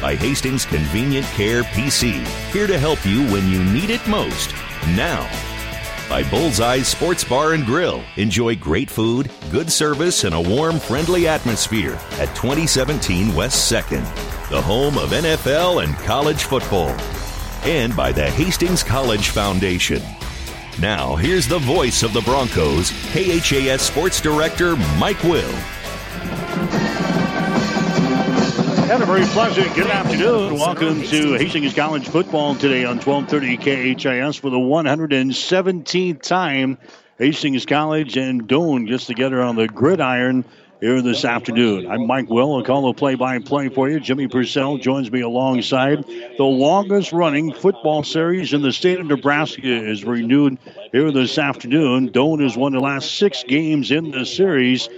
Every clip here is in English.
by Hastings Convenient Care PC, here to help you when you need it most. Now, by Bullseye Sports Bar and Grill. Enjoy great food, good service, and a warm, friendly atmosphere at 2017 West 2nd, the home of NFL and college football. And by the Hastings College Foundation. Now, here's the voice of the Broncos, KHAS Sports Director Mike Will. And a very pleasant good afternoon. Welcome to Hastings College football today on 1230 KHAS for the 117th time. Hastings College and Doane just together on the gridiron here this afternoon. I'm Mike Will. I'll call the play-by-play for you. Jimmy Purcell joins me alongside. The longest-running football series in the state of Nebraska is renewed here this afternoon. Doane has won the last six games in the series.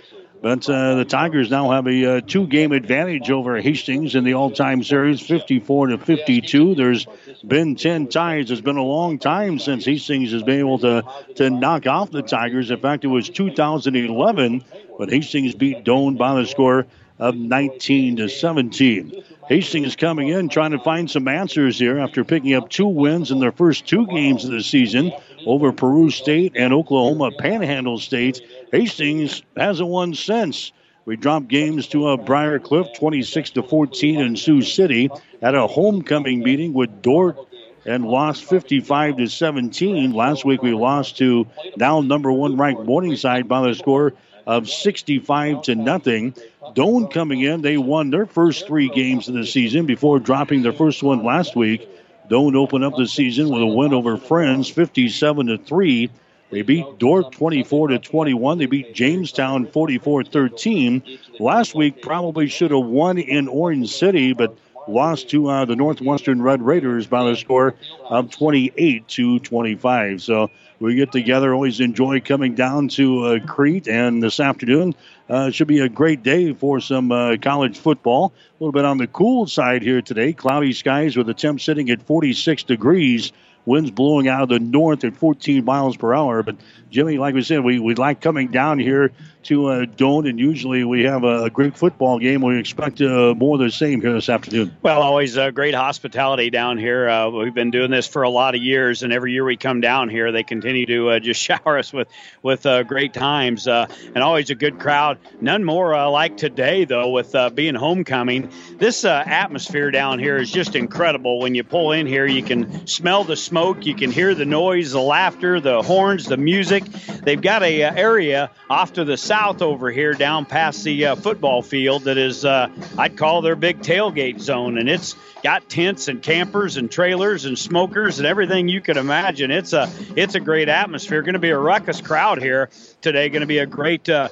But uh, the Tigers now have a uh, two-game advantage over Hastings in the all-time series, 54 to 52. There's been 10 ties. It's been a long time since Hastings has been able to to knock off the Tigers. In fact, it was 2011, when Hastings beat Doane by the score of 19 to 17. Hastings coming in trying to find some answers here after picking up two wins in their first two games of the season over Peru State and Oklahoma Panhandle State. Hastings hasn't won since. We dropped games to a Briar Cliff 26 to 14 in Sioux City at a homecoming meeting with Dordt and lost 55 to 17. Last week we lost to now number one ranked Morningside by the score of 65 to nothing. Doane coming in, they won their first three games of the season before dropping their first one last week. Doane opened up the season with a win over Friends, 57 to three. They beat Dordt 24 to 21. They beat Jamestown 44 13. Last week probably should have won in Orange City, but lost to uh, the Northwestern Red Raiders by the score of 28 to 25. So we get together. Always enjoy coming down to uh, Crete, and this afternoon uh, should be a great day for some uh, college football. A little bit on the cool side here today. Cloudy skies with a temp sitting at 46 degrees. Winds blowing out of the north at 14 miles per hour. But Jimmy, like we said, we, we like coming down here to uh, Doane, and usually we have a, great football game. We expect uh, more of the same here this afternoon. Well, always uh, great hospitality down here. Uh, we've been doing this for a lot of years, and every year we come down here, they continue to uh, just shower us with with uh, great times uh, and always a good crowd. None more like today, though, with being homecoming. This atmosphere down here is just incredible. When you pull in here, you can smell the smoke, you can hear the noise, the laughter, the horns, the music. They've got a area off to the south south over here down past the uh, football field that is, uh, I'd call their big tailgate zone. And it's got tents and campers and trailers and smokers and everything you can imagine. It's a, it's a great atmosphere. Going to be a ruckus crowd here today. Going to be a great, uh,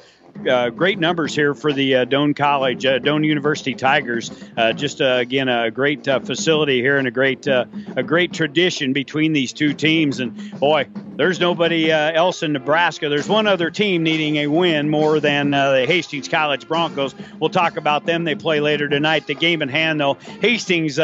uh, great numbers here for the uh, Doane College, uh, Doane University Tigers. Uh, just uh, again a great facility here and a great a great tradition between these two teams. And boy, there's nobody else in Nebraska. There's one other team needing a win more than the Hastings College Broncos. We'll talk about them. They play later tonight. The game in hand, though, Hastings.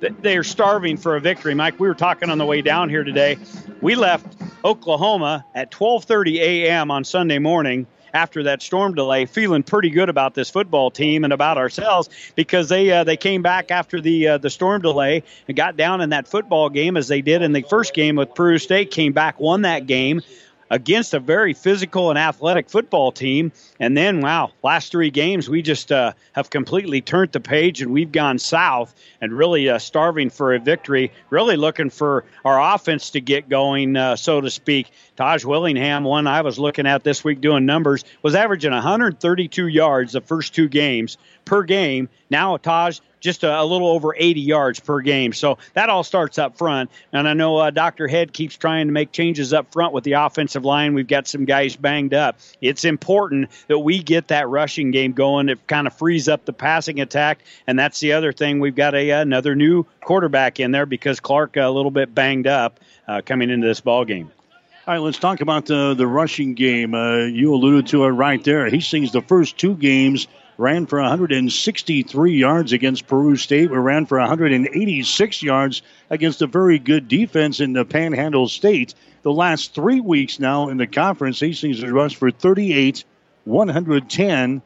they're starving for a victory, Mike. We were talking on the way down here today. We left Oklahoma at 12:30 a.m. on Sunday morning after that storm delay, feeling pretty good about this football team and about ourselves because they uh, they came back after the uh, the storm delay and got down in that football game as they did in the first game with Peru State. Came back, won that game against a very physical and athletic football team. And then, wow, last three games, we just uh, have completely turned the page and we've gone south and really uh, starving for a victory, really looking for our offense to get going, uh, so to speak. Taj Willingham, one I was looking at this week doing numbers, was averaging 132 yards the first two games per game. Now, Taj, just a, a, little over 80 yards per game. So that all starts up front. And I know uh, Dr. Head keeps trying to make changes up front with the offensive line. We've got some guys banged up. It's important that we get that rushing game going. It kind of frees up the passing attack. And that's the other thing. We've got a, another new quarterback in there because Clark a little bit banged up uh, coming into this ball game. All right, let's talk about the, the rushing game. Uh, you alluded to it right there. Hastings the first two games ran for 163 yards against Peru State. We ran for 186 yards against a very good defense in the Panhandle State. The last three weeks now in the conference, Hastings has rushed for 38, 110,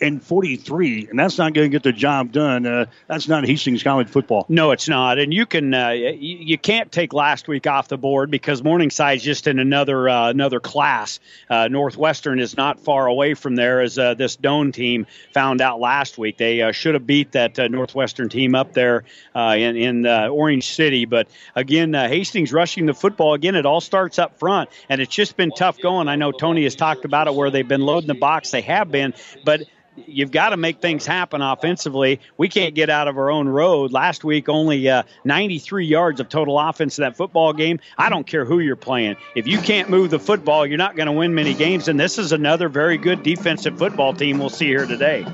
and 43, and that's not going to get the job done. Uh, that's not Hastings College football. No, it's not. And you can uh, you, you, can't take last week off the board because Morningside's just in another uh, another class. Uh, Northwestern is not far away from there, as uh, this Doane team found out last week. They uh, should have beat that Northwestern team up there in in Orange City, but again, Hastings rushing the football again. It all starts up front, and it's just been tough going. I know Tony has talked about it where they've been loading the box. They have been, but you've got to make things happen offensively. We can't get out of our own road. Last week, only uh, 93 yards of total offense in that football game. I don't care who you're playing. If you can't move the football, you're not going to win many games. And this is another very good defensive football team we'll see here today.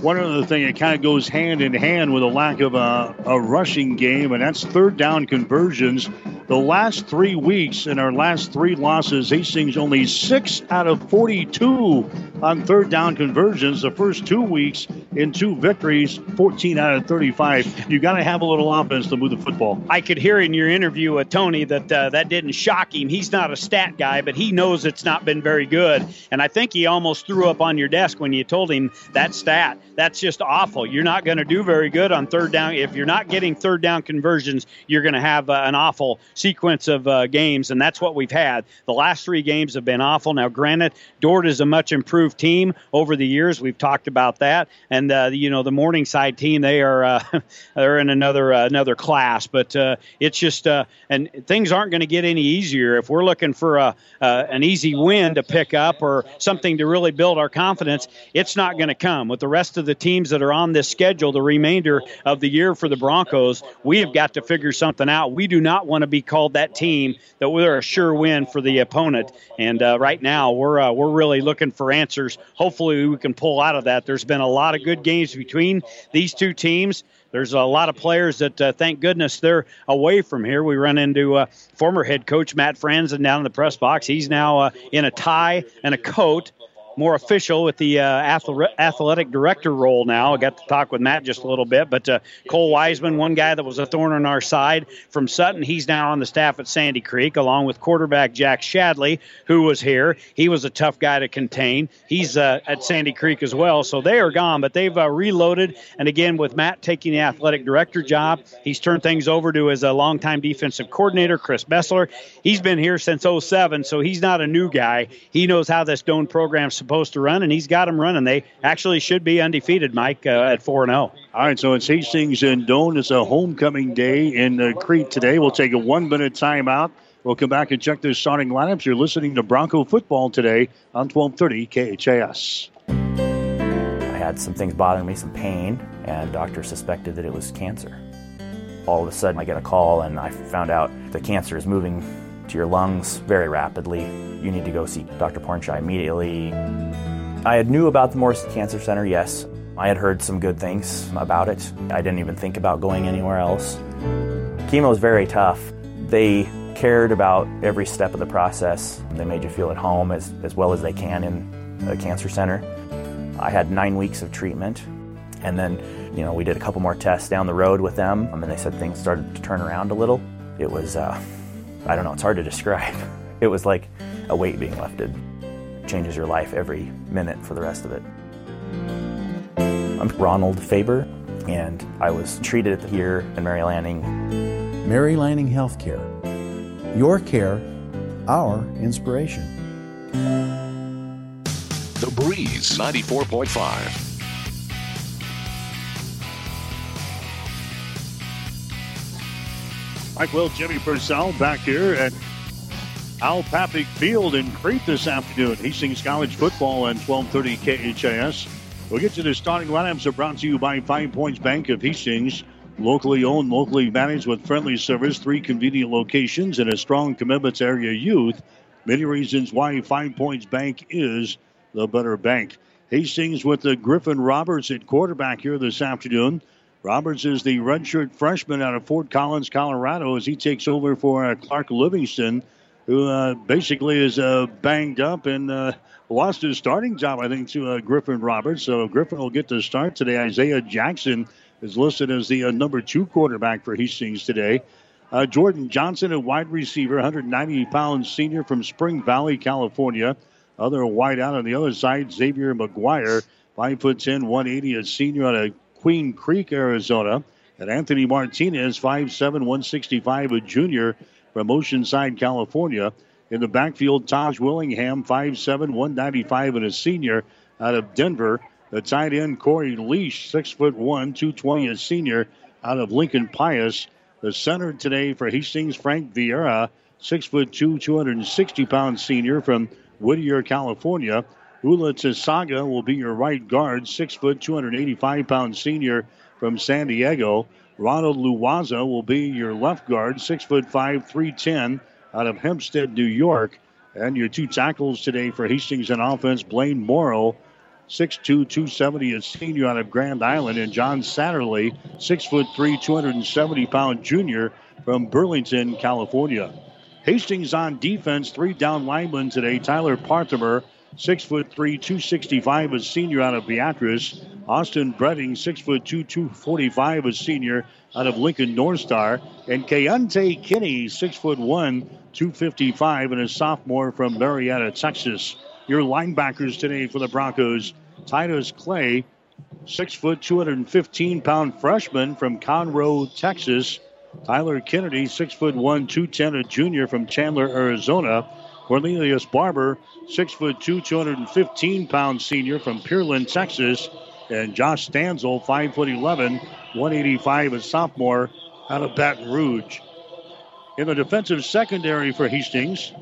One other thing, that kind of goes hand in hand with a lack of a, a rushing game, and that's third down conversions. The last three weeks in our last three losses, Hastings only six out of 42 on third down conversions. The first two weeks in two victories, 14 out of 35. You got to have a little offense to move the football. I could hear in your interview with Tony that uh, that didn't shock him. He's not a stat guy, but he knows it's not been very good. And I think he almost threw up on your desk when you told him that stat that's just awful. You're not going to do very good on third down. If you're not getting third down conversions, you're going to have uh, an awful sequence of uh, games, and that's what we've had. The last three games have been awful. Now, granted, Dordt is a much improved team over the years. We've talked about that, and uh, you know the Morningside team they are uh, they're in another uh, another class. But uh, it's just and things aren't going to get any easier if we're looking for a an easy win to pick up or something to really build our confidence. It's not going to come with the rest of the teams that are on this schedule the remainder of the year for the Broncos. We have got to figure something out. We do not want to be called that team that we're a sure win for the opponent. And uh, right now, we're uh, we're really looking for answers. Hopefully, we can pull out of that. There's been a lot of good games between these two teams there's a lot of players that, uh, thank goodness, they're away from here. We run into uh, former head coach Matt Franzen down in the press box. He's now uh, in a tie and a coat more official with the uh, athletic director role now. I got to talk with Matt just a little bit, but uh, Cole Wiseman, one guy that was a thorn on our side from Sutton, he's now on the staff at Sandy Creek, along with quarterback Jack Shadley, who was here. He was a tough guy to contain. He's uh, at Sandy Creek as well, so they are gone, but they've uh, reloaded. And again, with Matt taking the athletic director job, he's turned things over to his uh, longtime defensive coordinator, Chris Bessler. He's been here since 07, so he's not a new guy. He knows how this Doane program's supposed to run, and he's got them running. They actually should be undefeated, Mike, uh, at 4 0. All right, so it's Hastings and Doane. It's a homecoming day in uh, Crete today. We'll take a one minute timeout. We'll come back and check the starting lineups. You're listening to Bronco football today on 1230 KHAS. I had some things bothering me, some pain, and doctor suspected that it was cancer. All of a sudden, I get a call, and I found out the cancer is moving to your lungs very rapidly. You need to go see Dr. Pornchai immediately. I had knew about the Morris Cancer Center, yes. I had heard some good things about it. I didn't even think about going anywhere else. Chemo is very tough. They cared about every step of the process. They made you feel at home as, as well as they can in a cancer center. I had nine weeks of treatment, and then, you know, we did a couple more tests down the road with them, and they said things started to turn around a little. It was, uh, I don't know, it's hard to describe. It was like a weight being lifted. It changes your life every minute for the rest of it. I'm Ronald Faber, and I was treated here in Mary Lanning. Mary Lanning Healthcare. Your care, our inspiration. The Breeze 94.5. Mike Will, Jimmy Purcell back here at Al Papik Field in Crete this afternoon. Hastings College football on 1230 KHAS. We'll get to the starting lineups are brought to you by Five Points Bank of Hastings. Locally owned, locally managed with friendly service, three convenient locations, and a strong commitment to area youth. Many reasons why Five Points Bank is the better bank. Hastings with the Griffin Roberts at quarterback here this afternoon. Roberts is the redshirt freshman out of Fort Collins, Colorado, as he takes over for uh, Clark Livingston, who uh, basically is uh, banged up and uh, lost his starting job, I think, to uh, Griffin Roberts. So Griffin will get to start today. Isaiah Jackson is listed as the uh, number two quarterback for Hastings today. Jordan Johnson, a wide receiver, 190 pound senior from Spring Valley, California. Other wide out on the other side, Xavier McGuire 5 foot 10, 180, a senior out of Queen Creek, Arizona. And Anthony Martinez, 5'7, 165, a junior from Oceanside, California. In the backfield, Taj Willingham, 5'7, 195, and a senior out of Denver. The tight end, Corey Leash, 6'1, 220, a senior out of Lincoln Pius. The center today for Hastings, Frank Vieira, 6'2, 260 pound senior from Whittier, California. Ula Tisaga will be your right guard, 6 foot, 285 pound senior from San Diego. Ronald Luwaza will be your left guard, 6 foot 5, 310 out of Hempstead, New York. And your two tackles today for Hastings and offense, Blaine Morrow, 6'2", 270, a senior out of Grand Island, and John Satterley, 6'3", 270 pound junior from Burlington, California. Hastings on defense, three down linemen today. Tyler Parthimer, six foot three, 265, a senior out of Beatrice. Austin Bredding, six foot two, 245, a senior out of Lincoln North Star. And Keontae Kinney, six foot one, 255, and a sophomore from Marietta, Texas. Your linebackers today for the Broncos, Titus Clay, six foot, 215 pound freshman from Conroe, Texas. Tyler Kennedy, six foot one, 210, a junior from Chandler, Arizona. Cornelius Barber, six foot two, 215 pound senior from Pearland, Texas. And Josh Stanzel, five foot 11, 185, a sophomore out of Baton Rouge. In the defensive secondary for Hastings,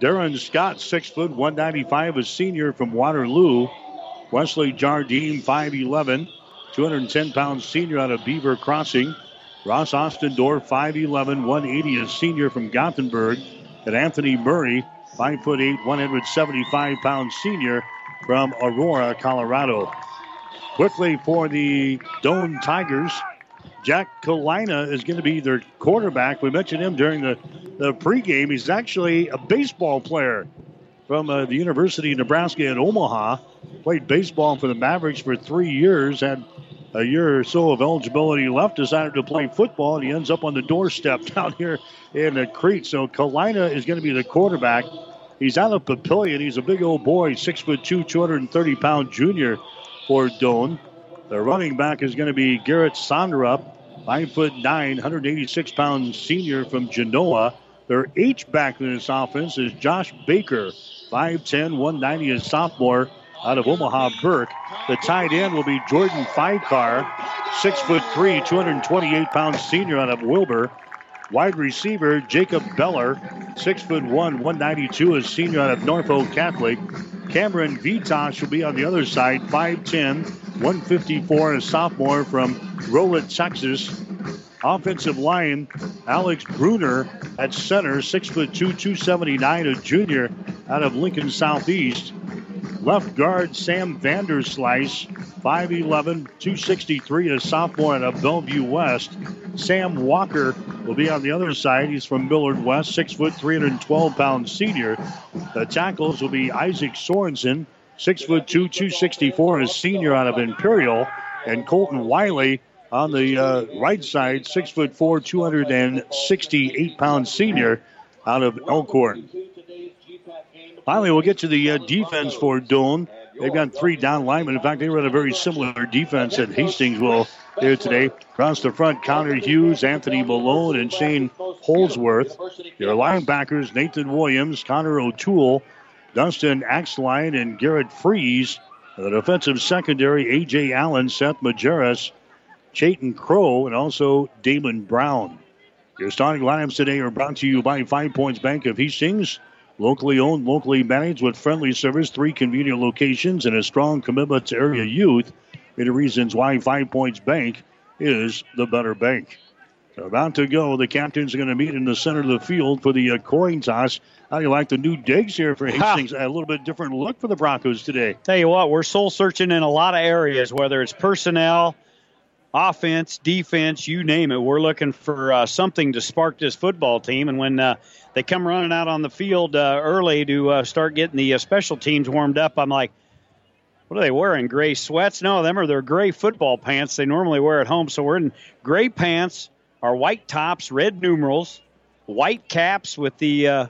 Darren Scott, six foot 195, a senior from Waterloo. Wesley Jardine, 5'11, 210 pound senior out of Beaver Crossing. Ross Ostendorf, 5'11, 180, a senior from Gothenburg. And Anthony Murray, 5'8, 175 pound senior from Aurora, Colorado. Quickly for the Doane Tigers, Jack Kalina is going to be their quarterback. We mentioned him during the, the pregame. He's actually a baseball player from uh, the University of Nebraska in Omaha. Played baseball for the Mavericks for three years, had a year or so of eligibility left, decided to play football, and he ends up on the doorstep down here in the Crete. So Kalina is going to be the quarterback. He's out of Papillion. He's a big old boy, six foot two, 230 pound junior for Doane. The running back is going to be Garrett Sondrup, five foot nine, 186 pound senior from Genoa. Their H back in this offense is Josh Baker, 5'10, 190, a sophomore out of Omaha Burke. The tight end will be Jordan Fikar, six foot three, 228 pound senior out of Wilber. Wide receiver Jacob Beller, six foot one, 192, a senior out of Norfolk Catholic. Cameron Vitas will be on the other side, 5'10, 154, a sophomore from Rowlett, Texas. Offensive line, Alex Bruner at center, six foot two, 279, a junior out of Lincoln Southeast. Left guard Sam Vanderslice, 5'11, 263, a sophomore out of Bellevue West. Sam Walker will be on the other side. He's from Millard West, 6 foot 312 pound senior. The tackles will be Isaac Sorensen, 6 foot 2, 264, a senior out of Imperial. And Colton Wiley on the uh, right side, 6 foot 4, 268 pound senior out of Elkhorn. Finally, we'll get to the uh, defense for Doane. They've got three down linemen. In fact, they run a very similar defense that Hastings will here today. Across the front, Connor Hughes, Anthony Malone, and Shane Holsworth. Their linebackers, Nathan Williams, Connor O'Toole, Dustin Axline, and Garrett Freeze. The defensive secondary, A.J. Allen, Seth Majerus, Chayton Crow, and also Damon Brown. Your starting lineups today are brought to you by Five Points Bank of Hastings. Locally owned, locally managed with friendly service, three convenient locations, and a strong commitment to area youth. Many reasons why Five Points Bank is the better bank. They're about to go. The captains are going to meet in the center of the field for the uh, coin toss. How do you like the new digs here for Hastings? a little bit different look for the Broncos today. Tell you what, we're soul searching in a lot of areas, whether it's personnel, offense, defense, you name it. We're looking for uh, something to spark this football team. And when uh, they come running out on the field uh, early to uh, start getting the uh, special teams warmed up. I'm like, what are they wearing? Gray sweats? No, them are their gray football pants they normally wear at home. So we're in gray pants, our white tops, red numerals, white caps with the uh,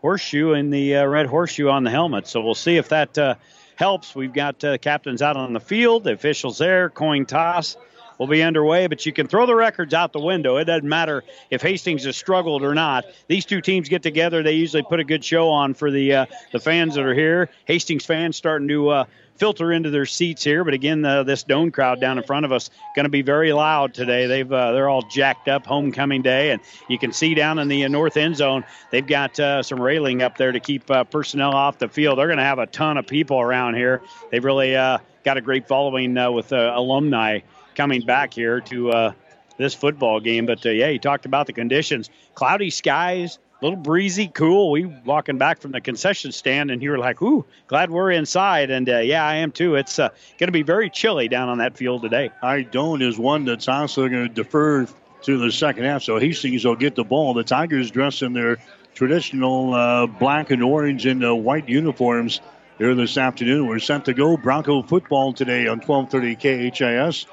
horseshoe and the red horseshoe on the helmet. So we'll see if that helps. We've got captains out on the field, the officials there, coin toss will be underway, but you can throw the records out the window. It doesn't matter if Hastings has struggled or not. These two teams get together. They usually put a good show on for the uh, the fans that are here. Hastings fans starting to uh, filter into their seats here. But again, uh, this Doane crowd down in front of us going to be very loud today. They've uh, they're all jacked up homecoming day, and you can see down in the uh, north end zone they've got uh, some railing up there to keep uh, personnel off the field. They're going to have a ton of people around here. They've really uh, got a great following with alumni coming back here to this football game. But yeah, you talked about the conditions: cloudy skies a little breezy, cool. We walking back from the concession stand, and you were like, "Ooh, glad we're inside." And uh, yeah, I am too. It's uh, going to be very chilly down on that field today. I don't is one that's also going to defer to the second half. So Hastings will get the ball. The Tigers dressed in their traditional uh, black and orange and uh, white uniforms here this afternoon. We're set to go Bronco football today on 12:30 KHAS.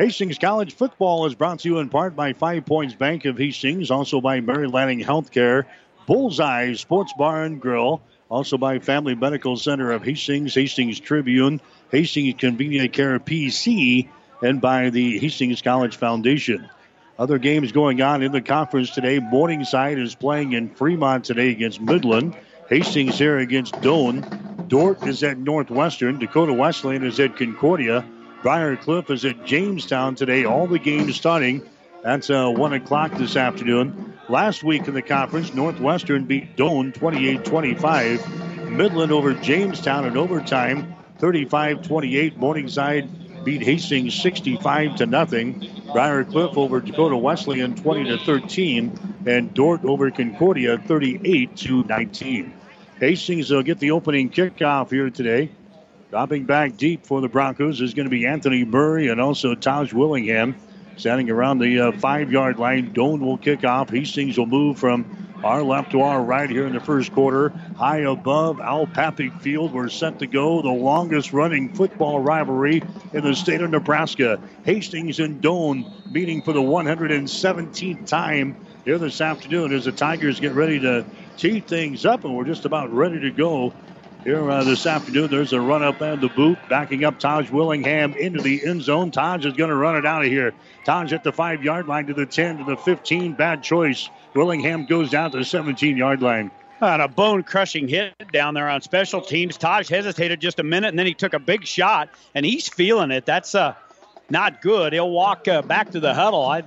Hastings College football is brought to you in part by Five Points Bank of Hastings, also by Mary Lanning Healthcare, Bullseye Sports Bar and Grill, also by Family Medical Center of Hastings, Hastings Tribune, Hastings Convenient Care PC, and by the Hastings College Foundation. Other games going on in the conference today. Morningside is playing in Fremont today against Midland. Hastings here against Doane. Dordt is at Northwestern. Dakota Wesleyan is at Concordia. Briar Cliff is at Jamestown today. All the games starting. That's uh, 1 o'clock this afternoon. Last week in the conference, Northwestern beat Doane 28 25. Midland over Jamestown in overtime 35 28. Morningside beat Hastings 65 to nothing. Briar Cliff over Dakota Wesleyan 20 to 13. And Dordt over Concordia 38 to 19. Hastings will get the opening kickoff here today. Dropping back deep for the Broncos is going to be Anthony Murray and also Taj Willingham. Standing around the uh, five yard line. Doane will kick off. Hastings will move from our left to our right here in the first quarter. High above Al Papik Field. We're set to go. The longest running football rivalry in the state of Nebraska. Hastings and Doane meeting for the 117th time here this afternoon as the Tigers get ready to tee things up, and we're just about ready to go here uh, this afternoon. There's a run up and the boot, backing up Taj Willingham into the end zone. Taj is going to run it out of here. Taj at the five yard line to the 10 to the 15. Bad choice. Willingham goes down to the 17 yard line. On a bone crushing hit down there on special teams. Taj hesitated just a minute and then he took a big shot and he's feeling it. That's uh, not good. He'll walk uh, back to the huddle. I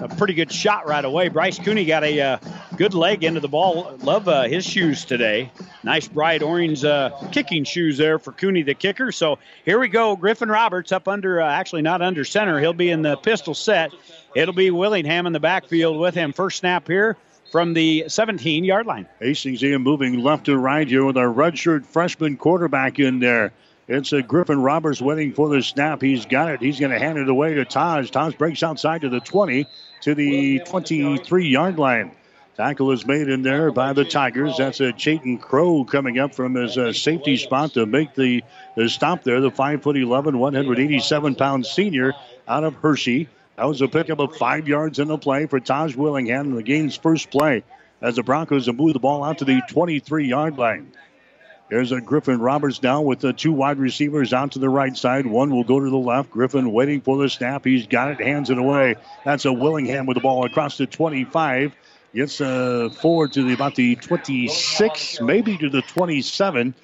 a pretty good shot right away. Bryce Cooney got a uh, good leg into the ball. Love uh, his shoes today. Nice bright orange uh, kicking shoes there for Cooney, the kicker. So here we go. Griffin Roberts up under, uh, actually not under center. He'll be in the pistol set. It'll be Willingham in the backfield with him. First snap here from the 17 yard line. Hastings here moving left to right here with our redshirt freshman quarterback in there. It's a Griffin Roberts waiting for the snap. He's got it. He's going to hand it away to Taj. Taj breaks outside to the 20 to the 23 yard line. Tackle is made in there by the Tigers. That's a Chayton Crow coming up from his uh, safety spot to make the, the stop there. The 5 foot 11, 187 pound senior out of Hershey. That was a pickup of five yards in the play for Taj Willingham in the game's first play as the Broncos have moved the ball out to the 23 yard line. There's a Griffin Roberts now with the two wide receivers out to the right side. One will go to the left. Griffin waiting for the snap. He's got it, hands it away. That's a Willingham with the ball across the 25. Gets uh, forward to the, about the 26, maybe to the 27.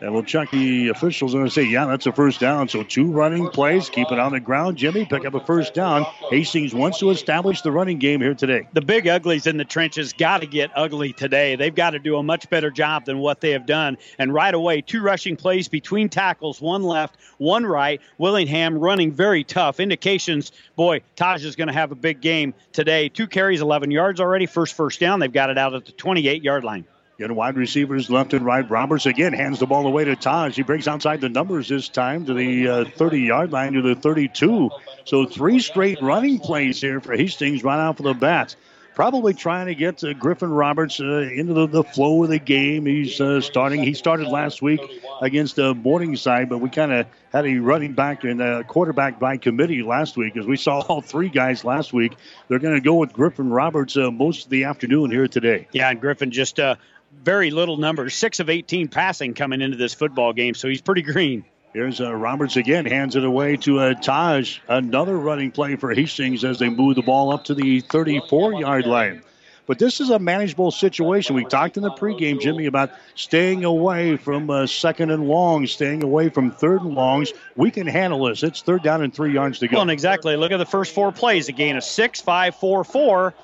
And we'll check the officials and say, yeah, that's a first down. So two running plays, keep it on the ground. Jimmy, pick up a first down. Hastings wants to establish the running game here today. The big uglies in the trenches got to get ugly today. They've got to do a much better job than what they have done. And right away, two rushing plays between tackles, one left, one right. Willingham running very tough. Indications, boy, Taj is going to have a big game today. Two carries, 11 yards already. First first down. They've got it out at the 28 yard line. Get wide receivers left and right. Roberts again hands the ball away to Taj. He breaks outside the numbers this time to the uh, 30 yard line to the 32. So three straight running plays here for Hastings right out for the bats. Probably trying to get uh, Griffin Roberts uh, into the, the, flow of the game. He's uh, starting. He started last week against uh, Morningside, but we kind of had a running back and a quarterback by committee last week, as we saw all three guys last week. They're going to go with Griffin Roberts uh, most of the afternoon here today. Yeah, and Griffin just uh, very little numbers, six of 18 passing coming into this football game, so he's pretty green. Here's uh, Roberts again, hands it away to uh, Taj. Another running play for Hastings as they move the ball up to the 34 yard line. But this is a manageable situation. We talked in the pregame, Jimmy, about staying away from uh, second and longs, staying away from third and longs. We can handle this. It's third down and three yards to go. Well, exactly. Look at the first four plays. A gain of six, five, four, four.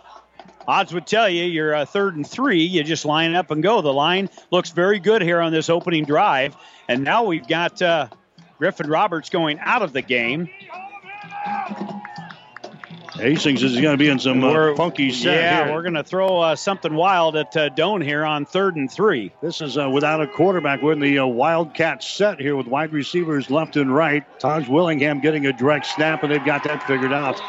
Odds would tell you you're a third and three. You just line up and go. The line looks very good here on this opening drive. And now we've got uh, Griffin Roberts going out of the game. Hastings is going to be in some uh, funky set. Yeah, here. we're going to throw uh, something wild at uh, Doane here on third and three. This is uh, without a quarterback. We're in the uh, Wildcat set here with wide receivers left and right. Taj Willingham getting a direct snap, and they've got that figured out.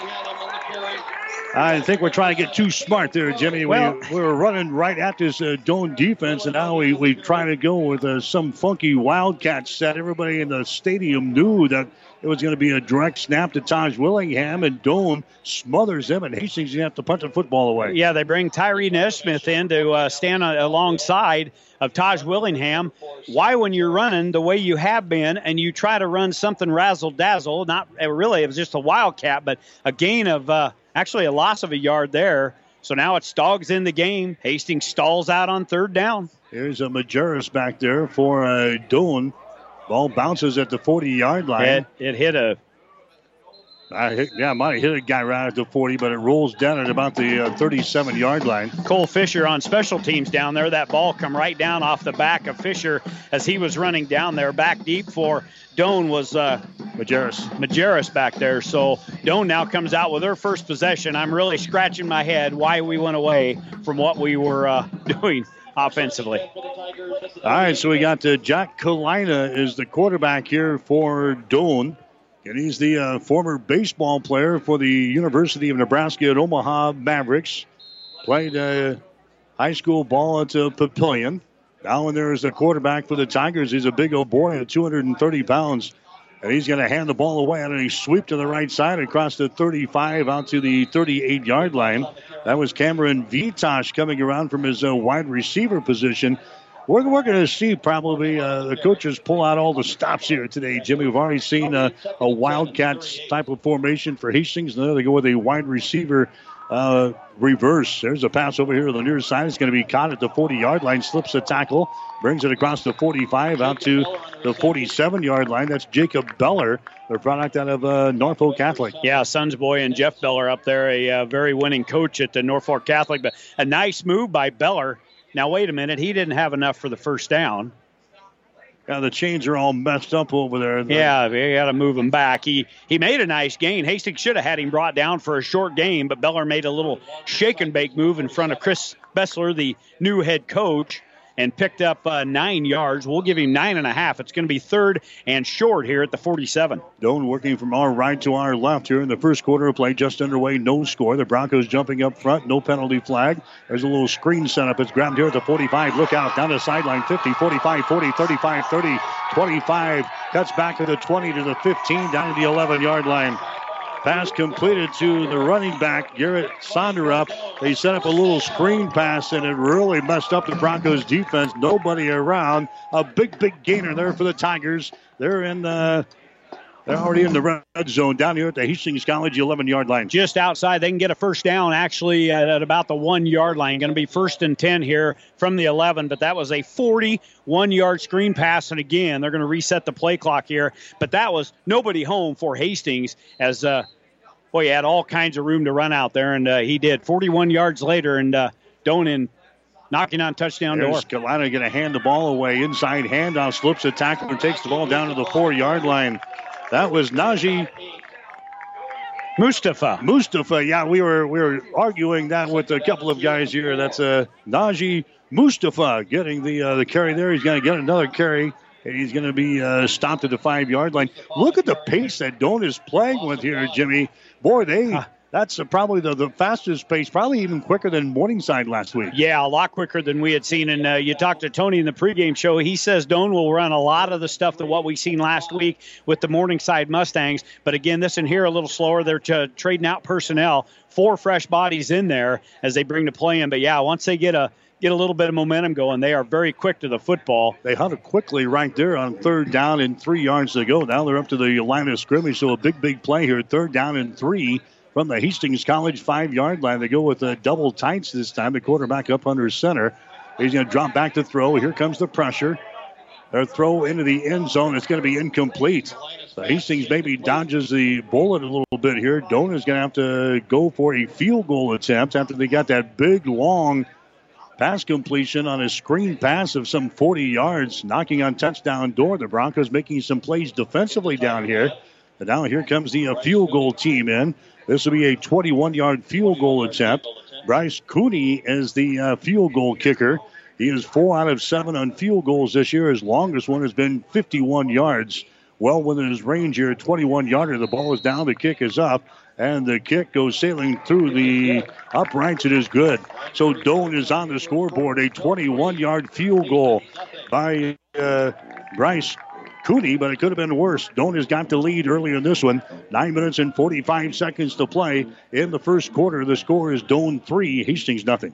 I think we're trying to get too smart there, Jimmy. Well, we, we were running right at this uh, Doane defense, and now we, we try to go with uh, some funky Wildcat set. Everybody in the stadium knew that it was going to be a direct snap to Taj Willingham, and Doane smothers him, and Hastings going to have to punt the football away. Yeah, they bring Tyree Nesmith in to uh, stand alongside of Taj Willingham. Why, when you're running the way you have been and you try to run something razzle dazzle, not uh, really, it was just a wildcat, but a gain of uh, actually a loss of a yard there. So now it's dogs in the game. Hastings stalls out on third down. Here's a Majerus back there for uh, Doane. Ball bounces at the 40 yard line. It, it hit a. I hit, yeah, I might have hit a guy right at the 40, but it rolls down at about the uh, 37 yard line. Cole Fisher on special teams down there. That ball come right down off the back of Fisher as he was running down there. Back deep for Doane was uh, Majerus. Majerus back there. So Doane now comes out with her first possession. I'm really scratching my head why we went away from what we were uh, doing offensively. All right, so we got uh, Jack Kalina is the quarterback here for Doane. And he's the uh, former baseball player for the University of Nebraska at Omaha Mavericks. Played uh, high school ball at Papillion. Now, and there is the quarterback for the Tigers, he's a big old boy at 230 pounds. And he's going to hand the ball away and he sweep to the right side across the 35 out to the 38 yard line. That was Cameron Vitosh coming around from his uh, wide receiver position. We're, we're going to see probably uh, the coaches pull out all the stops here today, Jimmy. We've already seen a, a Wildcats type of formation for Hastings. Now they go with a wide receiver uh, reverse. There's a pass over here on the near side. It's going to be caught at the 40 yard line, slips a tackle, brings it across the 45 out to the 47 yard line. That's Jacob Beller, the product out of uh, Norfolk Catholic. Yeah, Sons boy and Jeff Beller up there, a uh, very winning coach at the Norfolk Catholic. But a nice move by Beller now, wait a minute. He didn't have enough for the first down. Yeah, the chains are all messed up over there. Yeah, we got to move him back. He he made a nice gain. Hastings should have had him brought down for a short game, but Beller made a little shake and bake move in front of Chris Bessler, the new head coach and picked up uh, nine yards. We'll give him nine and a half. It's going to be third and short here at the 47. Doane working from our right to our left here in the first quarter of play, just underway, no score. The Broncos jumping up front, no penalty flag. There's a little screen setup. It's grabbed here at the 45. Look out down the sideline 50, 45, 40, 35, 30, 25. Cuts back to the 20 to the 15, down to the 11 yard line. Pass completed to the running back, Garrett Sonderup. They set up a little screen pass, and it really messed up the Broncos' defense. Nobody around. A big, big gainer there for the Tigers. They're in the. They're already in the red zone down here at the Hastings College 11 yard line. Just outside. They can get a first down actually at, at about the one yard line. Going to be first and 10 here from the 11, but that was a 41 yard screen pass. And again, they're going to reset the play clock here. But that was nobody home for Hastings as, uh, boy, he had all kinds of room to run out there. And uh, he did 41 yards later. And uh, Doane knocking on touchdown There's door. Kalina going to hand the ball away. Inside handoff, slips a tackle and takes the ball down to the four yard line. That was Najee Mustafa. Mustafa. Yeah, we were we were arguing that with a couple of guys here. That's uh, Najee Mustafa getting the uh, the carry there. He's going to get another carry. And he's going to be uh, stopped at the five yard line. Look at the pace that Doane is playing with here, Jimmy. Boy, they that's uh, probably the, the fastest pace, probably even quicker than Morningside last week. Yeah, a lot quicker than we had seen. And uh, you talked to Tony in the pregame show. He says Doane will run a lot of the stuff that what we seen last week with the Morningside Mustangs. But again, this in here a little slower. They're t- trading out personnel, four fresh bodies in there as they bring the play in. But yeah, once they get a get a little bit of momentum going. They are very quick to the football. They hunted quickly right there on third down and three yards to go. Now they're up to the line of scrimmage, so a big, big play here. Third down and three from the Hastings College five yard line. They go with a double tights this time. The quarterback up under center. He's going to drop back to throw. Here comes the pressure. Their throw into the end zone. It's going to be incomplete. Hastings maybe dodges the bullet a little bit here. Doane is going to have to go for a field goal attempt after they got that big, long pass completion on a screen pass of some 40 yards, knocking on touchdown door. The Broncos making some plays defensively down here. And now here comes the uh, field goal team in. This will be a 21 yard field goal attempt. Bryce Cooney is the uh, field goal kicker. He is four out of seven on field goals this year. His longest one has been 51 yards. Well within his range here, 21 yarder. The ball is down, the kick is up, and the kick goes sailing through the uprights. It is good. So Doane is on the scoreboard. A 21 yard field goal by uh, Bryce Cooney, but it could have been worse. Doane has got the lead early in this one. Nine minutes and 45 seconds to play in the first quarter. The score is Doane 3, Hastings nothing.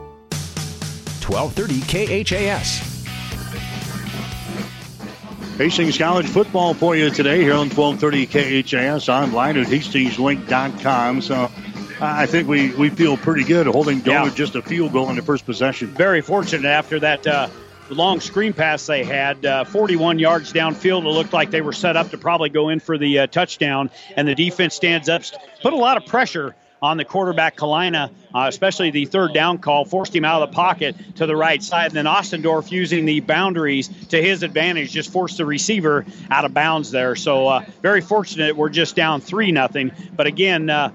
1230 KHAS. Hastings College football for you today here on 1230 KHAS online at hastingslink.com. So I think we, we feel pretty good holding Doane yeah. just a field goal in the first possession. Very fortunate after that uh, long screen pass they had, uh, 41 yards downfield. It looked like they were set up to probably go in for the uh, touchdown, and the defense stands up, put a lot of pressure on the quarterback Kalina, uh, especially the third down call, forced him out of the pocket to the right side. And then Ostendorf using the boundaries to his advantage, just forced the receiver out of bounds there. So uh, very fortunate we're just down three nothing. But again. Uh,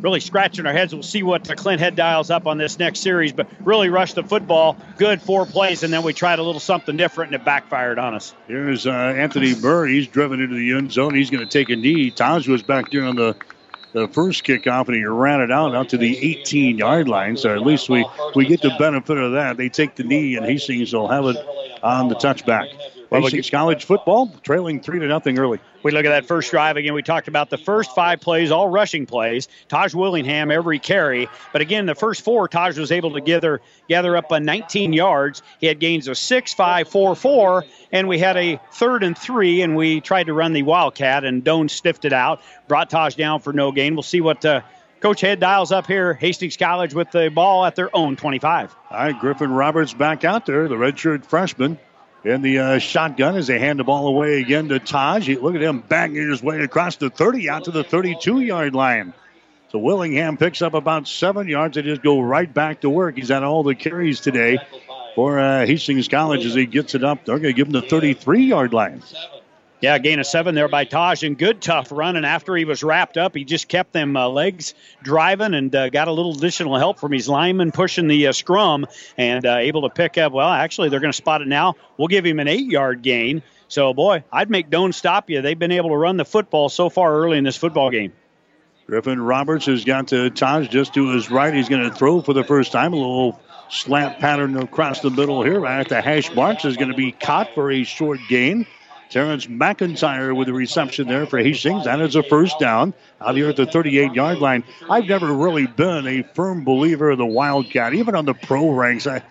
really scratching our heads. We'll see what the Clint Head dials up on this next series, but really rushed the football. Good four plays, and then we tried a little something different, and it backfired on us. Here's uh, Anthony Burr. He's driven into the end zone. He's going to take a knee. Taj was back there on the the first kickoff and he ran it out out to the 18 yard line. So at least we, we get the benefit of that. They take the knee and Hastings will have it on the touchback. Well, Hastings College football trailing three to nothing early. We look at that first drive again. We talked about the first five plays, all rushing plays. Taj Willingham every carry, but again, the first four, Taj was able to gather gather up a 19 yards. He had gains of six, five, four, four, and we had a third and three, and we tried to run the wildcat, and Doane stiffed it out, brought Taj down for no gain. We'll see what. Uh, Coach Head dials up here, Hastings College with the ball at their own 25. All right, Griffin Roberts back out there, the redshirt freshman in the uh, shotgun as they hand the ball away again to Taj. Look at him banging his way across the 30 out to the 32 yard line. So Willingham picks up about seven yards. They just go right back to work. He's had all the carries today for uh, Hastings College as he gets it up. They're going to give him the 33 yard line. Yeah, gain of seven there by Taj, and good tough run. And after he was wrapped up, he just kept them uh, legs driving and uh, got a little additional help from his lineman pushing the uh, scrum and uh, able to pick up. Well, actually, they're going to spot it now. We'll give him an eight-yard gain. So, boy, I'd make Doane stop you. They've been able to run the football so far early in this football game. Griffin Roberts has got to Taj just to his right. He's going to throw for the first time. A little slant pattern across the middle here. Right at the hash marks is going to be caught for a short gain. Terrence McIntyre with the reception there for Hastings. That is a first down out here at the 38 yard line. I've never really been a firm believer of the Wildcat, even on the pro ranks. I,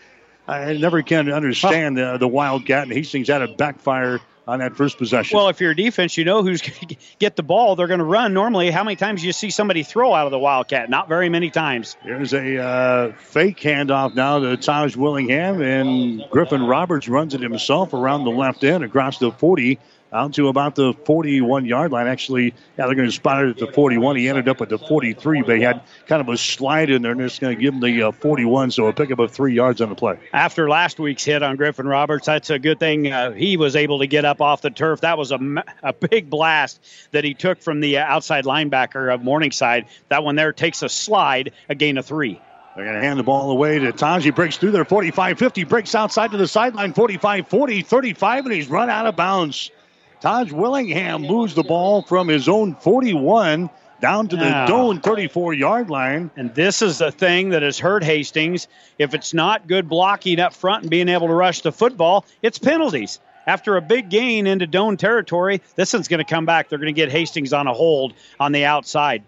I never can understand the, the Wildcat, and Hastings had a backfire on that first possession. Well, if you're a defense, you know who's going to get the ball. They're going to run. Normally, how many times do you see somebody throw out of the Wildcat? Not very many times. There's a uh, fake handoff now to Taj Willingham, and Griffin Roberts runs it himself around the left end across the 40 out to about the 41 yard line. Actually, yeah, they're going to spot it at the 41. He ended up at the 43, but he had kind of a slide in there, and it's going to give him the uh, 41, so a pickup of three yards on the play. After last week's hit on Griffin Roberts, that's a good thing. Uh, he was able to get up off the turf. That was a, a big blast that he took from the uh, outside linebacker of Morningside. That one there takes a slide, a gain of three. They're going to hand the ball away to Taji. Breaks through there, 45 50, breaks outside to the sideline, 45 40, 35, and he's run out of bounds. Taj Willingham moves the ball from his own 41 down to the Doane 34 yard line. And this is the thing that has hurt Hastings. If it's not good blocking up front and being able to rush the football, it's penalties. After a big gain into Doane territory, this one's going to come back. They're going to get Hastings on a hold on the outside.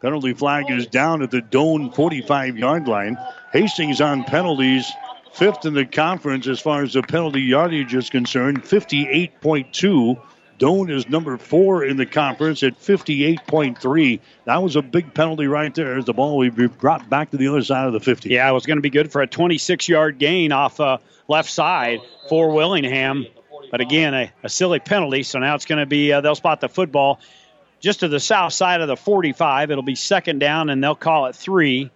Penalty flag is down at the Doane 45 yard line. Hastings on penalties, fifth in the conference as far as the penalty yardage is concerned, 58.2. Doane is number four in the conference at 58.3. That was a big penalty right there as the ball we brought back to the other side of the 50. Yeah, it was going to be good for a 26 yard gain off uh, left side for Willingham. But again, a, a silly penalty. So now it's going to be, uh, they'll spot the football just to the south side of the 45. It'll be second down, and they'll call it three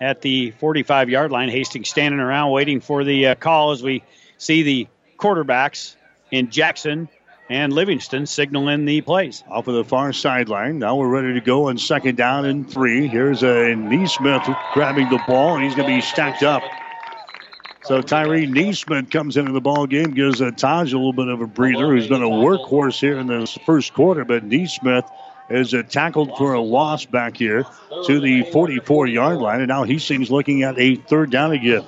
at the 45 yard line. Hastings standing around waiting for the uh, call as we see the quarterbacks in Jackson and Livingston signaling the plays. Off of the far sideline. Now we're ready to go on second down and three. Here's a Neesmith grabbing the ball, and he's going to be stacked up. So Tyree Neesmith comes into the ball game, gives Taj a little bit of a breather, who's been a workhorse here in this first quarter. But Neesmith is tackled for a loss back here to the 44 yard line. And now Hastings looking at a third down again.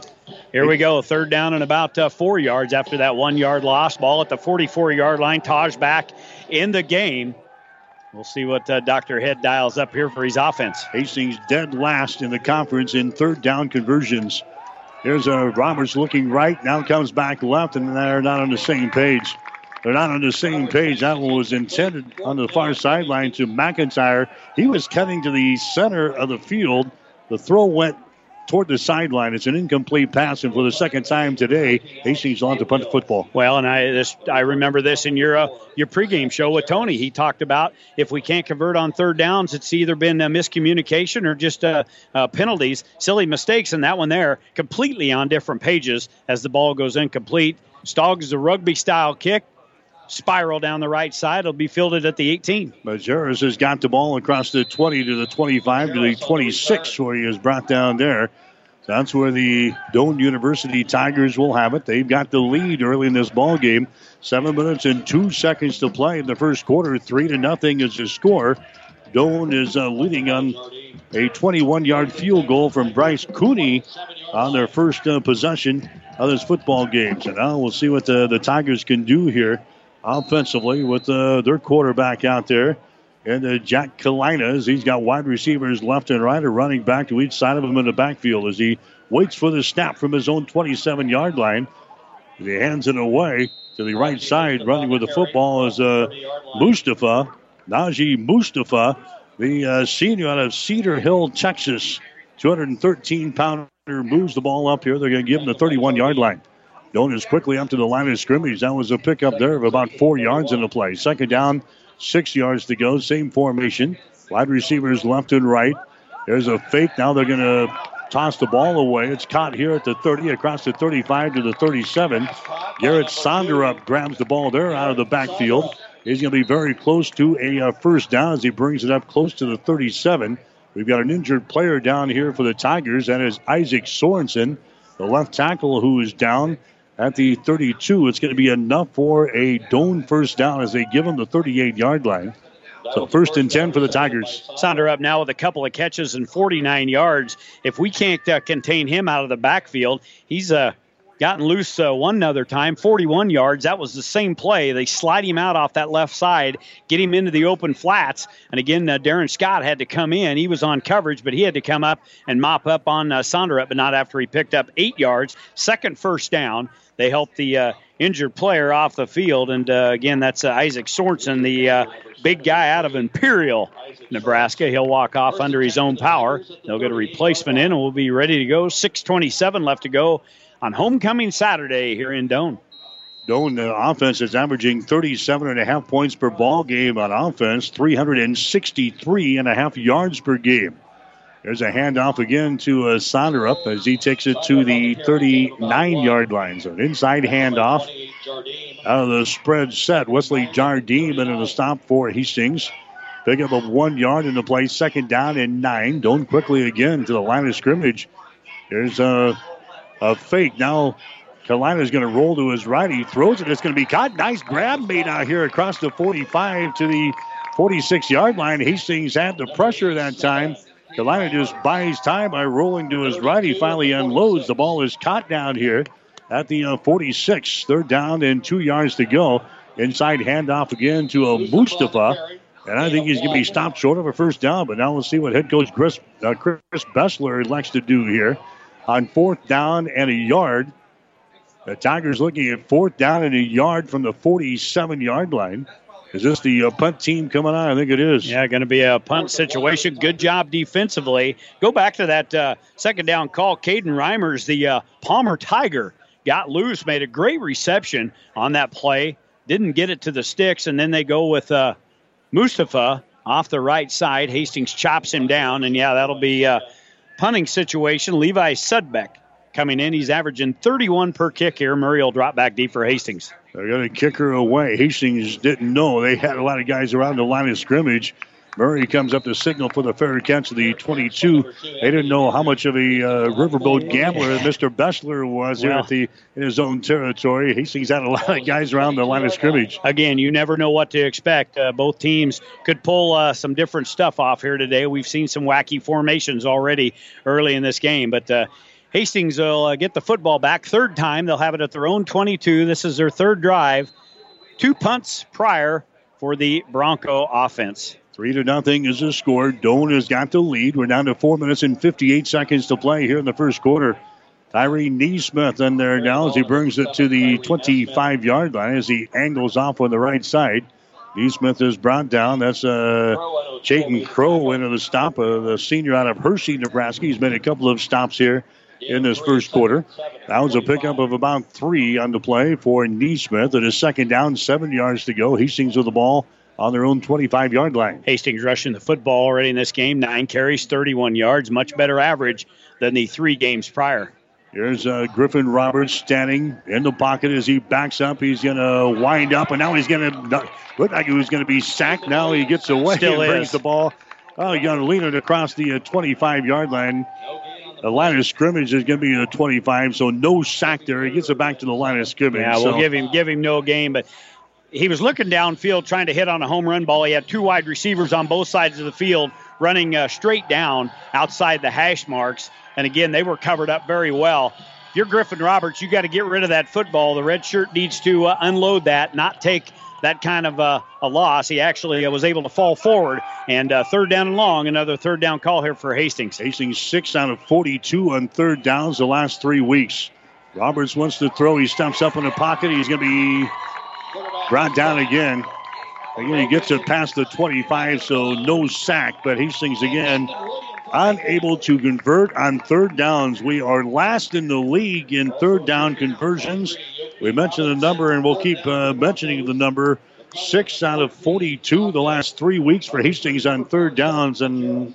Here we go, third down and about uh, four yards after that one yard loss. Ball at the 44 yard line. Taj back in the game. We'll see what uh, Dr. Head dials up here for his offense. Hastings dead last in the conference in third down conversions. Here's a uh, Roberts looking right, now comes back left, and they're not on the same page. They're not on the same page. That one was intended on the far sideline to McIntyre. He was cutting to the center of the field. The throw went toward the sideline. It's an incomplete pass, and for the second time today, Hastings on to punt the football. Well, and I this I remember this in your uh, your pregame show with Tony. He talked about if we can't convert on third downs, it's either been a miscommunication or just uh, uh, penalties, silly mistakes, and that one there completely on different pages as the ball goes incomplete. Stoggs a rugby style kick spiral down the right side. It'll be fielded at the 18. Majerus has got the ball across the 20 to the 25 to the 26, where he is brought down there. That's where the Doane University Tigers will have it. They've got the lead early in this ball game. Seven minutes and two seconds to play in the first quarter. Three to nothing is the score. Doane is uh, leading on a 21-yard field goal from Bryce Cooney on their first uh, possession of this football game. So now we'll see what the, the Tigers can do here offensively with uh, their quarterback out there. And uh, Jack Kalinas, he's got wide receivers left and right, or running back to each side of him in the backfield as he waits for the snap from his own 27 yard line. He hands it away to the right side. Running with the football is uh, Mustafa, Najee Mustafa, the uh, senior out of Cedar Hill, Texas. 213 pounder moves the ball up here. They're going to give him the 31 yard line. Going as quickly up to the line of scrimmage. That was a pickup there of about four yards in the play. Second down, six yards to go. Same formation. Wide receivers left and right. There's a fake. Now they're going to toss the ball away. It's caught here at the 30, across the 35 to the 37. Garrett Sonderup grabs the ball there out of the backfield. He's going to be very close to a uh, first down as he brings it up close to the 37. We've got an injured player down here for the Tigers. That is Isaac Sorensen, the left tackle who is down at the 32. It's going to be enough for a Doane first down as they give him the 38 yard line. So first and 10 for the Tigers. Sonderup now with a couple of catches and 49 yards. If we can't uh, contain him out of the backfield, he's uh, gotten loose uh, one other time, 41 yards. That was the same play. They slide him out off that left side, get him into the open flats. And again, uh, Darren Scott had to come in. He was on coverage, but he had to come up and mop up on uh, Sonderup, but not after he picked up eight yards. Second first down. They helped the uh, injured player off the field. And uh, again, that's uh, Isaac Sorensen, the uh, big guy out of Imperial, Nebraska. He'll walk off under his own power. They'll get a replacement in, and we'll be ready to go. 6:27 left to go on homecoming Saturday here in Doane. Doane the offense is averaging 37 and a half points per ball game on offense, 363 and a half yards per game. There's a handoff again to uh, Sonderup as he takes it to the 39 yard line. So an inside handoff out of the spread set. Wesley Jardine into the stop for Hastings. Pick up a one yard in the play, second down and nine. Doane quickly again to the line of scrimmage. There's a, a fake. Now Kalina's going to roll to his right. He throws it. It's going to be caught. Nice grab made out here across the 45 to the 46 yard line. Hastings had the pressure that time. Kalina just buys time by rolling to his right. He finally unloads. The ball is caught down here at the uh, 46. Third down and two yards to go. Inside handoff again to a Mustafa. And I think he's going to be stopped short of a first down. But now we'll see what head coach Chris, uh, Chris Bessler elects to do here. On fourth down and a yard, the Tigers looking at fourth down and a yard from the 47 yard line. Is this the uh, punt team coming on? I think it is. Yeah, going to be a punt situation. Good job defensively. Go back to that uh, second down call. Caden Reimers, the uh, Palmer Tiger, got loose, made a great reception on that play. Didn't get it to the sticks, and then they go with uh, Mustafa off the right side. Hastings chops him down, and yeah, that'll be a punting situation. Levi Sudbeck coming in. He's averaging 31 per kick here. Murray will drop back deep for Hastings. They're going to kick her away. Hastings didn't know. They had a lot of guys around the line of scrimmage. Murray comes up to signal for the fair catch of the 22. They didn't know how much of a uh, riverboat gambler Mr. Bessler was well, here at the in his own territory. Hastings had a lot of guys around the line of scrimmage. Again, you never know what to expect. Uh, both teams could pull uh, some different stuff off here today. We've seen some wacky formations already early in this game, but uh, Hastings will uh, get the football back. Third time, they'll have it at their own 22. This is their third drive. Two punts prior for the Bronco offense. Three to nothing is the score. Doane has got the lead. We're down to four minutes and 58 seconds to play here in the first quarter. Tyree Neesmith in there now as he brings it to the 25 yard line as he angles off on the right side. Neesmith is brought down. That's uh, Chayton Crow into the stop, uh, the senior out of Hershey, Nebraska. He's made a couple of stops here in this first quarter. That was a pickup of about three on the play for Neesmith. It is second down, seven yards to go. Hastings with the ball on their own 25 yard line. Hastings rushing the football already in this game. Nine carries, 31 yards, much better average than the three games prior. Here's uh, Griffin Roberts standing in the pocket as he backs up. He's going to wind up, and now he's going to look like he was going to be sacked. Now he gets away Still and is. brings the ball. Oh, he's going to lean it across the 25 uh, yard line. The line of scrimmage is going to be the 25, so no sack there. He gets it back to the line of scrimmage. Yeah, we'll so. give him give him no game, but he was looking downfield trying to hit on a home run ball. He had two wide receivers on both sides of the field running uh, straight down outside the hash marks. And again, they were covered up very well. If you're Griffin Roberts, you got to get rid of that football. The red shirt needs to uh, unload that, not take that kind of uh, a loss. He actually uh, was able to fall forward. And uh, third down and long, another third down call here for Hastings. Hastings six out of 42 on third downs the last three weeks. Roberts wants to throw. He stumps up in the pocket. He's going to be brought down again. Again, he gets it past the 25, so no sack. But Hastings again unable to convert on third downs. We are last in the league in third down conversions. We mentioned the number, and we'll keep uh, mentioning the number. Six out of 42 the last three weeks for Hastings on third downs, and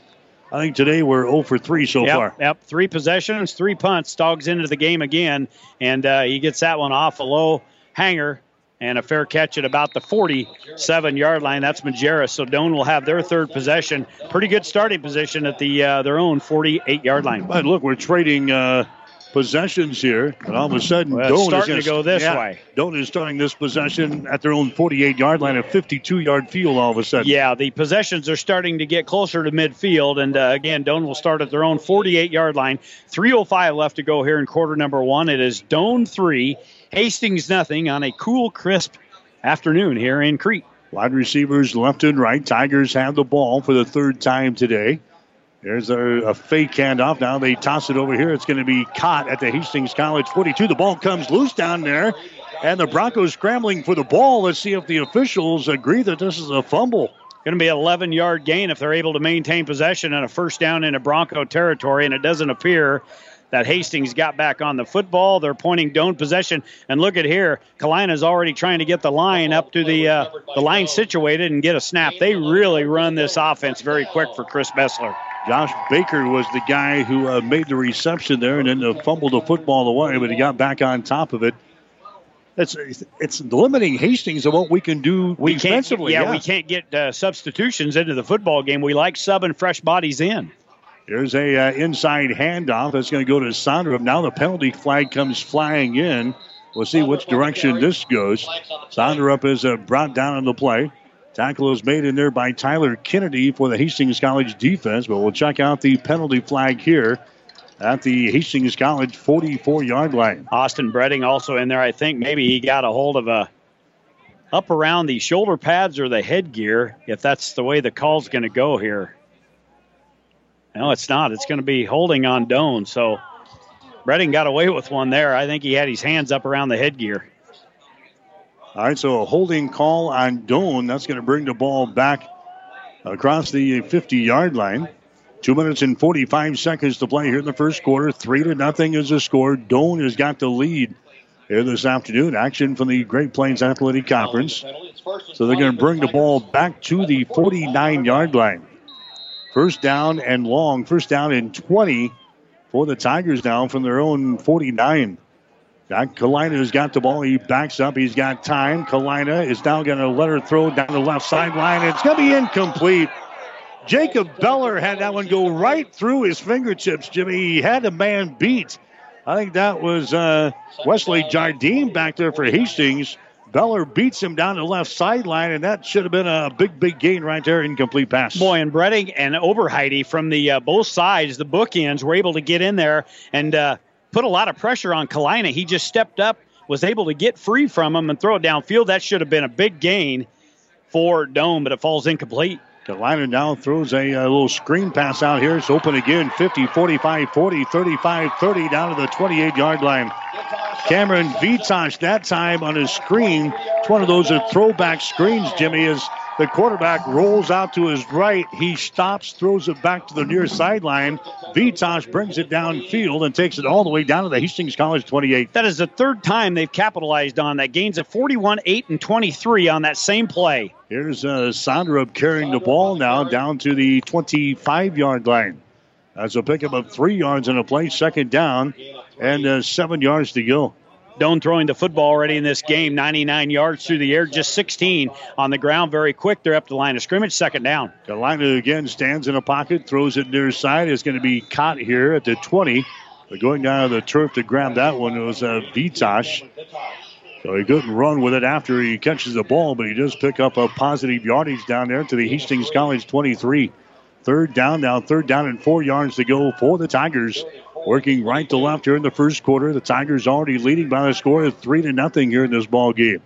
I think today we're 0 for 3 so yep, far. Yep, three possessions, three punts. Dogs into the game again, and uh, he gets that one off a low hanger and a fair catch at about the 47 yard line. That's Majerus. So Doane will have their third possession. Pretty good starting position at the uh, their own 48 yard line. But look, we're trading uh, possessions here, and all of a sudden, well, Doane starting is to go this yeah, way. Doane is starting this possession at their own 48 yard line, a 52 yard field. All of a sudden, Yeah, the possessions are starting to get closer to midfield, and uh, again, Doane will start at their own 48 yard line. 3:05 left to go here in quarter number one. It is Doane three, Hastings nothing on a cool, crisp afternoon here in Crete. Wide receivers left and right. Tigers have the ball for the third time today. There's a, a fake handoff. Now they toss it over here. It's going to be caught at the Hastings College 42. The ball comes loose down there, and the Broncos scrambling for the ball. Let's see if the officials agree that this is a fumble. Going to be an 11 yard gain if they're able to maintain possession and a first down into Bronco territory, and it doesn't appear that Hastings got back on the football. They're pointing Doane possession, and look at here, Kalina's already trying to get the line up to the uh, the line situated and get a snap. They really run this offense very quick for Chris Bessler. Josh Baker was the guy who uh, made the reception there and then uh, fumbled the football away, but he got back on top of it. it's it's limiting Hastings of what we can do we defensively. Can't, yeah, yeah, we can't get uh, substitutions into the football game. We like subbing fresh bodies in. There's a uh, inside handoff that's going to go to Sondrup. Now the penalty flag comes flying in. We'll see which direction this goes. Sondrup is uh, brought down on the play. Tackle is made in there by Tyler Kennedy for the Hastings College defense, but we'll check out the penalty flag here at the Hastings College 44 yard line. Austin Bredding also in there. I think maybe he got a hold of a up around the shoulder pads or the headgear, if that's the way the call's going to go here. No, it's not. It's going to be holding on Doane. So Bredding got away with one there. I think he had his hands up around the headgear. All right, so a holding call on Doane. That's going to bring the ball back across the 50 yard line. Two minutes and 45 seconds to play here in the first quarter. Three to nothing is the score. Doane has got the lead here this afternoon. Action from the Great Plains Athletic Conference. So they're going to bring the ball back to the 49 yard line. First down and long. First down and 20 for the Tigers now from their own 49. Jack Kalina has got the ball. He backs up. He's got time. Kalina is now going to let her throw down the left sideline. It's going to be incomplete. Jacob Beller had that one go right through his fingertips, Jimmy. He had a man beat. I think that was uh, Wesley Jardine back there for Hastings. Beller beats him down the left sideline, and that should have been a big, big gain right there. Incomplete pass. Boy, and Bredding and Oberheide from the uh, both sides, the bookends, were able to get in there and uh, put a lot of pressure on Kalina. He just stepped up, was able to get free from him and throw it downfield. That should have been a big gain for Doane, but it falls incomplete. Kalina now throws a, a, little screen pass out here. It's open again 50, 45, 40, 35, 30 down to the 28 yard line. Cameron Vitosh that time on his screen. It's one of those throwback screens, Jimmy, as the quarterback rolls out to his right. He stops, throws it back to the near sideline. Vitosh brings it downfield and takes it all the way down to the Hastings College 28. That is the third time they've capitalized on that. Gains of 41, 8, and 23 on that same play. Here's uh, Sondrup carrying the ball now down to the 25 yard line. That's a pickup of three yards in a play, second down, and uh, seven yards to go. Doane throwing the football already in this game, 99 yards through the air, just 16 on the ground, very quick. They're up the line of scrimmage, second down. Kalina again stands in a pocket, throws it near side. It's going to be caught here at the 20. But going down to the turf to grab that one was uh, Vitosh. So he couldn't run with it after he catches the ball, but he does pick up a positive yardage down there to the Hastings College 23. Third down now, third down and four yards to go for the Tigers. Working right to left here in the first quarter. The Tigers already leading by the score of three to nothing here in this ball game.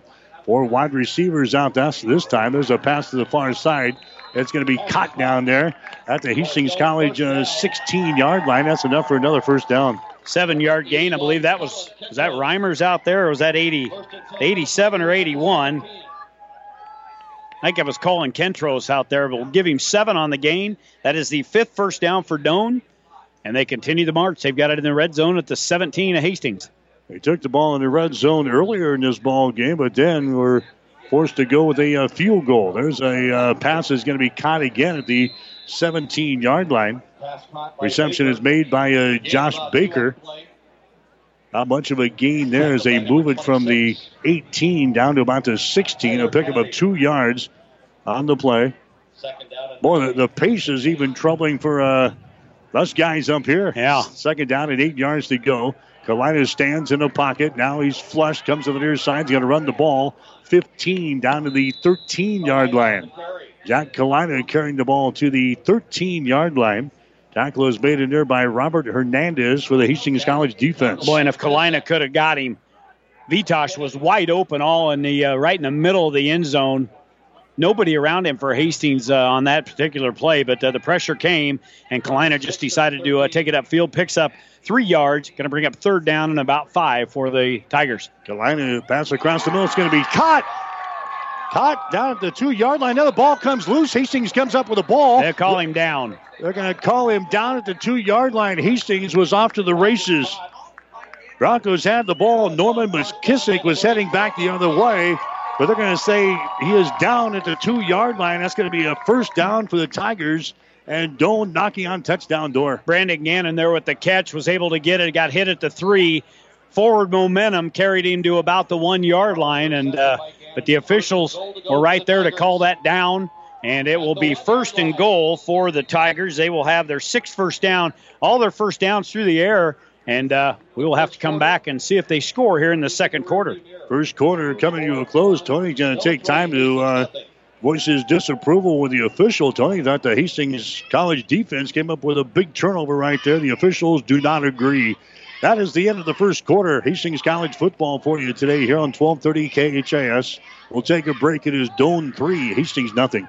Four wide receivers out this time. There's a pass to the far side. It's going to be caught down there at the Hastings College uh, 16 yard line. That's enough for another first down. Seven yard gain. I believe that was, was that Reimers out there or was that 80, 87 or 81? I think it was calling Kentros out there. But we'll give him seven on the gain. That is the fifth first down for Doane. And they continue the march. They've got it in the red zone at the 17 of Hastings. They took the ball in the red zone earlier in this ball game, but then were forced to go with a field goal. There's a uh, pass that's going to be caught again at the 17 yard line. Reception is made by uh, Josh Baker. Not much of a gain there as they move it from the 18 down to about the 16. A pickup of two yards on the play. Boy, the, the pace is even troubling for uh, us guys up here. Yeah. Second down and eight yards to go. Kalina stands in the pocket. Now he's flushed, comes to the near side. He's going to run the ball 15 down to the 13 yard line. Jack Kalina carrying the ball to the 13 yard line. Tackle is made in there by Robert Hernandez for the Hastings College defense. Boy, and if Kalina could have got him, Vitosh was wide open, all in the uh, right in the middle of the end zone. Nobody around him for Hastings uh, on that particular play, but uh, the pressure came, and Kalina just decided to uh, take it upfield, picks up three yards, going to bring up third down and about five for the Tigers. Kalina pass across the middle. It's going to be caught. Caught down at the two yard line. Now the ball comes loose. Hastings comes up with a ball. They'll call him down. They're going to call him down at the two yard line. Hastings was off to the races. Broncos had the ball. Norman McKissick was heading back the other way, but they're going to say he is down at the two yard line. That's going to be a first down for the Tigers. And Doane knocking on touchdown door. Brandon Gannon there with the catch was able to get it. Got hit at the three. forward momentum carried him to about the one yard line, and uh, but the officials were right there to call that down. And it will be first and goal for the Tigers. They will have their sixth first down, all their first downs through the air, and uh, we will have to come back and see if they score here in the second quarter. First quarter coming to a close. Tony's going to take time to uh, voice his disapproval with the official. Tony thought the Hastings College defense came up with a big turnover right there. The officials do not agree. That is the end of the first quarter. Hastings College football for you today here on 1230 KHAS. We'll take a break. It is Doane 3, Hastings nothing.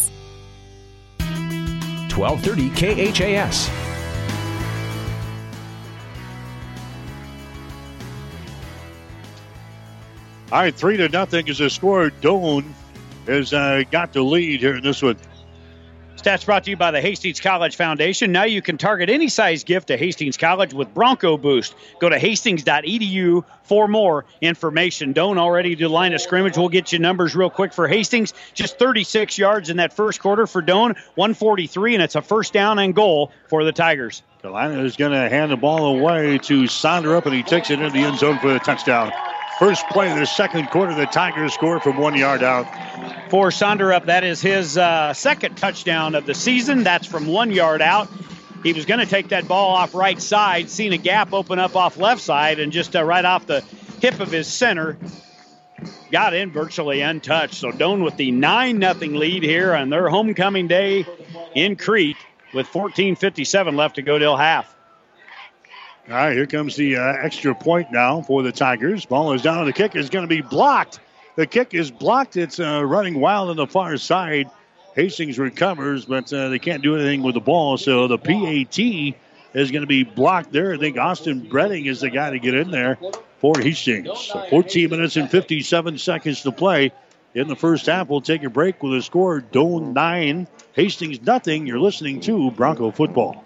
1230 KHAS. All right, three to nothing is the score. Doane has uh, got the lead here in this one. Stats brought to you by the Hastings College Foundation. Now you can target any size gift to Hastings College with Bronco Boost. Go to hastings.edu for more information. Don't already do line of scrimmage. We'll get you numbers real quick for Hastings. Just 36 yards in that first quarter for Doane, 143, and it's a first down and goal for the Tigers. Kalina is going to hand the ball away to Sonderup, and he takes it into the end zone for the touchdown. First play of the second quarter, the Tigers score from one yard out. For Sonderup, that is his uh, second touchdown of the season. That's from one yard out. He was going to take that ball off right side, seen a gap open up off left side, and just uh, right off the hip of his center, got in virtually untouched. So Doane with the 9 0 lead here on their homecoming day in Crete with 14.57 left to go till half. All right, here comes the uh, extra point now for the Tigers. Ball is down. The kick is going to be blocked. The kick is blocked. It's uh, running wild on the far side. Hastings recovers, but uh, they can't do anything with the ball. So the PAT is going to be blocked there. I think Austin Bredding is the guy to get in there for Hastings. So 14 minutes and 57 seconds to play in the first half. We'll take a break with a score Doane 9, Hastings nothing. You're listening to Bronco Football.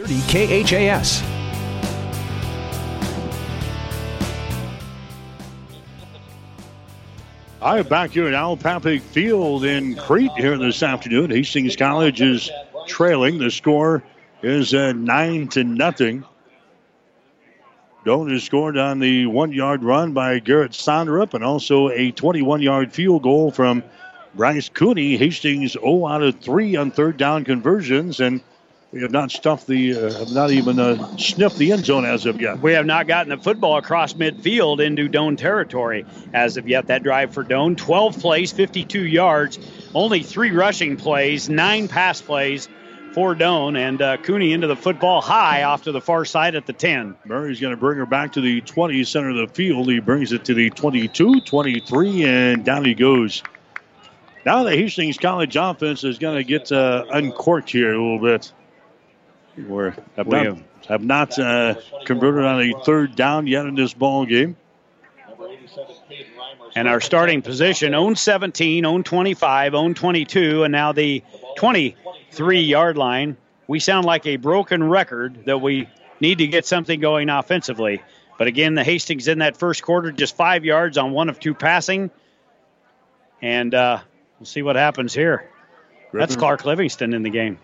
1230 KHAS. I am back here at Al Papik Field in Crete here this afternoon. Hastings College is trailing. The score is uh, nine to nothing. Doane has scored on the one-yard run by Garrett Sonderup and also a 21-yard field goal from Bryce Cooney. Hastings 0 out of 3 on third down conversions, and we have not stuffed the, uh, have not even uh, sniffed the end zone as of yet. We have not gotten the football across midfield into Doane territory as of yet. That drive for Doane, 12 plays, 52 yards, only three rushing plays, nine pass plays for Doane, and uh, Cooney into the football high off to the far side at the 10. Murray's going to bring her back to the 20 center of the field. He brings it to the 22, 23, and down he goes. Now the Hastings College offense is going to get uh, uncorked here a little bit. We have not, have not uh, converted on a third down yet in this ball game. And our starting position, own 17, own 25, own 22, and now the 23 yard line. We sound like a broken record that we need to get something going offensively. But again, the Hastings in that first quarter, just five yards on one of two passing. And uh, we'll see what happens here. Griffin. That's Clark Livingston in the game.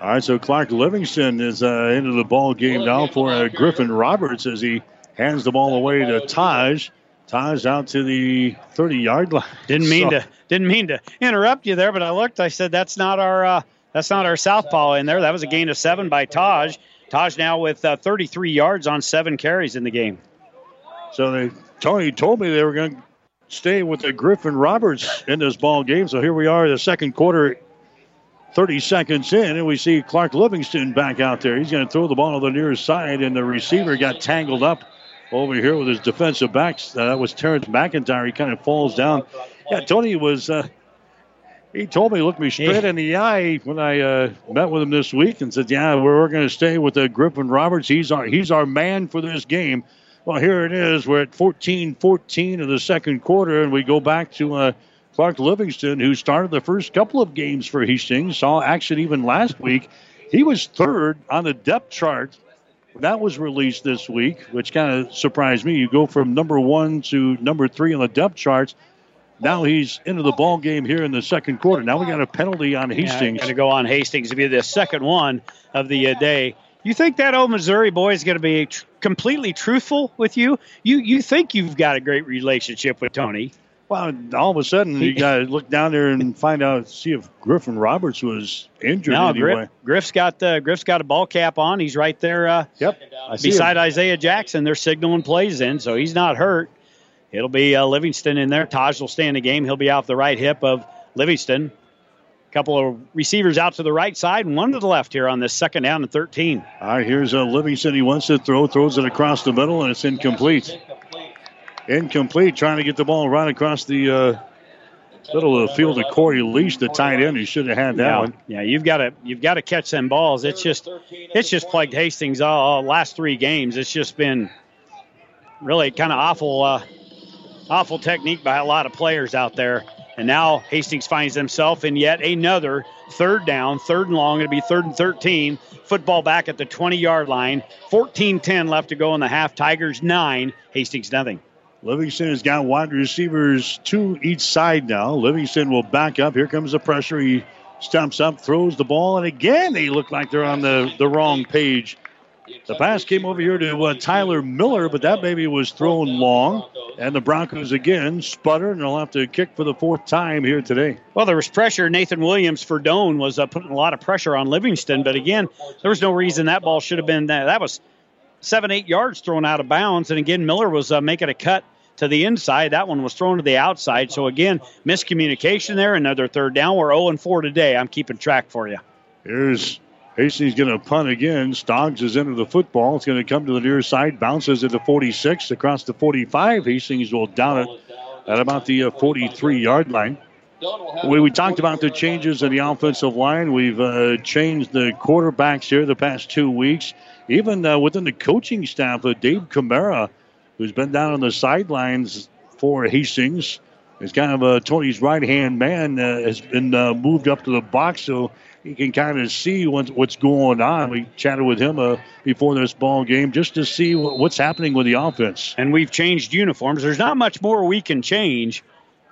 All right, so Clark Livingston is uh, into the ball game now for uh, Griffin Roberts as he hands the ball away to Taj. Taj out to the 30 yard line. Didn't mean so. to didn't mean to interrupt you there, but I looked. I said that's not our uh, that's not our southpaw in there. That was a gain of seven by Taj. Taj now with uh, 33 yards on seven carries in the game. So they, Tony told me they were going to stay with the Griffin Roberts in this ball game. So here we are, the second quarter, 30 seconds in, and we see Clark Livingston back out there. He's going to throw the ball to the near side, and the receiver got tangled up over here with his defensive backs. Uh, that was Terrence McIntyre. He kind of falls down. Yeah, Tony was. Uh, he told me, looked me straight in the eye when I uh, met with him this week, and said, "Yeah, we're going to stay with the Griffin Roberts. He's our he's our man for this game." Well, here it is. We're at 14-14 in the second quarter, and we go back to uh, Clark Livingston, who started the first couple of games for Hastings, saw action even last week. He was third on the depth chart. That was released this week, which kind of surprised me. You go from number one to number three on the depth charts. Now he's into the ball game here in the second quarter. Now we got a penalty on Hastings. Yeah, going to go on Hastings to be the second one of the uh, day. You think that old Missouri boy is going to be tr- completely truthful with you? You you think you've got a great relationship with Tony? Well, all of a sudden you got to look down there and find out, see if Griffin Roberts was injured. No, anyway. Griff, Griff's got uh, Griff's got a ball cap on. He's right there. Uh, yep, beside Isaiah Jackson. They're signaling plays in, so he's not hurt. It'll be uh, Livingston in there. Taj will stay in the game. He'll be off the right hip of Livingston. A couple of receivers out to the right side and one to the left here on this second down and 13. All right, here's uh, Livingston. He wants to throw, throws it across the middle, and it's incomplete. Incomplete, trying to get the ball right across the uh, middle of the field to Corey Leash, the tight end. He should have had that yeah, one. Yeah, you've got to you've got to catch them balls. It's just it's just plagued Hastings all, all last three games. It's just been really kind of awful, uh, awful technique by a lot of players out there. And now Hastings finds himself in yet another third down, third and long. It'll be third and 13. Football back at the 20 yard line. 14 10 left to go in the half. Tigers nine, Hastings nothing. Livingston has got wide receivers to each side now. Livingston will back up. Here comes the pressure. He stumps up, throws the ball, and again they look like they're on the, the wrong page. The pass came over here to uh, Tyler Miller, but that baby was thrown long. And the Broncos again sputter, and they'll have to kick for the fourth time here today. Well, there was pressure. Nathan Williams for Doane was uh, putting a lot of pressure on Livingston, but again, there was no reason that ball should have been that. That was seven, eight yards thrown out of bounds. And again, Miller was uh, making a cut to the inside. That one was thrown to the outside. So again, miscommunication there. Another third down. We're 0 4 today. I'm keeping track for you. Here's Hastings going to punt again. Stoggs is into the football. It's going to come to the near side. Bounces at the 46 across the 45. Hastings will down it at about the 43 yard line. We, we talked about the changes in the offensive line. We've uh, changed the quarterbacks here the past two weeks. Even uh, within the coaching staff, uh, Dave Camara, who's been down on the sidelines for Hastings, is kind of Tony's right hand man, uh, has been uh, moved up to the box so he can kind of see what's, what's going on. We chatted with him uh, before this ball game just to see what's happening with the offense. And we've changed uniforms. There's not much more we can change.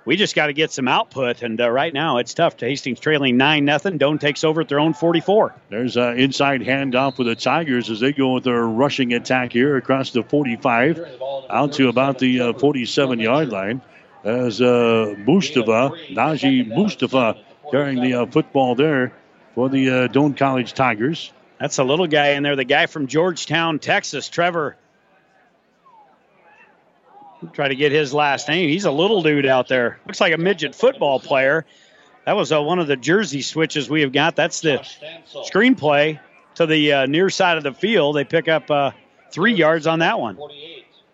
We just got to get some output, and uh, right now it's tough. Hastings trailing nine nothing. Doane takes over at their own 44. There's an inside handoff for the Tigers as they go with their rushing attack here across the 45 out to about the uh, 47 yard line. As uh, Mustafa, Najee Mustafa, carrying the uh, football there for the uh, Doane College Tigers. That's a little guy in there, the guy from Georgetown, Texas, Trevor. Try to get his last name. He's a little dude out there. Looks like a midget football player. That was uh, one of the jersey switches we have got. That's the screenplay to the uh, near side of the field. They pick up uh, three yards on that one. All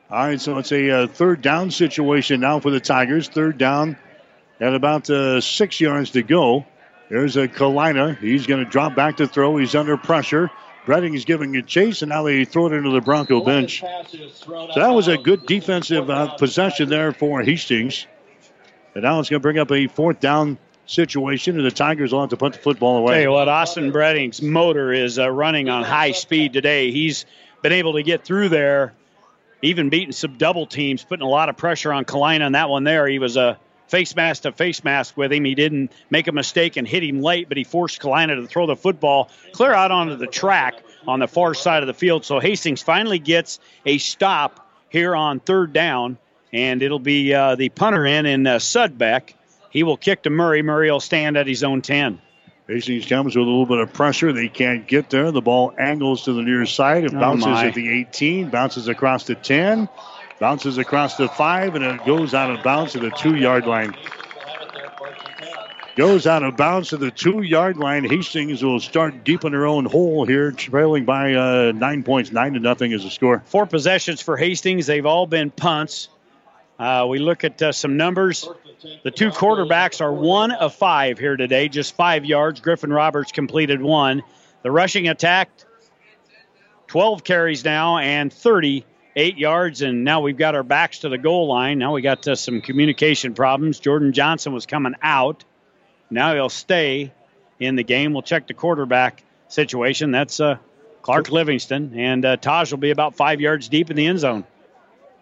right, so it's a uh, third down situation now for the Tigers. Third down at about uh, six yards to go. There's a Kalina. He's going to drop back to throw. He's under pressure. Bredding is giving a chase, and now they throw it into the Bronco bench. So that was a good defensive uh, possession there for Hastings. And now it's going to bring up a fourth down situation, and the Tigers will have to put the football away. Tell you what, Austin Bredding's motor is uh, running on high speed today. He's been able to get through there, even beating some double teams, putting a lot of pressure on Kalina on that one there. He was a face mask to face mask with him. He didn't make a mistake and hit him late, but he forced Kalina to throw the football clear out onto the track on the far side of the field. So Hastings finally gets a stop here on third down, and it'll be uh, the punter in in uh, Sudbeck. He will kick to Murray. Murray will stand at his own 10. Hastings comes with a little bit of pressure. They can't get there. The ball angles to the near side. It Oh, bounces my. at the 18, bounces across the 10, bounces across the 5, and it goes out of bounds to the two yard line. Goes out of bounds to the two yard line. Hastings will start deep in their own hole here, trailing by uh, nine points. Nine to nothing is the score. Four possessions for Hastings. They've all been punts. Uh, we look at uh, some numbers. The two quarterbacks are one of five here today, just five yards. Griffin Roberts completed one. The rushing attack, 12 carries now and 38 yards. And now we've got our backs to the goal line. Now we got uh, some communication problems. Jordan Johnson was coming out. Now he'll stay in the game. We'll check the quarterback situation. That's uh, Clark Livingston. And uh, Taj will be about five yards deep in the end zone.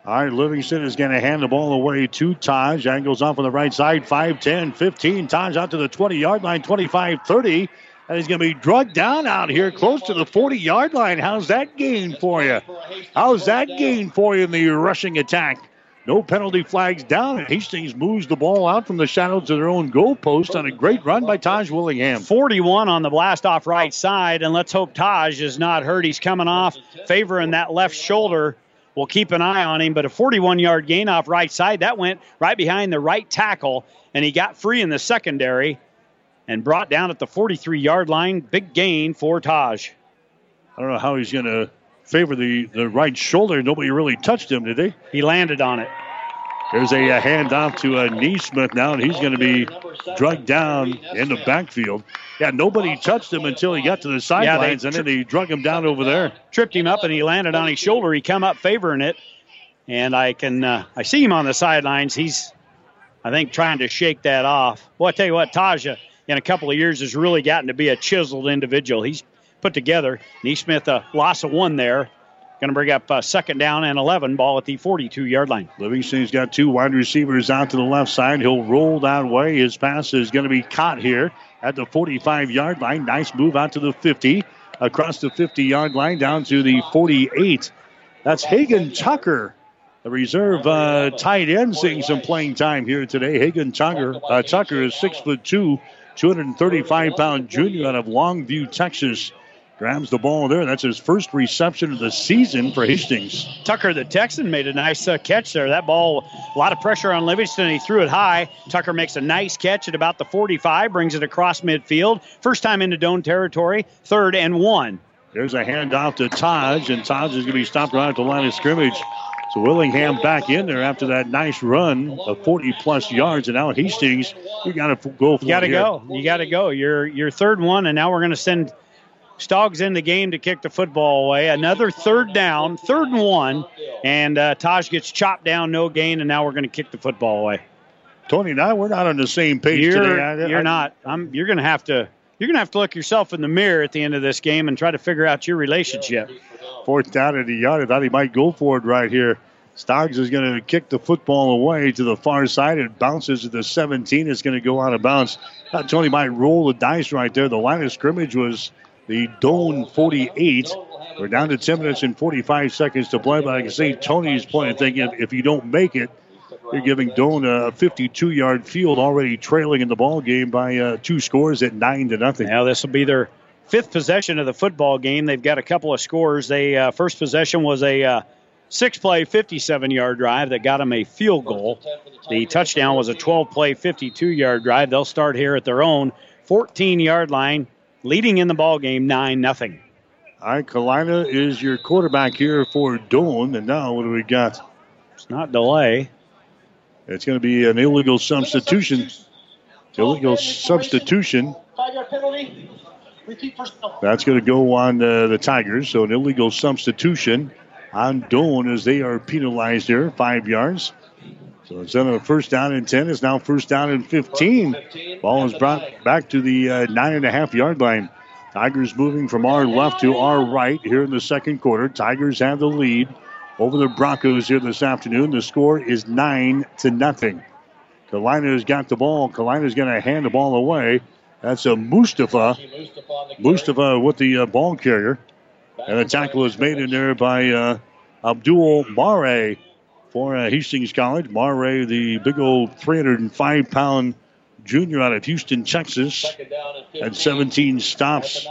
All right, Livingston is going to hand the ball away to Taj. Angles off on the right side, 5, 10, 15. Taj out to the 20 yard line, 25, 30. And he's going to be drugged down out here close to the 40 yard line. How's that gain for you? How's that gain for you in the rushing attack? No penalty flags down, and Hastings moves the ball out from the shadow to their own goal post on a great run by Taj Willingham. 41 on the blast off right side, and let's hope Taj is not hurt. He's coming off, favoring that left shoulder. We'll keep an eye on him, but a 41 yard gain off right side, that went right behind the right tackle, and he got free in the secondary and brought down at the 43 yard line. Big gain for Taj. I don't know how he's going to favor the, the right shoulder. Nobody really touched him, did they? He landed on it. There's a, uh handoff to uh, Neesmith now, and he's going to be drugged down in the backfield. Yeah, nobody touched him until he got to the sidelines, and then they drug him down over there. Tripped him up, and he landed on his shoulder. He come up favoring it, and I can uh, I see him on the sidelines. He's, I think, trying to shake that off. Well, I tell you what, Taja in a couple of years has really gotten to be a chiseled individual. He's put together. Neesmith a loss of one there. Going to bring up uh, second down and 11 ball at the 42 yard line. Livingston's got two wide receivers out to the left side. He'll roll that way. His pass is going to be caught here at the 45 yard line. Nice move out to the 50, across the 50 yard line down to the 48. That's Hagen Tucker, the reserve uh, tight end, seeing some playing time here today. Hagen Tucker, uh, Tucker is six foot two, 235 pound junior out of Longview, Texas. Grabs the ball there. That's his first reception of the season for Hastings. Tucker, the Texan, made a nice uh, catch there. That ball, a lot of pressure on Livingston. He threw it high. Tucker makes a nice catch at about the 45, brings it across midfield. First time into Doane territory, third and one. There's a handoff to Taj, and Taj is going to be stopped right at the line of scrimmage. So Willingham back in there after that nice run of 40 plus yards, and now Hastings, you got to go for You got to go. You got to go. You're you're third one, and now we're going to send Stoggs in the game to kick the football away. Another third down, third and one, and uh, Taj gets chopped down, no gain, and now we're going to kick the football away. Tony and I, we're not on the same page You're, today. I- you're I- not. I'm, you're going to have to. You're going to have to look yourself in the mirror at the end of this game and try to figure out your relationship. Fourth down at the yard. I thought he might go for it right here. Stoggs is going to kick the football away to the far side. It bounces to the 17. It's going to go out of bounds. Tony might roll the dice right there. The line of scrimmage was the Doane 48. We're down to 10 minutes and 45 seconds to play, but I can see Tony's of thinking if you don't make it, you're giving Doane a 52 yard field already trailing in the ball game by uh, two scores at 9 to nothing. Now this will be their fifth possession of the football game. They've got a couple of scores. They uh, first possession was a uh, six-play, 57-yard drive that got them a field goal. The touchdown was a 12-play, 52-yard drive. They'll start here at their own 14-yard line, leading in the ball game nine nothing. All right, Kalina is your quarterback here for Doane. And now what do we got? It's not delay. It's going to be an illegal substitution. Illegal substitution. That's going to go on uh, the Tigers. So an illegal substitution on Doane as they are penalized here, five yards. So instead of a first down and 10, it's now first down and 15. Ball is brought back to the uh, nine and a half yard line. Tigers moving from our left to our right here in the second quarter. Tigers have the lead over the Broncos here this afternoon. The score is nine to nothing. Kalina's got the ball. Kalina's going to hand the ball away. That's a Mustafa. Mustafa with the uh, ball carrier. And the tackle is made in there by uh, Abdul Mare for uh, Hastings College. Mare, the big old 305 pound junior out of Houston, Texas. Had 17 stops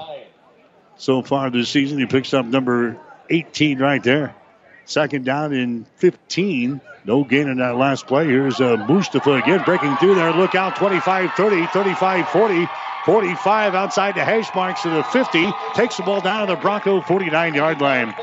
so far this season. He picks up number 18 right there. Second down in 15. No gain in that last play. Here's uh, Mustafa again breaking through there. Look out 25 30, 35 40. 45 outside the hash marks to the 50. Takes the ball down to the Bronco 49 yard line.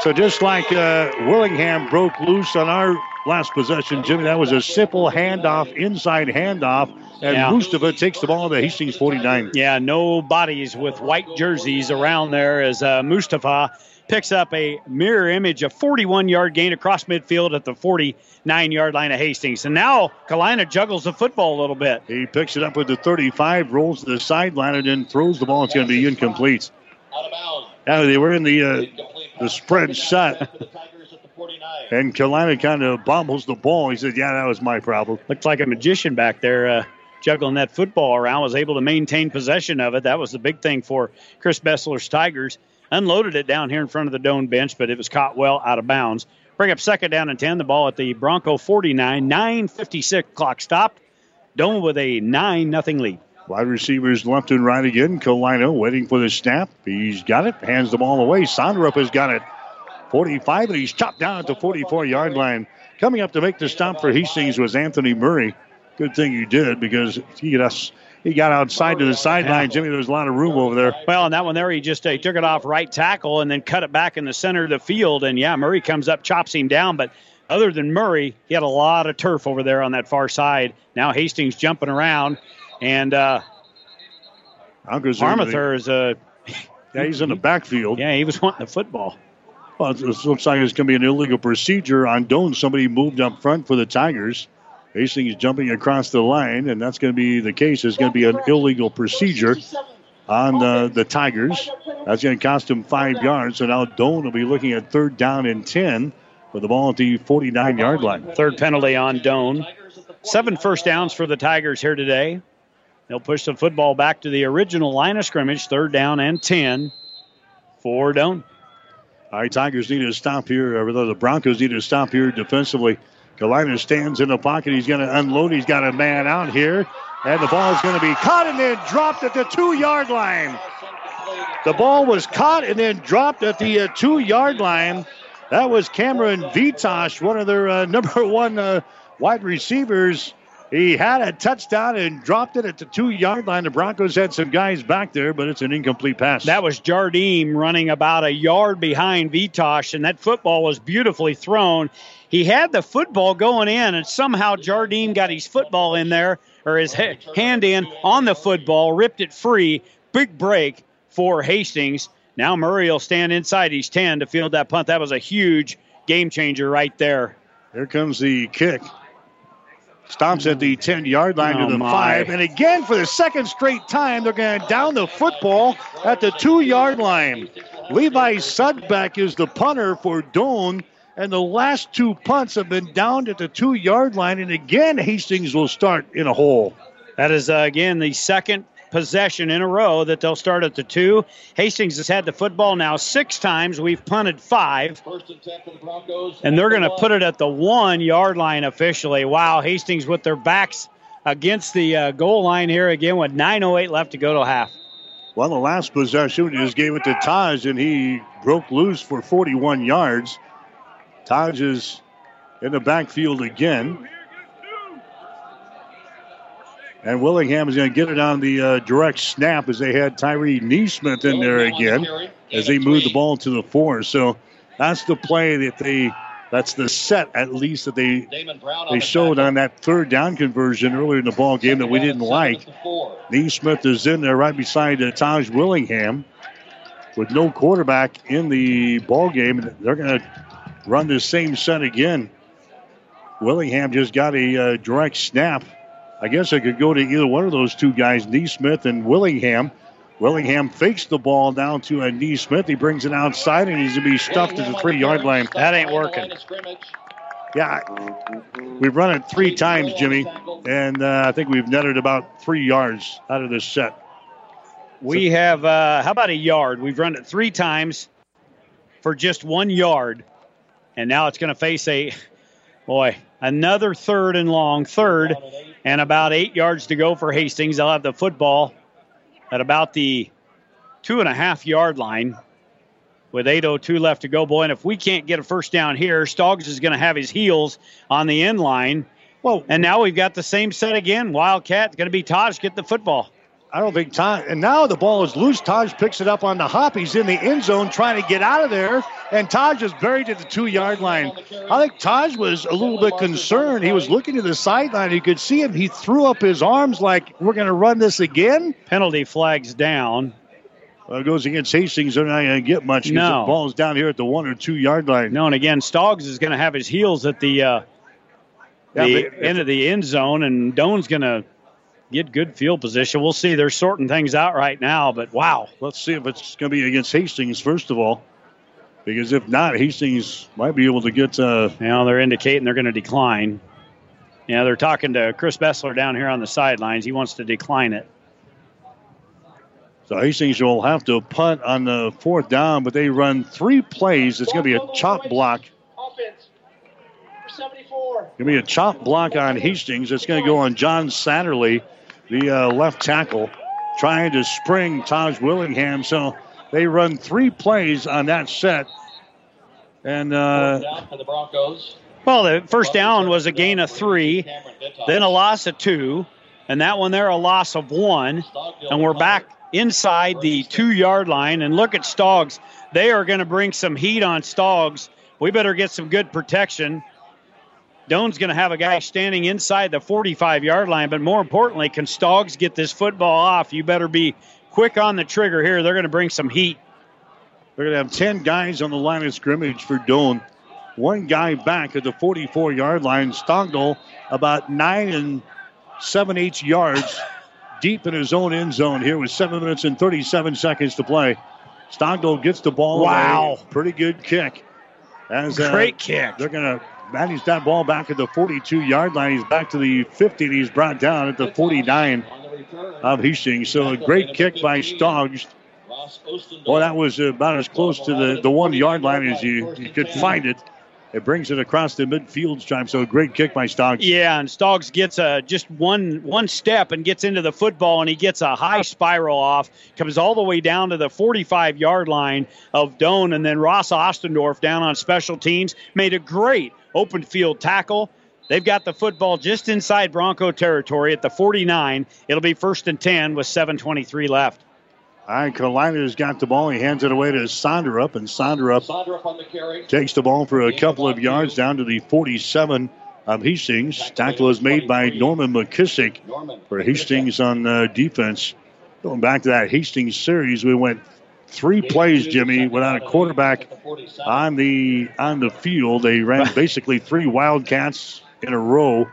So just like uh, Willingham broke loose on our last possession, Jimmy, that was a simple handoff, inside handoff. And yeah. Mustafa takes the ball to Hastings 49. Yeah, no bodies with white jerseys around there as uh, Mustafa picks up a mirror image, a 41 yard gain across midfield at the 49 yard line of Hastings. And now Kalina juggles the football a little bit. He picks it up with the 35, rolls to the sideline, and then throws the ball. It's going to be incomplete. Now they were in the uh, the spread set. And Kalina kind of bobbles the ball. He said, Yeah, that was my problem. Looks like a magician back there. Uh, juggling that football around, was able to maintain possession of it. That was the big thing for Chris Bessler's Tigers unloaded it down here in front of the Doane bench, but it was caught well out of bounds. Bring up second down and 10. The ball at the Bronco 49. 9.56 clock stopped. Doane with a 9 nothing lead. Wide receivers left and right again. Kalina waiting for the snap. He's got it. Hands the ball away. Sondrup has got it. 45, and he's chopped down at the 44 yard line. Coming up to make the stop for Hastings was Anthony Murray. Good thing you did because he got us he got outside to the sideline. Jimmy, there was a lot of room over there. Well, and that one there, he just uh, he took it off right tackle and then cut it back in the center of the field. And yeah, Murray comes up, chops him down. But other than Murray, he had a lot of turf over there on that far side. Now Hastings jumping around, and uh, Armather is a. Uh, yeah, he's in the backfield. Yeah, he was wanting the football. Well, it looks like it's going to be an illegal procedure on Doane. Somebody moved up front for the Tigers. Hastings jumping across the line, and that's going to be the case. It's going to be an illegal procedure on the, the Tigers. That's going to cost them five yards. So now Doane will be looking at third down and 10 with the ball at the 49 yard line. Third penalty on Doane. Seven first downs for the Tigers here today. They'll push the football back to the original line of scrimmage, third down and 10 for Doane. All right, Tigers need to stop here, or the Broncos need to stop here defensively. Kalina stands in the pocket. He's going to unload. He's got a man out here. And the ball is going to be caught and then dropped at the two yard line. The ball was caught and then dropped at the uh, two yard line. That was Cameron Vitosh, one of their uh, number one uh, wide receivers. He had a touchdown and dropped it at the two yard line. The Broncos had some guys back there, but it's an incomplete pass. That was Jardim running about a yard behind Vitosh, and that football was beautifully thrown. He had the football going in, and somehow Jardim got his football in there, or his hand in on the football, ripped it free. Big break for Hastings. Now Murray will stand inside his 10 to field that punt. That was a huge game changer right there. Here comes the kick. Stops at the 10 yard line oh to the my. five. And again, for the second straight time, they're going to down the football at the two yard line. Levi Sudbeck is the punter for Doane. And the last two punts have been down at the two yard line. And again, Hastings will start in a hole. That is, uh, again, the second possession in a row that they'll start at the two. Hastings has had the football now six times. We've punted five. And they're going to put it at the one yard line officially. Wow, Hastings with their backs against the uh, goal line here again with 9.08 left to go to half. Well, the last possession just gave it to Taj, and he broke loose for 41 yards. Taj is in the backfield again. And Willingham is going to get it on the uh, direct snap as they had Tyree Neesmith in there again as they move the ball to the four. So that's the play that they, that's the set at least that they they showed on that third down conversion earlier in the ball game that we didn't like. Neesmith is in there right beside uh, Taj Willingham with no quarterback in the ball game. They're going to run the same set again. Willingham just got a uh, direct snap. I guess I could go to either one of those two guys, Neesmith and Willingham. Willingham fakes the ball down to a Neesmith. He brings it outside and he's going to be stuffed at the three yard line. That ain't working. Yeah, we've run it three times, Jimmy, and uh, I think we've netted about three yards out of this set. We have, uh, how about a yard? We've run it three times for just one yard. And now it's going to face a, boy, another third and long, third And about eight yards to go for Hastings. They'll have the football at about the two and a half yard line with 8.02 left to go. Boy, and if we can't get a first down here, Stoggs is going to have his heels on the end line. Well, and now we've got the same set again. Wildcat going to be Taj get the football. I don't think Taj. And now the ball is loose. Taj picks it up on the hop. He's in the end zone trying to get out of there. And Taj is buried at the two yard line. I think Taj was a little bit concerned. He was looking to the sideline. You could see him. He threw up his arms like, we're going to run this again. Penalty flags down. Well, it goes against Hastings. They're not going to get much. No. The ball's down here at the one or two yard line. No, and again, Stoggs is going to have his heels at the, uh, the Yeah, end of the end zone, and Doane's going to get good field position. We'll see. They're sorting things out right now, but wow. Let's see if it's going to be against Hastings, first of all. Because if not, Hastings might be able to get. Uh, You know, they're indicating they're going to decline. Yeah, they're talking to Chris Bessler down here on the sidelines. He wants to decline it. so Hastings will have to punt on the fourth down, but they run three plays. It's going to be a chop block. Offense. For 74. Going to be a chop block on Hastings. It's going to go on John Satterley, the uh, left tackle, trying to spring Taj Willingham. So they run three plays on that set. And uh, Down for the Broncos. Well, the first down was a gain of three, then a loss of two, and that one there a loss of one. And we're back inside the two yard line. And look at Stoggs. They are going to bring some heat on Stoggs. We better get some good protection. Doane's going to have a guy standing inside the 45 yard line, but more importantly, can Stoggs get this football off? You better be quick on the trigger here. They're going to bring some heat. they're going to have 10 guys on the line of scrimmage for Doane. One guy back at the 44 yard line. Stogdell about nine and seven eighths yards deep in his own end zone here with seven minutes and 37 seconds to play. Stogdell gets the ball. Wow. away. Pretty good kick. As, uh, Great kick. They're going to manage that ball back at the 42 yard line. He's back to the 50 and he's brought down at the 49 of Hastings. So a great kick by Stoggs. Well, that was about as close to the, the one yard line as you, you could find it. It brings it across the midfield stripe. So a great kick by Stoggs. Yeah, and Stoggs gets a just one one step and gets into the football, and he gets a high spiral off, comes all the way down to the 45 yard line of Doane, and then Ross Ostendorf down on special teams made a great open field tackle. They've got the football just inside Bronco territory at the 49. It'll be first and 10 with 7:23 left. All right, Kalina's got the ball. He hands it away to Sonderup, and Sonderup Sondrup on the carry. takes the ball for a couple of yards down to the 47 of Hastings. Tackle is made by Norman McKissick for Hastings on uh, defense. Going back to that Hastings series, we went three plays, Jimmy, without a quarterback on the on the field. They ran basically three Wildcats in a row,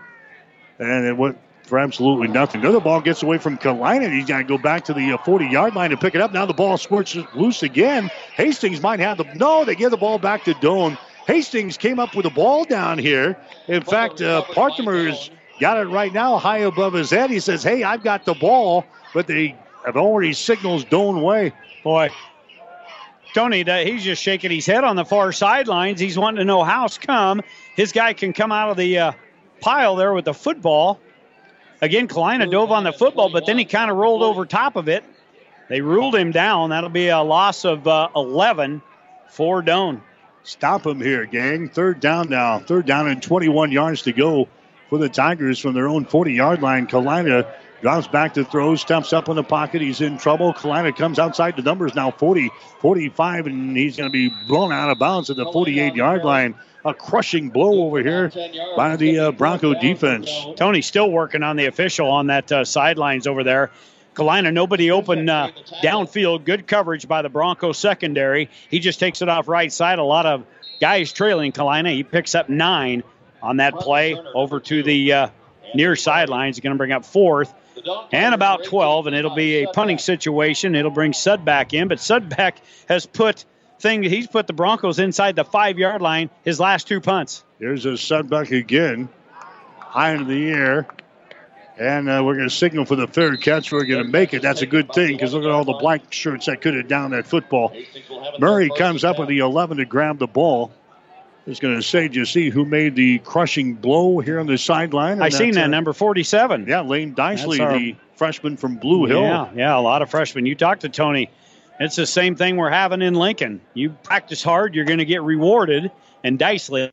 and it went for absolutely nothing. The other ball gets away from Kalina. He's got to go back to the 40 yard line to pick it up. Now the ball squirts loose again. Hastings might have the. No, they give the ball back to Doane. Hastings came up with the ball down here. In fact, uh, Partner's got it right now high above his head. He says, Hey, I've got the ball, but they have already signals Doane way. Boy, Tony, he's just shaking his head on the far sidelines. He's wanting to know how's come his guy can come out of the uh, pile there with the football. Again, Kalina dove on the football, but then he kind of rolled over top of it. They ruled him down. That'll be a loss of uh, 11 for Doane. Stop him here, gang. Third down now. Third down and 21 yards to go for the Tigers from their own 40 yard line. Kalina drops back to throw, steps up in the pocket. He's in trouble. Kalina comes outside the numbers now 40, 45, and he's going to be blown out of bounds at the 48 yard line. A crushing blow over here by the uh, Bronco defense. Tony's still working on the official on that uh, sidelines over there. Kalina, nobody open uh, downfield. Good coverage by the Bronco secondary. He just takes it off right side. A lot of guys trailing Kalina. He picks up nine on that play over to the uh, near sidelines. He's going to bring up fourth and about 12, and it'll be a punting situation. It'll bring Sudbeck in, but Sudbeck has put thing. He's put the Broncos inside the five yard line his last two punts. Here's a Sudbeck again, high into the air. And uh, we're going to signal for the third catch. We're going to make it. That's a good thing because look at all the black shirts that could have down that football. Murray comes up with the 11 to grab the ball. Was going to say, do you see who made the crushing blow here on the sideline? I seen that number 47. Yeah, Lane Dicely, our- the freshman from Blue Hill. Yeah, yeah, a lot of freshmen. You talk to Tony, it's the same thing we're having in Lincoln. You practice hard, you're going to get rewarded. And Dicely,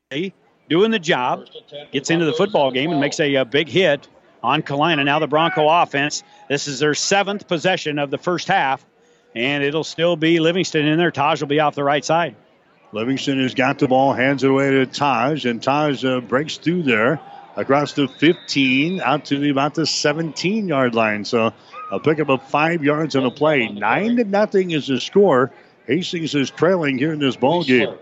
doing the job, gets into the football game and makes a, uh big hit on Kalina. Now the Bronco offense. This is their seventh possession of the first half, and it'll still be Livingston in there. Taj will be off the right side. Livingston has got the ball, hands it away to Taj, and Taj uh, breaks through there across the 15 out to the, about the 17 yard line. So a pickup of five yards on the play. Nine to nothing is the score. Hastings is trailing here in this ball game.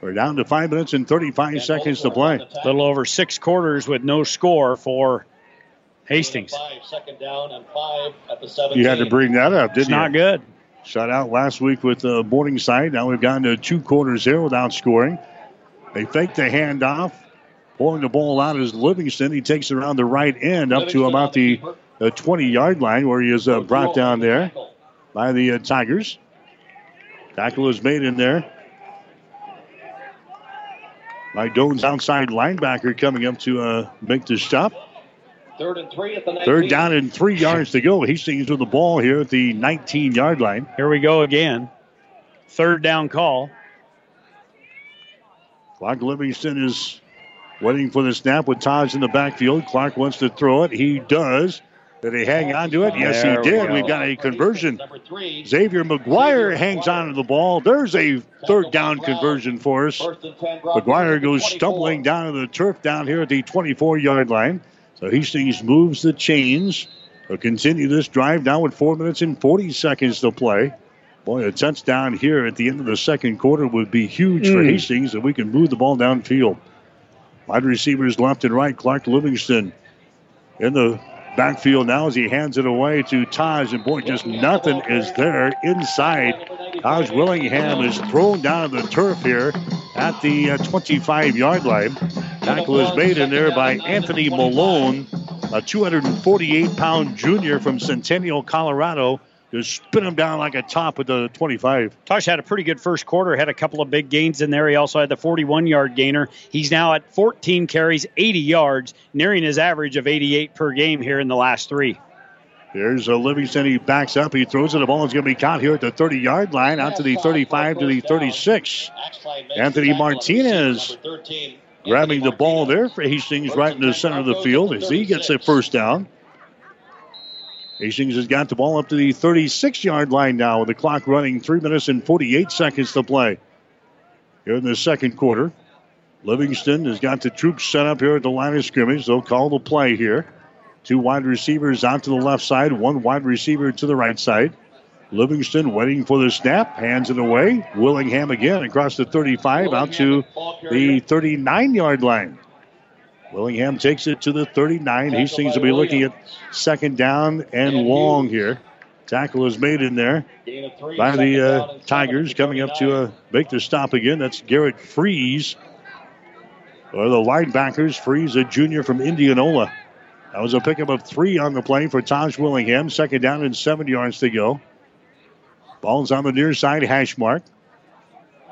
We're down to five minutes and 35 seconds to play. A little over six quarters with no score for Hastings. Five, second down and five at the 17. You had to bring that up, didn't It's you? not good. Shut out last week with uh, Morningside. Now we've gone to two quarters here without scoring. They fake the handoff. Pulling the ball out is Livingston. He takes it around the right end up to about the 20 yard line where he is uh, brought down there by the uh, Tigers. Tackle is made in there. By Doane's outside linebacker coming up to uh, make the stop. Third and three at the 19. Third down and three yards to go. Hastings with the ball here at the 19 yard line. Here we go again. Third down call. Clark Livingston is waiting for the snap with Taj in the backfield. Clark wants to throw it. He does. Did he hang on to it? Yes, There he we did. go. We've got a conversion. Xavier McGuire hangs on to the ball. There's a third down conversion for us. First and 10. Broncos McGuire goes stumbling down to the turf down here at the 24 yard line. So Hastings moves the chains. They'll continue this drive now with four minutes and 40 seconds to play. Boy, a touchdown here at the end of the second quarter would be huge for Mm. Hastings if we can move the ball downfield. Wide receivers left and right. Clark Livingston in the backfield now as he hands it away to Taj. And boy, just nothing is there inside. Taj Willingham is thrown down the turf here at the uh, 25 yard line. Tackle is made in there by Anthony Malone, a 248 pound junior from Centennial, Colorado. Just spin him down like a top at the 25. Taj had a pretty good first quarter, had a couple of big gains in there. He also had the 41 yard gainer. He's now at 14 carries, 80 yards, nearing his average of 88 per game here in the last three. Here's a Livingston. He backs up. He throws it. The ball is going to be caught here at the 30 yard line, out to the 35 to the 36. Anthony Martinez grabbing the ball there for Hastings right in the center of the field as he gets a first down. Hastings has got the ball up to the 36 yard line now with the clock running three minutes and 48 seconds to play. Here in the second quarter, Livingston has got the troops set up here at the line of scrimmage. They'll call the play here. Two wide receivers out to the left side, one wide receiver to the right side. Livingston waiting for the snap, hands it away. Willingham again across the 35 out to the 39 yard line. Willingham takes it to the 39. He seems to be looking at second down and long here. Tackle is made in there by the uh, Tigers coming up to uh, make the stop again. That's Garrett Freeze. Or the linebackers, Freeze, a junior from Indianola. That was a pickup of three on the play for Taj Willingham. Second down and seven yards to go. Ball's on the near side hash mark.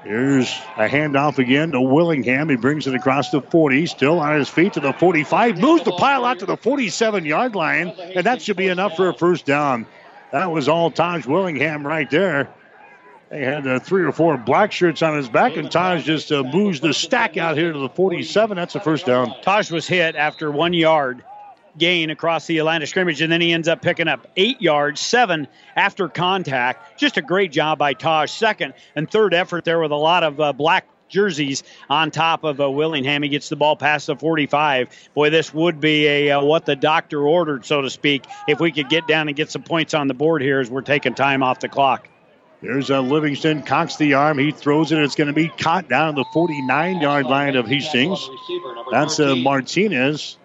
Here's a handoff again to Willingham. He brings it across the 40, still on his feet to the 45, moves the pile out to the 47 yard line, and that should be enough for a first down. That was all Taj Willingham right there. They had uh, three or four black shirts on his back, and Taj just uh, moves the stack out here to the 47. That's a first down. Taj was hit after one yard gain across the of scrimmage, and then he ends up picking up eight yards, seven after contact. Just a great job by Taj. Second and third effort there with a lot of uh, black jerseys on top of uh, Willingham. He gets the ball past the 45. Boy, this would be a uh, what the doctor ordered, so to speak, if we could get down and get some points on the board here as we're taking time off the clock. There's a Livingston, cocks the arm. He throws it. It's going to be caught down the 49 yard line of Hastings. That's uh, Martinez.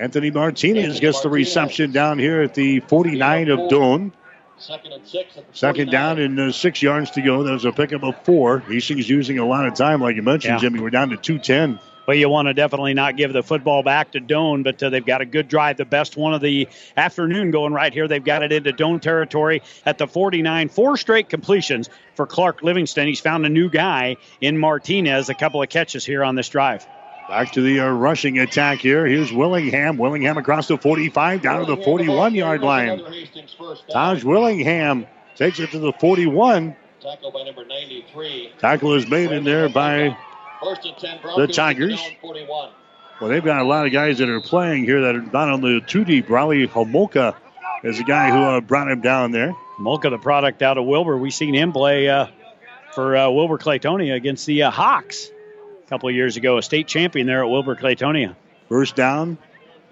Anthony Martinez gets the reception down here at the 49 of Doane. Second and six. Second down and uh, six yards to go. That was a pickup of four. Hastings using a lot of time, like you mentioned, Yeah. Jimmy. We're down to 210. Well, you want to definitely not give the football back to Doane, but uh, they've got a good drive, the best one of the afternoon going right here. They've got it into Doane territory at the 49. Four straight completions for Clark Livingston. He's found a new guy in Martinez. A couple of catches here on this drive. Back to the uh, rushing attack here. Here's Willingham. Willingham across the 45 down to the 41 yard line. Taj Willingham takes it to the 41. Tackle by number 93. Tackle is made in there by First and 10 the Tigers. Well, they've got a lot of guys that are playing here that are not on the two deep. Raleigh Homolka is the guy who uh, brought him down there. Molka, the product out of Wilber. We've seen him play uh, for uh, Wilber Clatonia against the uh, Hawks couple of years ago, a state champion there at Wilber Clatonia. First down.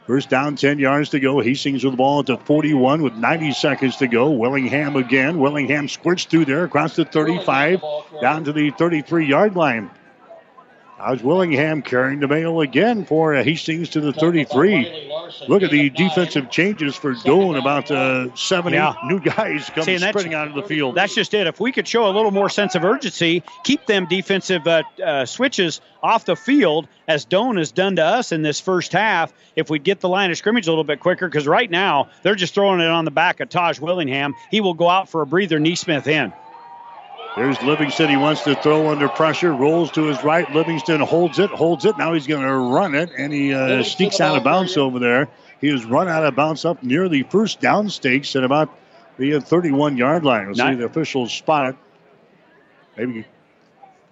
First down, 10 yards to go. Hastings with the ball at the 41 with 90 seconds to go. Willingham again. Willingham squirts through there across the 35 down to the 33 yard line. How's Willingham carrying the mail again for Hastings to the 33? Look at the defensive changes for Doane. About uh, seven, Yeah. new guys coming sprinting out of the field. That's just it. If we could show a little more sense of urgency, keep them defensive uh, uh, switches off the field, as Doane has done to us in this first half, if we'd get the line of scrimmage a little bit quicker, because right now they're just throwing it on the back of Taj Willingham. He will go out for a breather, Neesmith in. There's Livingston. He wants to throw under pressure. Rolls to his right. Livingston holds it, holds it. Now he's going to run it, and he uh, sneaks out of bounds over there. He has run out of bounds up near the first down stakes at about the 31 yard line. We'll see the officials spot it. Maybe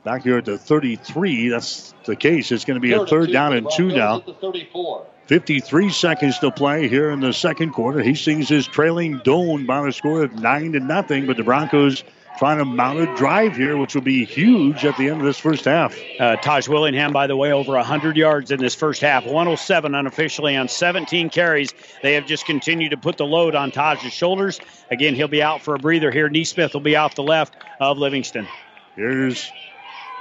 back here at the 33. That's the case. It's going to be a third down and two now. Broncos at the 34. 53 seconds to play here in the second quarter. He Hastings is trailing Doane by a score of nine to nothing, but the Broncos trying to mount a drive here, which will be huge at the end of this first half. Uh, Taj Willingham, by the way, over 100 yards in this first half. 107 unofficially on 17 carries. They have just continued to put the load on Taj's shoulders. Again, he'll be out for a breather here. Neesmith will be off the left of Livingston. Here's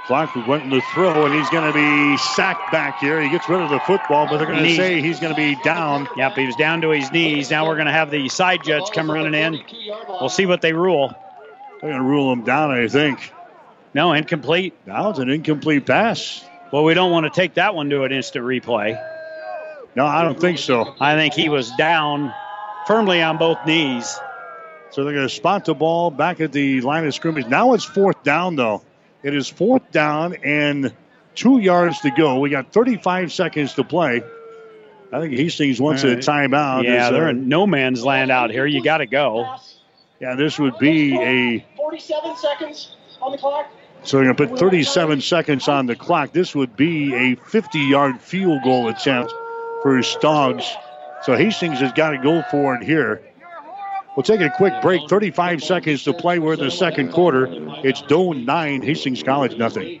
Clark who went in the throw, and he's going to be sacked back here. He gets rid of the football, but they're going to say he's going to be down. Yep, he was down to his knees. Now we're going to have the side judge come running in. We'll see what they rule. They're going to rule him down, I think. No, incomplete. Now it's an incomplete pass. Well, we don't want to take that one to an instant replay. No, I don't think so. I think he was down firmly on both knees. So they're going to spot the ball back at the line of scrimmage. Now it's fourth down, though. It is fourth down and two yards to go. We got 35 seconds to play. I think Hastings wants a right. timeout. Yeah, uh, they're in no man's land out here. You got to go. Yeah, this would be a 47 seconds on the clock. So they're going to put 37 seconds on the clock. This would be a 50 yard field goal attempt for Stoggs. So Hastings has got to go for it here. We'll take a quick break. 35 seconds to play. We're in the second quarter. It's Doane 9, Hastings College nothing.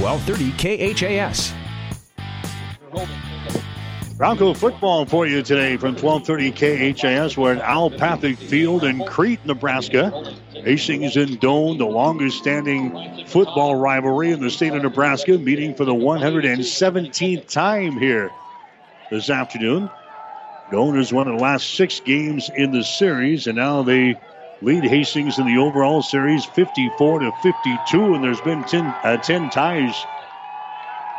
1230 KHAS. Bronco football for you today from 1230 KHAS. We're at Al Papik Field in Crete, Nebraska. Hastings and Doane, the longest standing football rivalry in the state of Nebraska, meeting for the 117th time here this afternoon. Doane has won the last six games in the series, and now they lead Hastings in the overall series 54 to 52, and there's been 10, uh, 10 ties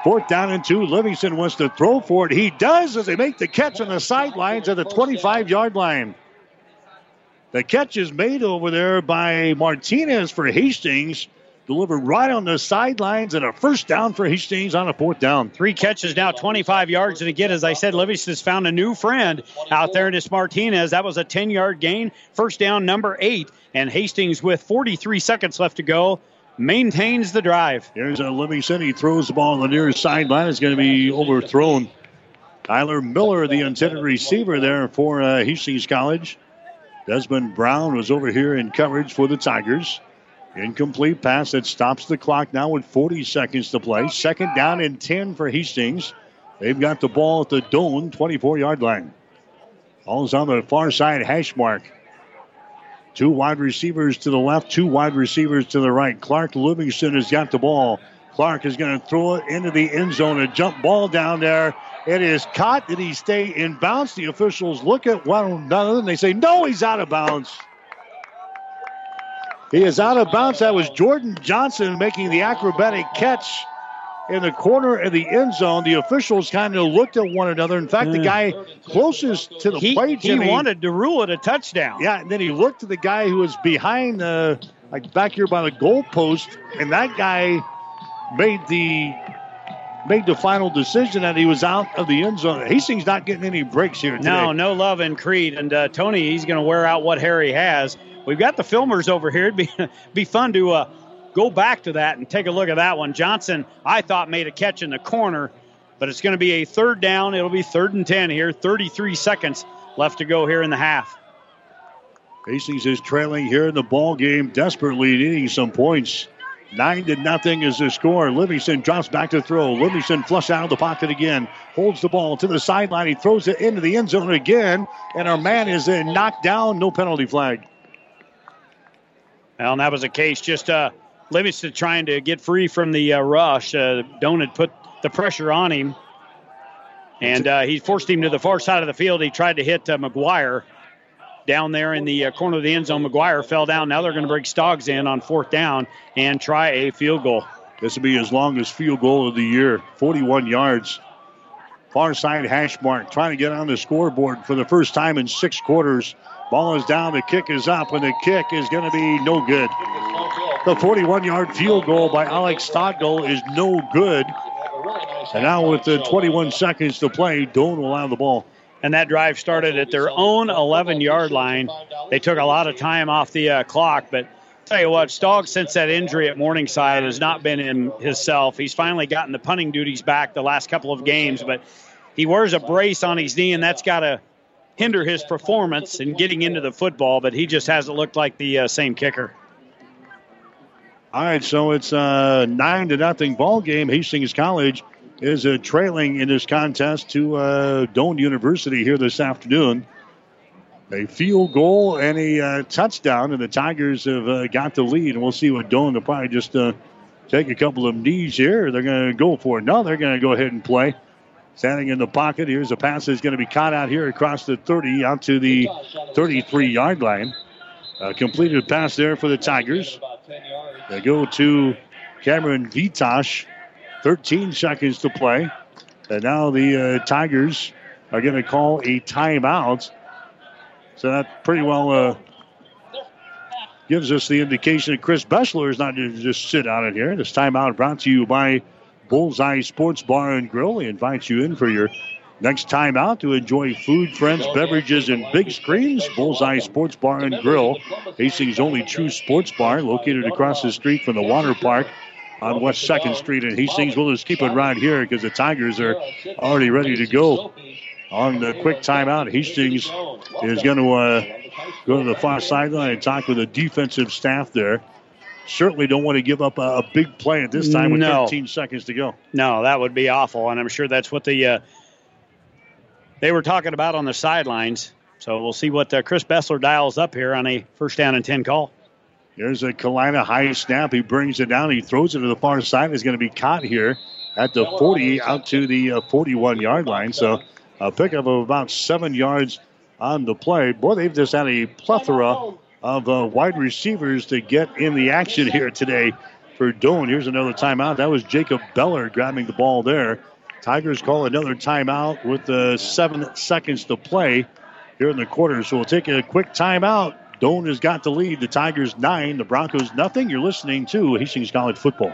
Fourth down and two. Livingston wants to throw for it. He does as they make the catch on the sidelines at the 25 yard line. The catch is made over there by Martinez for Hastings. Delivered right on the sidelines and a first down for Hastings on a fourth down. Three catches now, 25 yards. And again, as I said, Livingston's found a new friend out there in this Martinez. That was a 10 yard gain. First down, number eight. And Hastings, with 43 seconds left to go, maintains the drive. Here's a Livingston. He throws the ball on the near sideline. It's going to be overthrown. Tyler Miller, the intended receiver there for uh, Hastings College. Desmond Brown was over here in coverage for the Tigers. Incomplete pass that stops the clock now with 40 seconds to play. Second down and 10 for Hastings. They've got the ball at the Doane 24 yard line. Ball's on the far side hash mark. Two wide receivers to the left, two wide receivers to the right. Clark Livingston has got the ball. Clark is going to throw it into the end zone. A jump ball down there. It is caught. Did he stay in bounds? The officials look at one another and they say, no, he's out of bounds. He is out of bounds. That was Jordan Johnson making the acrobatic catch in the corner of the end zone. The officials kind of looked at one another. In fact, the guy closest to the he, plate, he Jimmy, wanted to rule it a touchdown. yeah, and then he looked at the guy who was behind the, like back here by the goalpost, and that guy made the made the final decision that he was out of the end zone. Hastings not getting any breaks here today. No, no love in Crete. And uh, Tony, he's going to wear out what Harry has. We've got the filmers over here. It'd be, be fun to uh, go back to that and take a look at that one. Johnson, I thought, made a catch in the corner, but it's going to be a third down. It'll be third and 10 here. 33 seconds left to go here in the half. Hastings is trailing here in the ball game, desperately needing some points. Nine to nothing is the score. Livingston drops back to throw. Livingston flush out of the pocket again. Holds the ball to the sideline. He throws it into the end zone again. And our man is knocked down. No penalty flag. Well, and that was a case just uh, Livingston trying to get free from the uh, rush. Uh, put the pressure on him, and uh, he forced him to the far side of the field. He tried to hit uh, McGuire down there in the uh, corner of the end zone. McGuire fell down. Now they're going to bring Stoggs in on fourth down and try a field goal. This will be his longest field goal of the year 41 yards. Far side hash mark, trying to get on the scoreboard for the first time in six quarters. Ball is down, the kick is up, and the kick is going to be no good. The 41 yard field goal by Alex Stoggle is no good. And now, with the 21 seconds to play, will have the ball. And that drive started at their own 11 yard line. They took a lot of time off the uh, clock, but tell you what, Stogg, since that injury at Morningside, has not been in himself. He's finally gotten the punting duties back the last couple of games, but he wears a brace on his knee, and that's got to hinder his performance in getting into the football, but he just hasn't looked like the uh, same kicker. All right, so it's a nine to nothing ball game. Hastings College is uh, trailing in this contest to uh, Doane University here this afternoon. A field goal and a uh, touchdown, and the Tigers have uh, got the lead. And we'll see what Doane. They'll probably just uh, take a couple of knees here. They're going to go for it. No, they're going to go ahead and play. Standing in the pocket. Here's a pass that's going to be caught out here across the 30 out to the 33 yard line. A completed pass there for the Tigers. They go to Cameron Vitosh. 13 seconds to play. And now the uh, Tigers are going to call a timeout. So that pretty well uh, gives us the indication that Chris Bessler is not going to just sit out in here. This timeout brought to you by Bullseye Sports Bar and Grill. They invite you in for your next time out to enjoy food, friends, beverages, and big screens. Bullseye Sports Bar and Grill, Hastings' only true sports bar, located across the street from the water park on West 2nd Street in Hastings. We'll just keep it right here because the Tigers are already ready to go on the quick timeout. Hastings is going to uh, go to the far sideline and talk with the defensive staff there. Certainly don't want to give up a, a big play at this time with No. 13 seconds to go. No, that would be awful, and I'm sure that's what the uh, they were talking about on the sidelines. So we'll see what uh, Chris Bessler dials up here on a first down and ten call. There's a Kalina high snap. He brings it down. He throws it to the far side. Is going to be caught here at the 40 out to the uh, 41 yard line. So a pickup of about seven yards on the play. Boy, they've just had a plethora of uh, wide receivers to get in the action here today for Doane. Here's another timeout. That was Jacob Beller grabbing the ball there. Tigers call another timeout with uh, seven seconds to play here in the quarter. So we'll take a quick timeout. Doane has got the lead. The Tigers nine, the Broncos nothing. You're listening to Hastings College football.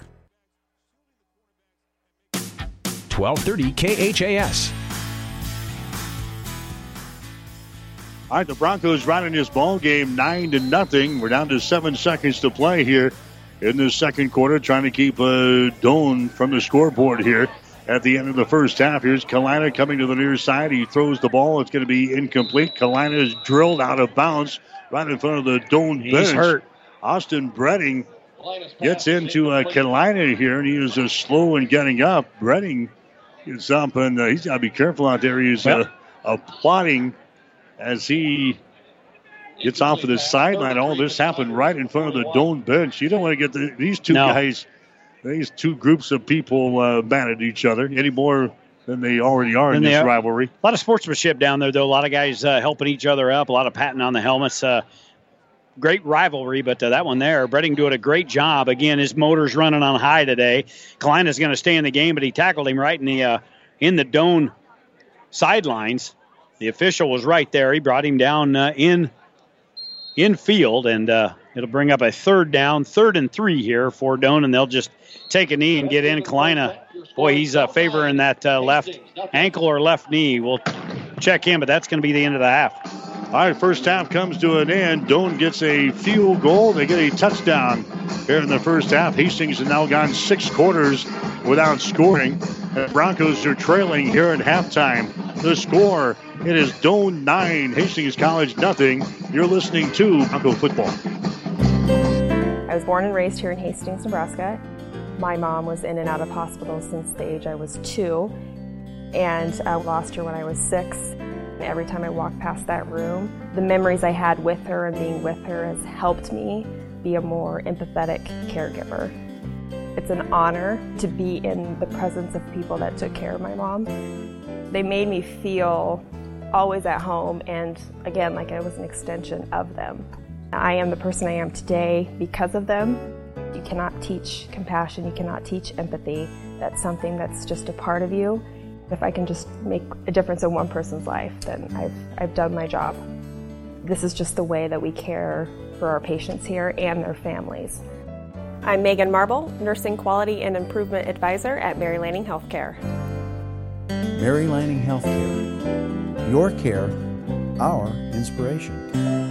1230 KHAS. All right, the Broncos running this ball game nine to nothing. We're down to seven seconds to play here in the second quarter, trying to keep uh, Doane from the scoreboard here at the end of the first half. Here's Kalina coming to the near side. He throws the ball. It's going to be incomplete. Kalina is drilled out of bounds right in front of the Doane He's bench. hurt. Austin Bredding gets into uh, Kalina here, and he is uh, slow in getting up. Bredding and uh, he's got to be careful out there. He's uh, applauding as he gets off of the sideline. All this happened right in front of the Doane bench. You don't want to get the, these two No. guys, these two groups of people uh, mad at each other any more than they already are in this are- rivalry. A lot of sportsmanship down there, though. A lot of guys uh, helping each other up. A lot of patting on the helmets. Uh, great rivalry, but uh, that one there, Bredding doing a great job. Again, his motor's running on high today. Kalina's going to stay in the game, but he tackled him right in the uh, in the Doane sidelines. The official was right there. He brought him down uh, in in field, and uh, it'll bring up a third down, third and three here for Doane, and they'll just take a knee and get in. Kalina, boy, he's uh, favoring that uh, left ankle or left knee. We'll check in, but that's going to be the end of the half. All right, first half comes to an end. Doane gets a field goal. They get a touchdown here in the first half. Hastings has now gone six quarters without scoring. The Broncos are trailing here at halftime. The score, it is Doane 9, Hastings College nothing. You're listening to Bronco Football. I was born and raised here in Hastings, Nebraska. My mom was in and out of hospitals since the age I was two, and I lost her when I was six. Every time I walk past that room, the memories I had with her and being with her has helped me be a more empathetic caregiver. It's an honor to be in the presence of people that took care of my mom. They made me feel always at home and again like I was an extension of them. I am the person I am today because of them. You cannot teach compassion, you cannot teach empathy. That's something that's just a part of you. If I can just make a difference in one person's life, then I've, I've done my job. This is just the way that we care for our patients here and their families. I'm Megan Marble, Nursing Quality and Improvement Advisor at Mary Lanning Healthcare. Mary Lanning Healthcare. Your care, our inspiration.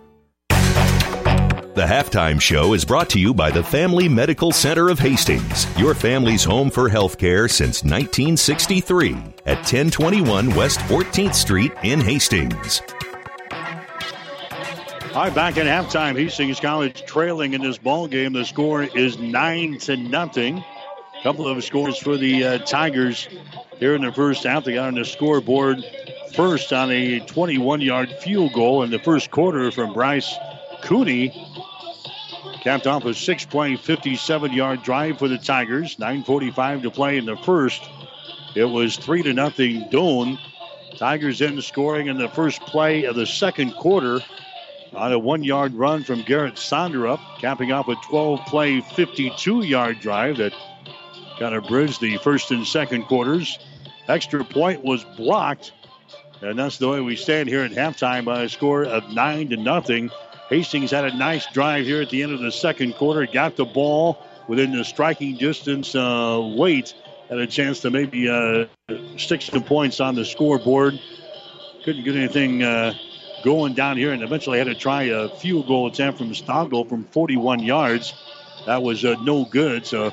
The halftime show is brought to you by the Family Medical Center of Hastings, your family's home for healthcare since 1963 at 1021 West 14th Street in Hastings. All right, back at halftime, Hastings College trailing in this ball game. The score is nine to nothing. A couple of scores for the uh, Tigers here in the first half. They got on the scoreboard first on a 21-yard field goal in the first quarter from Bryce Cooney. Capped off a six-play, 57-yard drive for the Tigers. 9:45 to play in the first. It was three to nothing. Doane. Tigers in scoring in the first play of the second quarter on a one-yard run from Garrett Sonderup, capping off a 12-play, 52-yard drive that kind of bridged the first and second quarters. Extra point was blocked, and that's the way we stand here at halftime by a score of nine to nothing. Hastings had a nice drive here at the end of the second quarter. Got the ball within the striking distance. Uh, wait had a chance to maybe uh, stick some points on the scoreboard. Couldn't get anything uh, going down here, and eventually had to try a field goal attempt from Stogel from 41 yards. That was uh, no good. So,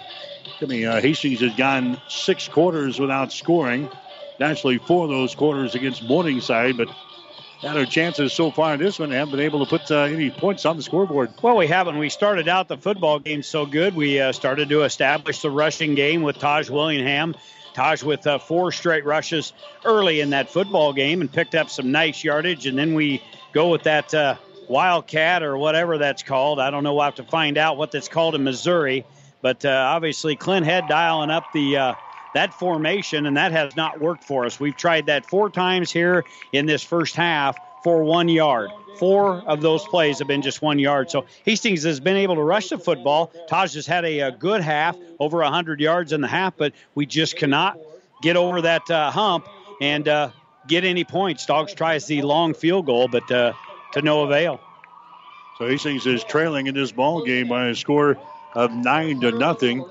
I mean, uh, Hastings has gone six quarters without scoring. Naturally, four of those quarters against Morningside, but had our chances so far in this one. Haven't been able to put uh, any points on the scoreboard. Well, we haven't. We started out the football game so good. We uh, started to establish the rushing game with Taj Willingham. Taj with uh, four straight rushes early in that football game and picked up some nice yardage. And then we go with that uh, Wildcat or whatever that's called. I don't know. We'll have to find out what that's called in Missouri. But uh, obviously, Clint Head dialing up the uh, that formation, and that has not worked for us. We've tried that four times here in this first half for one yard. Four of those plays have been just one yard. So Hastings has been able to rush the football. Taj has had a, a good half, over 100 yards in the half, but we just cannot get over that uh, hump and uh, get any points. Stoggs tries the long field goal, but uh, to no avail. So Hastings is trailing in this ball game by a score of nine to nothing.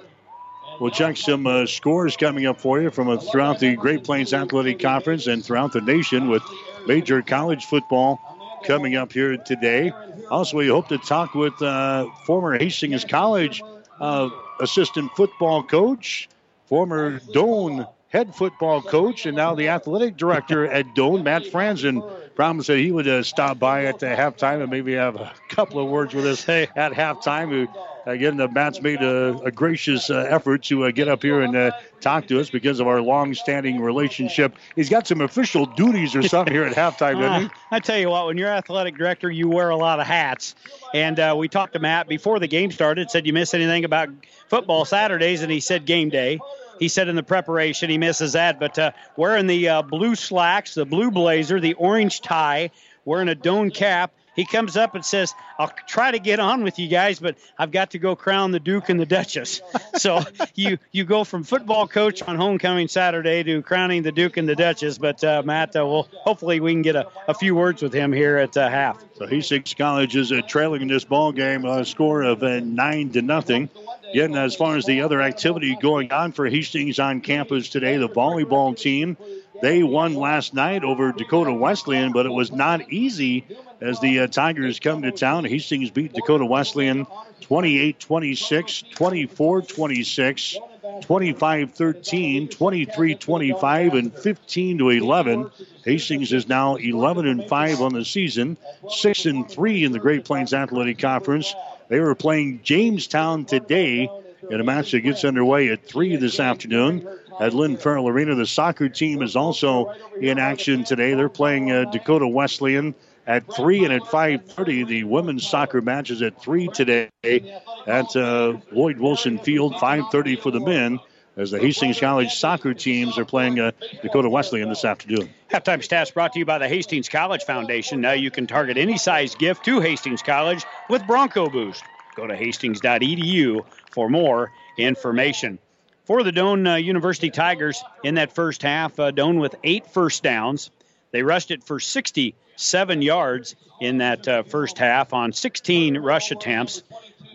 We'll check some uh, scores coming up for you from uh, throughout the Great Plains Athletic Conference and throughout the nation with major college football coming up here today. Also, we hope to talk with uh, former Hastings College uh, assistant football coach, former Doane head football coach, and now the athletic director at Doane, Matt Franzen. Promised that he would uh, stop by at the halftime and maybe have a couple of words with us hey, at halftime. Again, uh, Matt's made a, a gracious uh, effort to uh, get up here and uh, talk to us because of our long-standing relationship. He's got some official duties or something here at halftime, doesn't he? I tell you what, when you're athletic director, you wear a lot of hats. And uh, we talked to Matt before the game started. Said you miss anything about football Saturdays, and he said game day. He said in the preparation he misses that, but uh, wearing the uh, blue slacks, the blue blazer, the orange tie, wearing a Doane cap, he comes up and says, I'll try to get on with you guys, but I've got to go crown the Duke and the Duchess. so you you go from football coach on homecoming Saturday to crowning the Duke and the Duchess. But uh, Matt, uh, well, hopefully we can get a, a few words with him here at uh, half. So Hastings College is uh, trailing in this ball game, a score of uh, nine to nothing. Again, as far as the other activity going on for Hastings on campus today, the volleyball team they won last night over Dakota Wesleyan, but it was not easy as the uh, Tigers come to town. Hastings beat Dakota Wesleyan 28 26, 24 26, 25 13, 23 25, and 15 to 11. Hastings is now 11 and 5 on the season, 6 and 3 in the Great Plains Athletic Conference. They were playing Jamestown today in a match that gets underway at 3 this afternoon at Lynn Farrell Arena. The soccer team is also in action today. They're playing uh, Dakota Wesleyan at 3 and at 5.30. The women's soccer match is at 3 today at uh, Lloyd Wilson Field, 5.30 for the men as the Hastings College soccer teams are playing uh, Dakota Wesleyan this afternoon. Halftime stats brought to you by the Hastings College Foundation. Now you can target any size gift to Hastings College with Bronco Boost. Go to hastings.edu for more information. For the Doane uh, University Tigers in that first half, uh, Doane with eight first downs. They rushed it for 67 yards in that uh, first half on 16 rush attempts.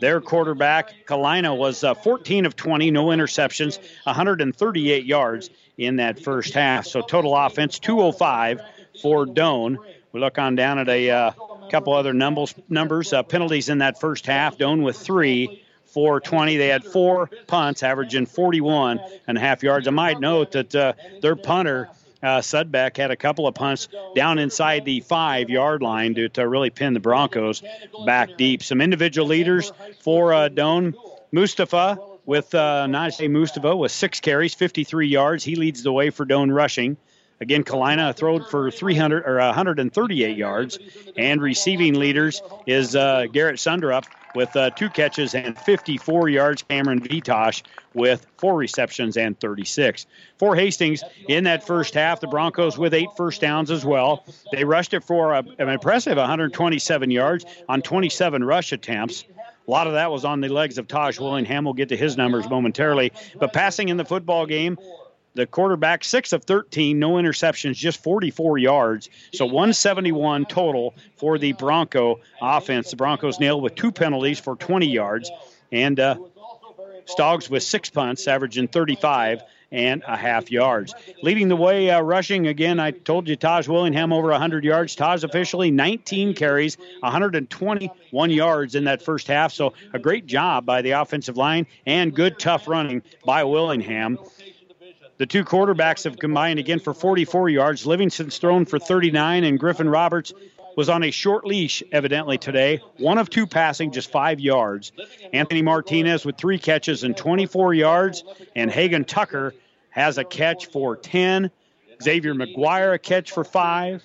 Their quarterback, Kalina, was uh, 14 of 20, no interceptions, 138 yards in that first half. So total offense, 205 for Doane. We look on down at a uh, couple other numbers. numbers uh, penalties in that first half. Doane with three 420. They had four punts, averaging 41 and a half yards. I might note that uh, their punter, uh, Sudbeck, had a couple of punts down inside the five yard line to, to really pin the Broncos back deep. Some individual leaders for uh, Doane. Mustafa with uh, Najee Mustafa with six carries, 53 yards. He leads the way for Doane rushing. Again, Kalina throwed for 300 or 138 yards, and receiving leaders is uh, Garrett Sonderup with uh, two catches and 54 yards. Cameron Vitosh with four receptions and 36. For Hastings in that first half, the Broncos with eight first downs as well. They rushed it for a, an impressive 127 yards on 27 rush attempts. A lot of that was on the legs of Taj Willingham. We'll get to his numbers momentarily. But passing in the football game, the quarterback, six of 13, no interceptions, just 44 yards. So 171 total for the Bronco offense. The Broncos nailed with two penalties for 20 yards. And uh, Stoggs with six punts, averaging 35 and a half yards. Leading the way uh, rushing again, I told you Taj Willingham over 100 yards. Taj officially 19 carries, 121 yards in that first half. So a great job by the offensive line and good tough running by Willingham. The two quarterbacks have combined again for 44 yards. Livingston's thrown for 39, and Griffin Roberts was on a short leash, evidently, today. One of two passing, just five yards. Anthony Martinez with three catches and 24 yards, and Hagan Tucker has a catch for 10. Xavier McGuire a catch for five,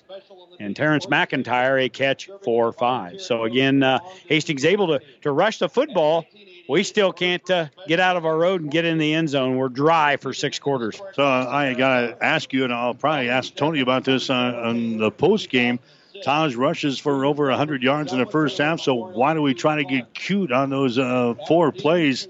and Terrence McIntyre a catch for five. So again, uh, Hastings able to, to rush the football. We still can't uh, get out of our road and get in the end zone. We're dry for six quarters. So uh, I got to ask you, and I'll probably ask Tony about this on, on the post game. Taj rushes for over 100 yards in the first half, so why do we try to get cute on those uh, four plays?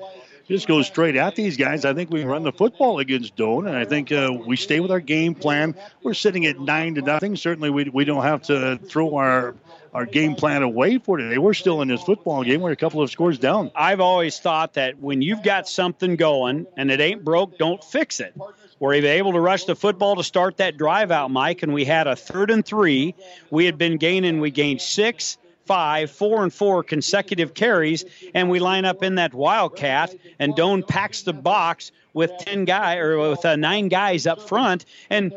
just go straight at these guys. I think we run the football against Doane, and I think uh, we stay with our game plan. We're sitting at nine to nothing. Certainly, we, we don't have to throw our our game plan away for today. We're still in this football game. We're a couple of scores down. I've always thought that when you've got something going and it ain't broke, don't fix it. We're able to rush the football to start that drive out, Mike, and we had a third and three. We had been gaining, we gained six five, four and four consecutive carries, and we line up in that wildcat, and Doane packs the box with 10 guy or with uh, nine guys up front and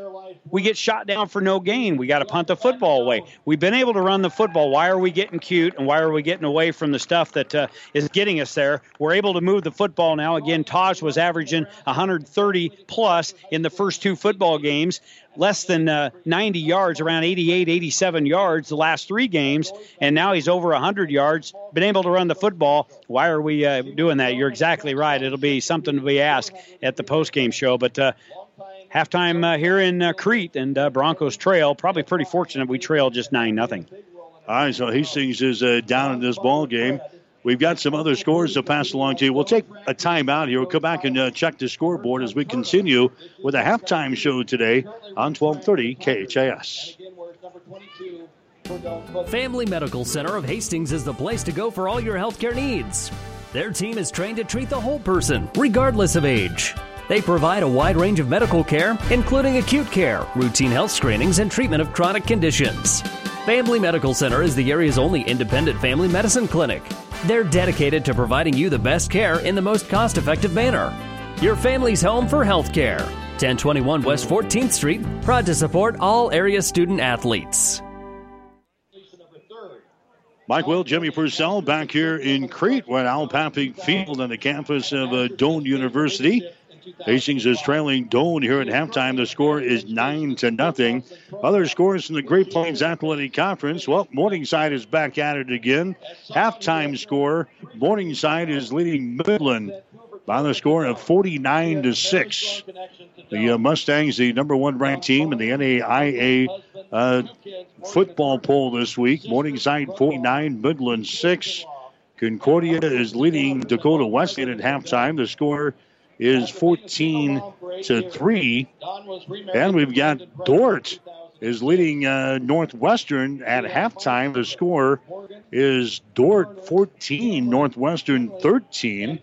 we get shot down for no gain we got to punt the football away we've been able to run the football why are we getting cute and why are we getting away from the stuff that uh, is getting us there we're able to move the football now again taj was averaging 130 plus in the first two football games less than uh, 90 yards, around 88, 87 yards the last three games, and now he's over 100 yards. Been able to run the football. Why are we uh, doing that? You're exactly right. It'll be something to be asked at the post-game show. But uh, halftime uh, here in uh, Crete and uh, Broncos trail. Probably pretty fortunate we trail just nine nothing. All right, so Hastings is down in this ball game. We've got some other scores to pass along to you. We'll take a timeout here. We'll come back and uh, check the scoreboard as we continue with a halftime show today on 1230 KHAS. Family Medical Center of Hastings is the place to go for all your healthcare needs. Their team is trained to treat the whole person, regardless of age. They provide a wide range of medical care, including acute care, routine health screenings, and treatment of chronic conditions. Family Medical Center is the area's only independent family medicine clinic. They're dedicated to providing you the best care in the most cost effective manner. Your family's home for health care. 1021 West 14th Street, proud to support all area student athletes. Mike Will, Jimmy Purcell back here in Crete, at Al Papik Field on the campus of uh, Doane University. Hastings is trailing Doane here at halftime. The score is nine to nothing. Other scores from the Great Plains Athletic Conference. Well, Morningside is back at it again. Halftime score: Morningside is leading Midland by the score of 49 to six. The uh, Mustangs, the number one ranked team in the NAIA uh, football poll this week. Morningside 49, Midland six. Concordia is leading Dakota Wesleyan at halftime. The score is 14 to 3. And we've got Dordt is leading uh, Northwestern at halftime. The score is Dordt 14, Northwestern 13.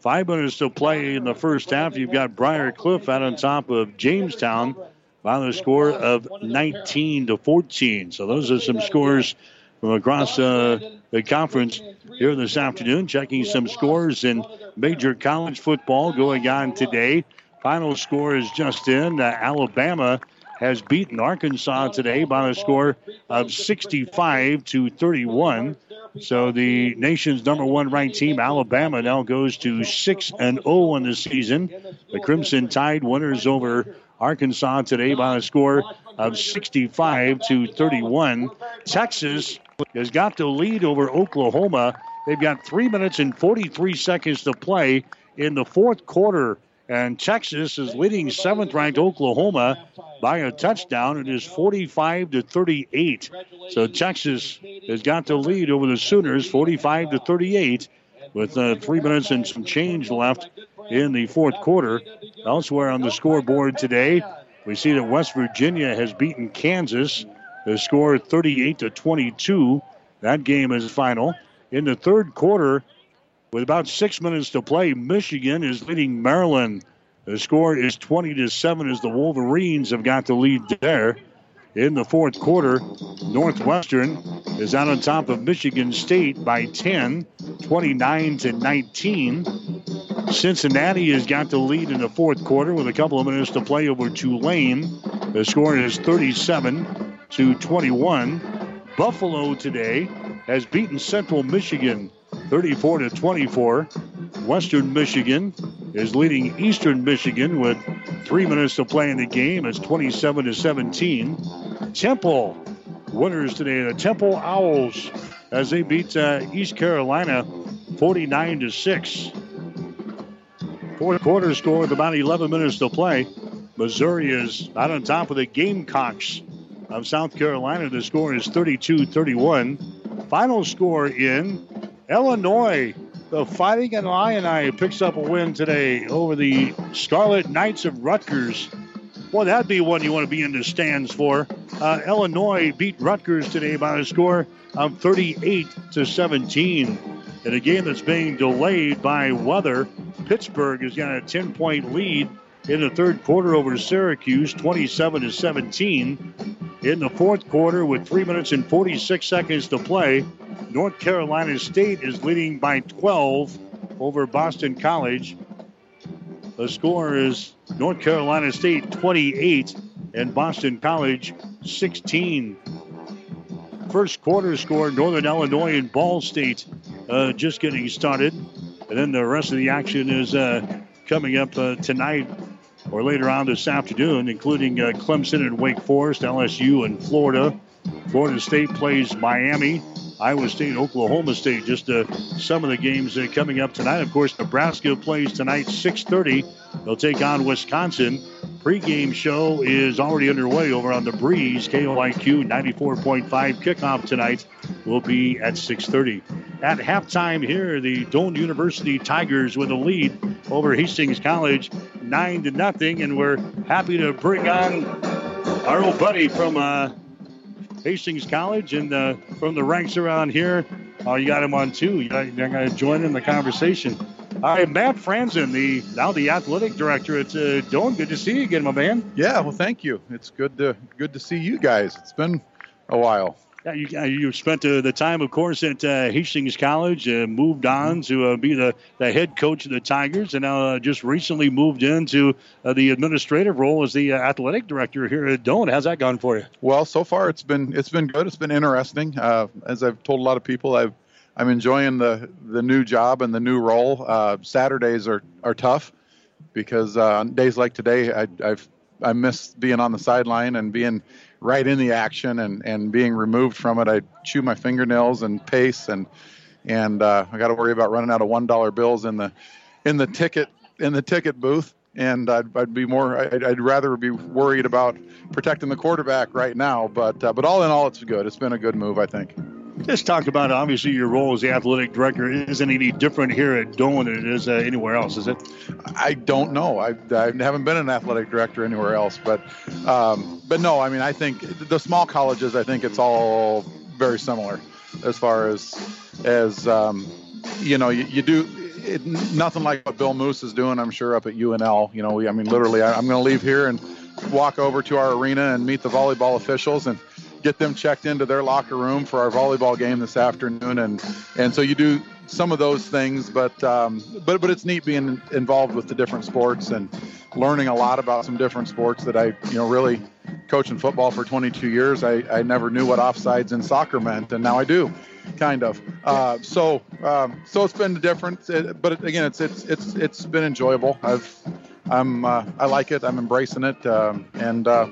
Five minutes to play in the first half. You've got Briar Cliff out on top of Jamestown by the score of 19 to 14. So those are some scores from across uh, the conference here this afternoon. Checking some scores in major college football going on today. Final score is just in. Uh, Alabama has beaten Arkansas today by a score of 65 to 31. So the nation's number one ranked team, Alabama, now goes to 6 and 0 on the season. The Crimson Tide winners over Arkansas today by a score of 65 to 31. Texas has got the lead over Oklahoma They've got three minutes and 43 seconds to play in the fourth quarter. And Texas is leading seventh ranked Oklahoma by a touchdown. It is 45 to 38. So Texas has got the lead over the Sooners 45 to 38 with uh, three minutes and some change left in the fourth quarter. Elsewhere on the scoreboard today, we see that West Virginia has beaten Kansas. The score 38 to 22. That game is final in the third quarter. With about six minutes to play, Michigan is leading Maryland The score is 20 to 7 as the Wolverines have got the lead there. In the fourth quarter, Northwestern is out on top of Michigan State by 10, 29 to 19. Cincinnati has got the lead in the fourth quarter with a couple of minutes to play over Tulane. The score is 37 to 21. Buffalo today has beaten Central Michigan 34 to 24. Western Michigan is leading Eastern Michigan with three minutes to play in the game. It's 27 to 17. Temple winners today, the Temple Owls, as they beat uh, East Carolina 49 to 6. Fourth quarter score with about 11 minutes to play. Missouri is out on top of the Gamecocks of South Carolina. The score is 32 31. Final score in Illinois. The Fighting Illini picks up a win today over the Scarlet Knights of Rutgers. Well, that'd be one you want to be in the stands for. Uh, Illinois beat Rutgers today by a score of 38 to 17. In a game that's being delayed by weather, Pittsburgh has got a 10 point lead in the third quarter over Syracuse, 27 to 17. In the fourth quarter, with three minutes and 46 seconds to play, North Carolina State is leading by 12 over Boston College. The score is North Carolina State 28 and Boston College 16. First quarter score Northern Illinois and Ball State uh, just getting started. And then the rest of the action is uh, coming up uh, tonight or later on this afternoon, including uh, Clemson and Wake Forest, LSU and Florida. Florida State plays Miami. Iowa State, Oklahoma State, just uh, some of the games uh, coming up tonight. Of course, Nebraska plays tonight 6:30. They'll take on Wisconsin. Pre-game show is already underway over on the Breeze. KOIQ 94.5 kickoff tonight will be at 6:30. At halftime here, the Doane University Tigers with a lead over Hastings College, nine to nothing, and we're happy to bring on our old buddy from. Uh, Hastings College and uh, from the ranks around here. Oh, you got him on too. You're going to join in the conversation. All right, Matt Franzen, the now the athletic director at uh, Doane. Good to see you again, my man. Yeah, well, thank you. It's good to good to see you guys. It's been a while. Yeah, you, uh, you spent the time, of course, at uh, Hastings College, uh, moved on to uh, be the, the head coach of the Tigers, and now uh, just recently moved into the administrative role as the athletic director here at Doane. How's that gone for you? Well, so far it's been it's been good. It's been interesting. as I've told a lot of people, I've I'm enjoying the the new job and the new role. Saturdays are are tough because on days like today, I, I've I miss being on the sideline and being right in the action and, and being removed from it. I chew my fingernails and pace and and uh, I got to worry about running out of one dollar bills in the in the ticket in the ticket booth. And I'd, I'd be more I'd, I'd, rather be worried about protecting the quarterback right now. But uh, but all in all, it's good. It's been a good move, I think. Just talk about obviously your role as the athletic director isn't any different here at Doane than it is uh, anywhere else, is it? I don't know. I, I haven't been an athletic director anywhere else, but um, but no. I mean, I think the small colleges. I think it's all very similar as far as as um, you know. You, you do it, nothing like what Bill Moos is doing. I'm sure up at UNL. You know, we, I mean, literally, I, I'm going to leave here and walk over to our arena and meet the volleyball officials and get them checked into their locker room for our volleyball game this afternoon, and and so you do some of those things, but um, but but it's neat being involved with the different sports and learning a lot about some different sports that I you know really coaching football for 22 years. I, I never knew what offsides in soccer meant, and now I do, kind of. Uh, so um, so it's been different, it, but again, it's it's it's it's been enjoyable. I've I'm uh, I like it. I'm embracing it, um, and uh,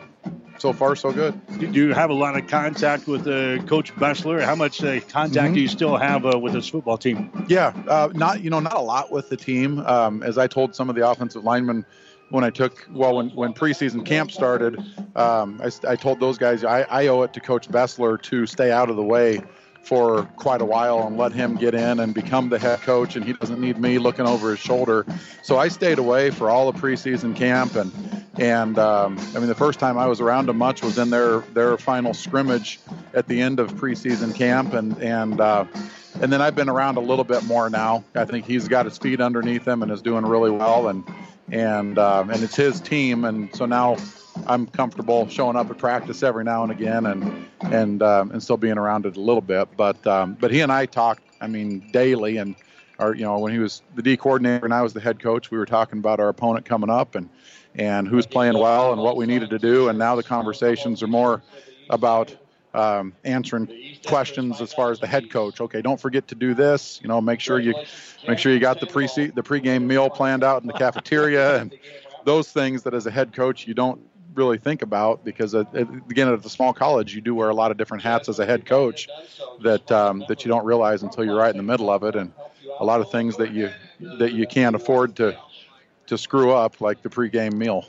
so far so good. Do you have a lot of contact with uh, Coach Bessler? How much uh, contact mm-hmm. do you still have uh, with his football team? Yeah, uh, not you know not a lot with the team. Um, as I told some of the offensive linemen when I took well when when preseason camp started, um, I, I, told those guys I, I owe it to Coach Bessler to stay out of the way for quite a while and let him get in and become the head coach and he doesn't need me looking over his shoulder. So i stayed away for all the preseason camp and and um, i mean the first time i was around him much was in their their final scrimmage at the end of preseason camp and and uh, and then i've been around a little bit more now. I think he's got his feet underneath him and is doing really well and and um, and it's his team, and so now I'm comfortable showing up at practice every now and again, and and um, and still being around it a little bit. But um, but he and I talk, I mean, daily, and our you know when he was the D coordinator and I was the head coach, we were talking about our opponent coming up and and who's playing well and what we needed to do. And now the conversations are more about um, answering questions as far as the head coach. Okay, don't forget to do this. You know, make sure you make sure you got the pre the pregame meal planned out in the cafeteria and those things that as a head coach you don't really think about because again at the small college you do wear a lot of different hats as a head coach that um, that you don't realize until you're right in the middle of it and a lot of things that you that you can't afford to to screw up like the pregame meal.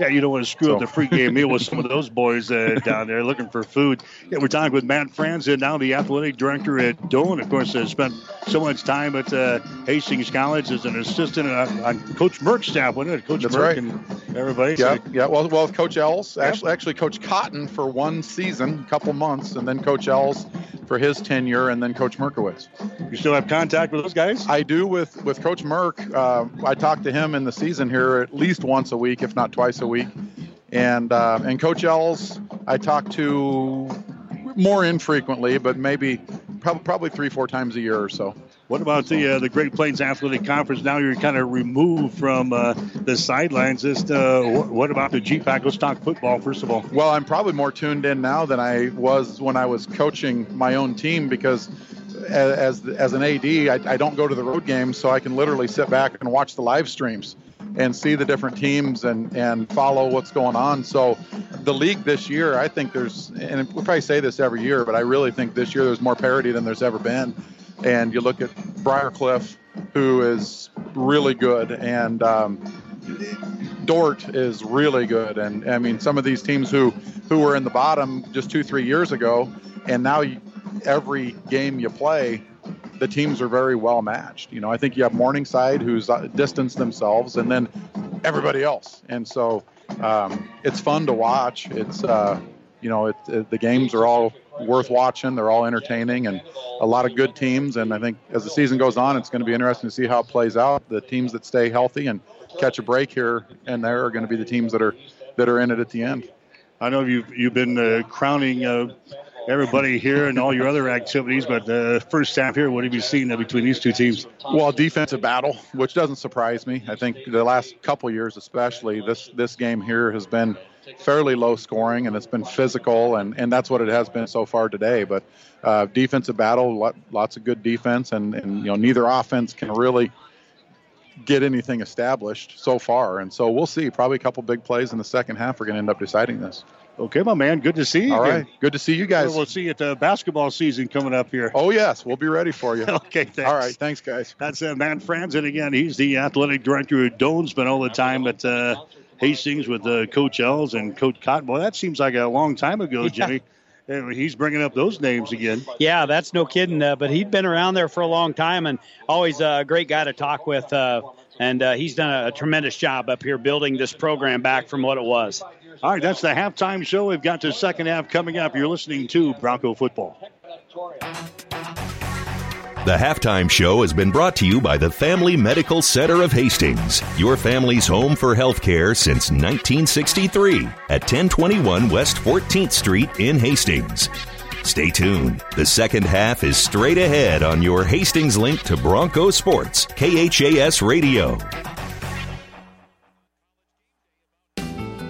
Yeah, you don't want to screw so. up the pregame meal with some of those boys uh, down there looking for food. Yeah, we're talking with Matt Franzen, now the athletic director at Doane. Of course, has spent so much time at uh, Hastings College as an assistant on, on Coach Merck's staff, wasn't it? Coach That's Merck right. and everybody. Yeah, so, yeah. Well, well, Coach Els, actually, actually, Coach Cotton for one season, a couple months, and then Coach Els for his tenure, and then Coach Merkowitz. You still have contact with those guys? I do with with Coach Merck. Uh, I talk to him in the season here at least once a week, if not twice a week. And uh, and Coach Els, I talk to more infrequently, but maybe probably probably three four times a year or so. What about the uh, the Great Plains Athletic Conference? Now you're kind of removed from uh, the sidelines. Just uh, what about the GPAC? Let's talk football first of all. Well, I'm probably more tuned in now than I was when I was coaching my own team because as as an AD, I, I don't go to the road games, so I can literally sit back and watch the live streams and see the different teams and and follow what's going on. So the league this year, I think there's, and we probably say this every year, but I really think this year there's more parity than there's ever been. And you look at Briar Cliff, who is really good, and um, Dordt is really good. And I mean, some of these teams who who were in the bottom just two three years ago, and now you, every game you play the teams are very well matched. You know, I think you have Morningside who's uh, distanced themselves, and then everybody else. And so um, it's fun to watch. It's uh, you know, it, it, the games are all worth watching. They're all entertaining, and a lot of good teams. And I think as the season goes on, it's going to be interesting to see how it plays out. The teams that stay healthy and catch a break here and there are going to be the teams that are that are in it at the end. I know you've you've been uh, crowning uh, everybody here and all your other activities. But the first half here, what have you seen between these two teams? Well, defensive battle, which doesn't surprise me. I think the last couple years, especially this this game here, has been fairly low scoring and it's been physical, and, and that's what it has been so far today. But uh, defensive battle, lots of good defense, and, and you know neither offense can really get anything established so far. And so we'll see. Probably a couple big plays in the second half are going to end up deciding this. Okay, my man. Good to see you. All again. right. Good to see you guys. Well, we'll see you at the basketball season coming up here. Oh, yes. We'll be ready for you. okay, thanks. All right. Thanks, guys. That's uh, Matt And again. He's the athletic director at Doane's, been all the time at uh, Hastings with uh, Coach Els and Coach Cotton. Boy, that seems like a long time ago, Jimmy. Yeah. He's bringing up those names again. Yeah, that's no kidding. Uh, but he'd been around there for a long time and always a great guy to talk with. Uh, and uh, he's done a, a, tremendous job up here building this program back from what it was. All right, that's the halftime show. We've got the second half coming up. You're listening to Bronco Football. The halftime show has been brought to you by the Family Medical Center of Hastings, your family's home for healthcare since 1963 at 1021 West 14th Street in Hastings. Stay tuned. The second half is straight ahead on your Hastings link to Bronco Sports, KHAS Radio.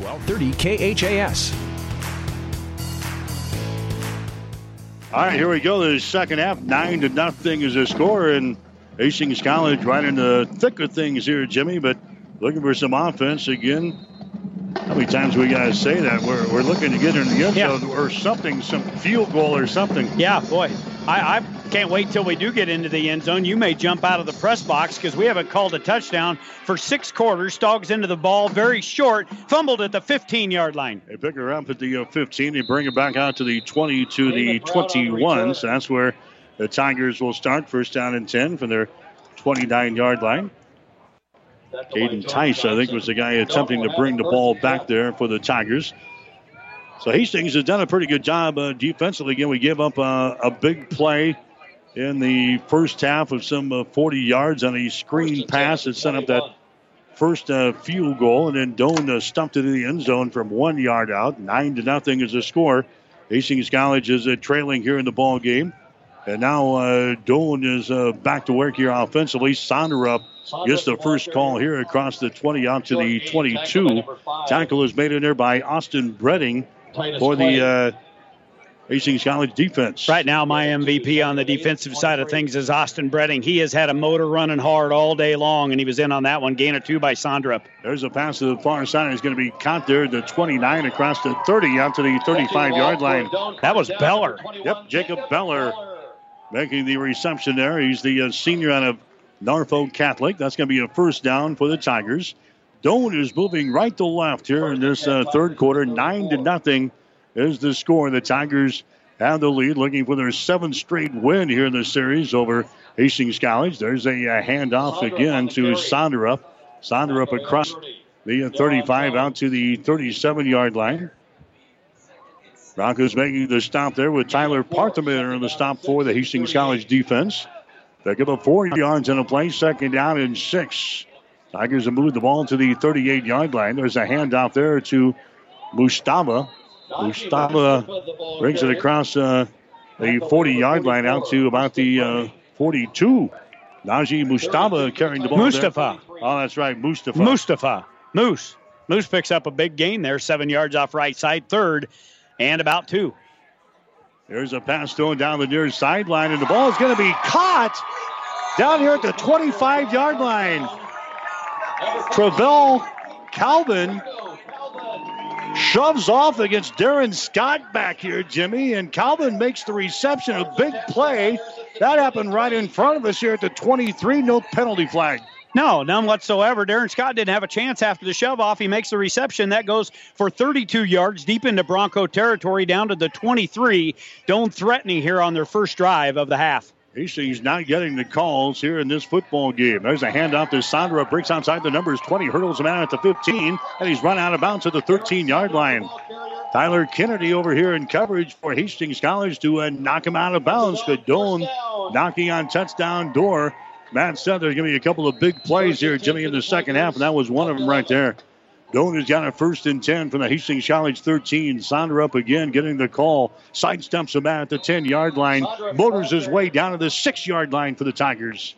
1230 KHAS. All right, here we go. The second half, nine to nothing is the score, and Hastings College right in the thick of things here, Jimmy. But looking for some offense again. How many times we got to say that? We're, we're looking to get in the end zone or something, some field goal or something. Yeah, boy. I, I Can't wait till we do get into the end zone. You may jump out of the press box because we haven't called a touchdown for six quarters. Dogs into the ball very short, fumbled at the 15 yard line. They pick her up at the uh, 15. They bring it back out to the 20 to the 21. So that's where the Tigers will start. First down and 10 from their 29 yard line. Caden Tice, I think, was the guy attempting to bring the ball back there for the Tigers. So Hastings has done a pretty good job uh, defensively. Again, we give up uh, a big play in the first half of some uh, 40 yards on a screen pass that set up that first uh, field goal, and then Doane uh, stumped it in the end zone from one yard out. Nine to nothing is the score. Hastings College is uh, trailing here in the ball game. And now uh, Doane is uh, back to work here offensively. Sonderup gets the first call here across the 20 out to the 22. Tackle is made in there by Austin Bredding for the uh, Hastings College defense. Right now, my MVP on the defensive side of things is Austin Bredding. He has had a motor running hard all day long, and he was in on that one. Gain of two by Sonderup. There's a pass to the far side. It's going to be caught there the 29 across the 30 out to the 35 yard line. That was Beller. Yep, Jacob Beller making the reception there. He's the uh, senior out of Norfolk Catholic. That's going to be a first down for the Tigers. Doane is moving right to left here in this uh, third quarter. Nine to nothing is the score. The Tigers have the lead, looking for their seventh straight win here in the series over Hastings College. There's a, a handoff again to Sonderup. Sonderup across the 35 out to the 37 yard line. Broncos making the stop there with Tyler Parthamenter on the stop for the Hastings College defense. They give up four yards in a play, second down and six. Tigers have moved the ball to the 38 yard line. There's a handoff there to Mustafa. Mustafa brings it across uh, the 40 yard line out to about the uh, 42. Najee Mustafa carrying the ball. Mustafa. There. Oh, that's right, Mustafa. Mustafa. Moose. Moose picks up a big gain there, seven yards off right side, third and about two. There's a pass thrown down the near sideline, and the ball is going to be caught down here at the 25 yard line. Travell Calvin shoves off against Darren Scott back here, Jimmy, and Calvin makes the reception, a big play. That happened right in front of us here at the 23, no penalty flag. No, none whatsoever. Darren Scott didn't have a chance after the shove off. He makes the reception. That goes for 32 yards deep into Bronco territory down to the 23. Doane threatening here on their first drive of the half. Hastings not getting the calls here in this football game. There's a handoff to Sonderup. Breaks outside the numbers 20. Hurdles him out at the 15. And he's run out of bounds at the 13 yard line. Tyler Kennedy over here in coverage for Hastings College to uh, knock him out of bounds. But Doane knocking on touchdown door. Matt said there's going to be a couple of big plays here, Jimmy, in the second half, and that was one of them right there. Doane has got a first and 10 from the Hastings College 13. Sonderup again, getting the call. Side Sidesteps him at the 10 yard line. Motors his way down to the 6 yard line for the Tigers.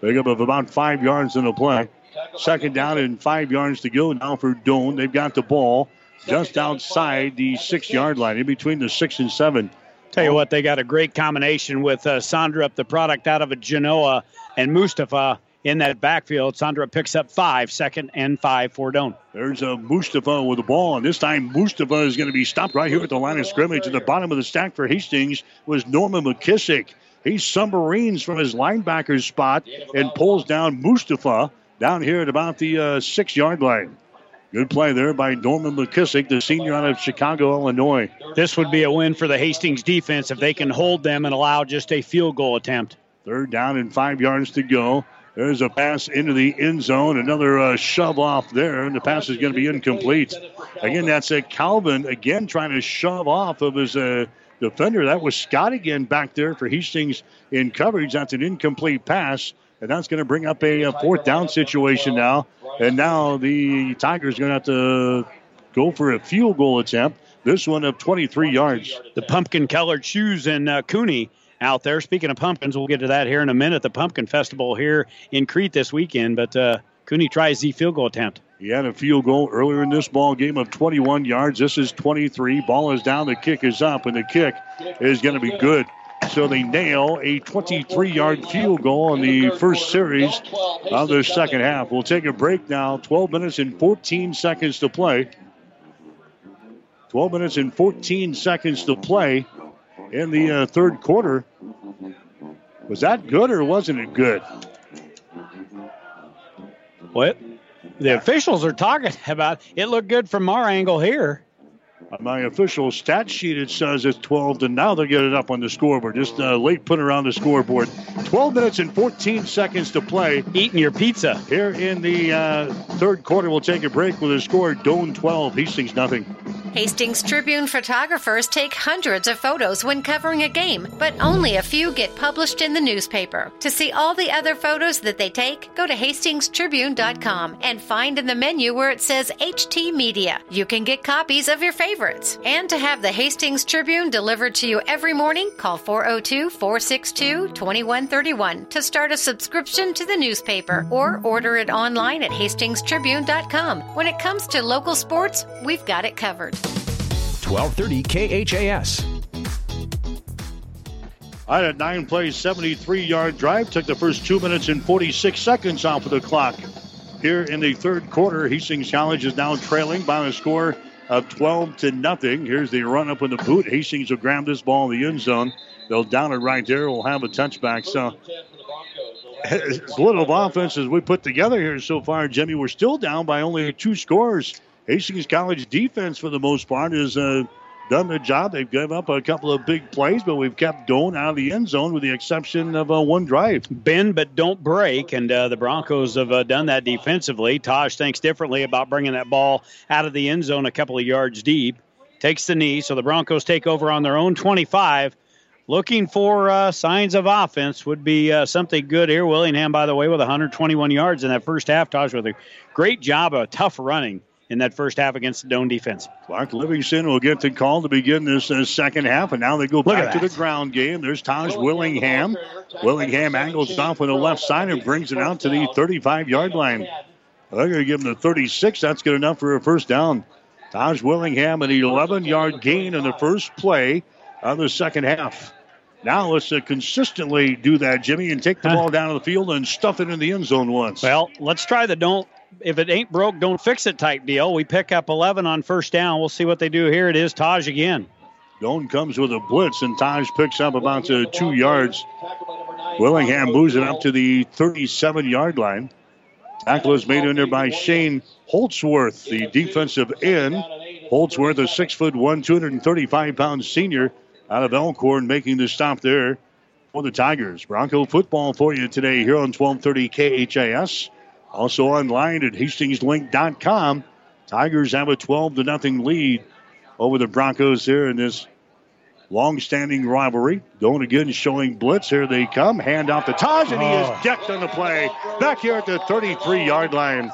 Big up of about five yards in the play. Second down and five yards to go now for Doane. They've got the ball just outside the 6 yard line, in between the 6 and 7. Tell you what, they got a great combination with uh, Sonderup the product out of a Genoa, and Mustafa in that backfield. Sonderup picks up five, second and five for Doane. There's a Mustafa with the ball, and this time Mustafa is going to be stopped right here at the line of scrimmage. At the bottom of the stack for Hastings was Norman McKissick. He submarines from his linebacker spot and pulls down Mustafa down here at about the uh, six yard line. Good play there by Norman McKissick, the senior out of Chicago, Illinois. This would be a win for the Hastings defense if they can hold them and allow just a field goal attempt. Third down and five yards to go. There's a pass into the end zone. Another uh, shove off there, and the pass is going to be incomplete. Again, that's a Calvin again trying to shove off of his uh, defender. That was Scott again back there for Hastings in coverage. That's an incomplete pass. And that's going to bring up a, a, fourth down situation now. And now the Tigers are going to have to go for a field goal attempt. This one of 23 yards. The pumpkin colored shoes and uh, Cooney out there. Speaking of pumpkins, we'll get to that here in a minute. The Pumpkin Festival here in Crete this weekend. But uh, Cooney tries the field goal attempt. He had a field goal earlier in this ball game of 21 yards. This is 23. Ball is down. The kick is up, and the kick is going to be good. So they nail a 23 yard field goal in the first series of the second half. We'll take a break now. 12 minutes and 14 seconds to play. 12 minutes and 14 seconds to play in the uh, third quarter. Was that good or wasn't it good? What? The officials are talking about it looked good from our angle here. On my official stat sheet, it says it's 12 to now they'll get it up on the scoreboard. Just uh, late put around the scoreboard. 12 minutes and 14 seconds to play. Eating your pizza. Here in the uh, third quarter, we'll take a break with a score Doane 12, Hastings nothing. Hastings Tribune photographers take hundreds of photos when covering a game, but only a few get published in the newspaper. To see all the other photos that they take, go to hastingstribune.com and find in the menu where it says HT Media. You can get copies of your favorites. And to have the Hastings Tribune delivered to you every morning, call 402 462 2131 to start a subscription to the newspaper or order it online at hastingstribune.com. When it comes to local sports, we've got it covered. 1230 KHAS. I had a nine play, 73 yard drive. Took the first two minutes and 46 seconds off of the clock. Here in the third quarter, Hastings College is now trailing by a score of 12 to nothing. Here's the run up in the boot. Hastings will grab this ball in the end zone. They'll down it right there. We'll have a touchback. So, as little of offense as we put together here so far, Jimmy, we're still down by only two scores. Hastings College defense, for the most part, is uh, done their job. They've given up a couple of big plays, but we've kept going out of the end zone with the exception of uh, one drive. Bend but don't break, and uh, the Broncos have uh, done that defensively. Taj thinks differently about bringing that ball out of the end zone a couple of yards deep. Takes the knee, so the Broncos take over on their own 25 looking for uh, signs of offense would be uh, something good here. Willingham, by the way, with 121 yards in that first half. Taj with a great job of tough running in that first half against the Doane defense. Clark Livingston will get the call to begin this uh, second half, and now they go back to the ground game. There's Taj Willingham. Willingham angles off on the left side and brings it out to the 35 yard line. They're going to give him the 36. That's good enough for a first down. Taj Willingham, an 11 yard gain in the first play of the second half. Now let's uh, consistently do that, Jimmy, and take the ball down to the field and stuff it in the end zone once. Well, let's try the don't. If it ain't broke, don't fix it type deal. We pick up 11 on first down. We'll see what they do here. It is Taj again. Doane comes with a blitz, and Taj picks up about two yards. Willingham moves it up to the 37 yard line. Tackle is made there by Shane Holtzworth, the defensive end. Holtzworth, a six foot one, 235 pound senior out of Elkhorn, making the stop there for the Tigers. Bronco football for you today here on 1230 KHAS. Also online at hastingslink.com. Tigers have a 12 to nothing lead over the Broncos here in this long-standing rivalry. Going again, showing blitz. Here they come. Hand off to Taj, and he is decked on the play. Back here at the 33-yard line.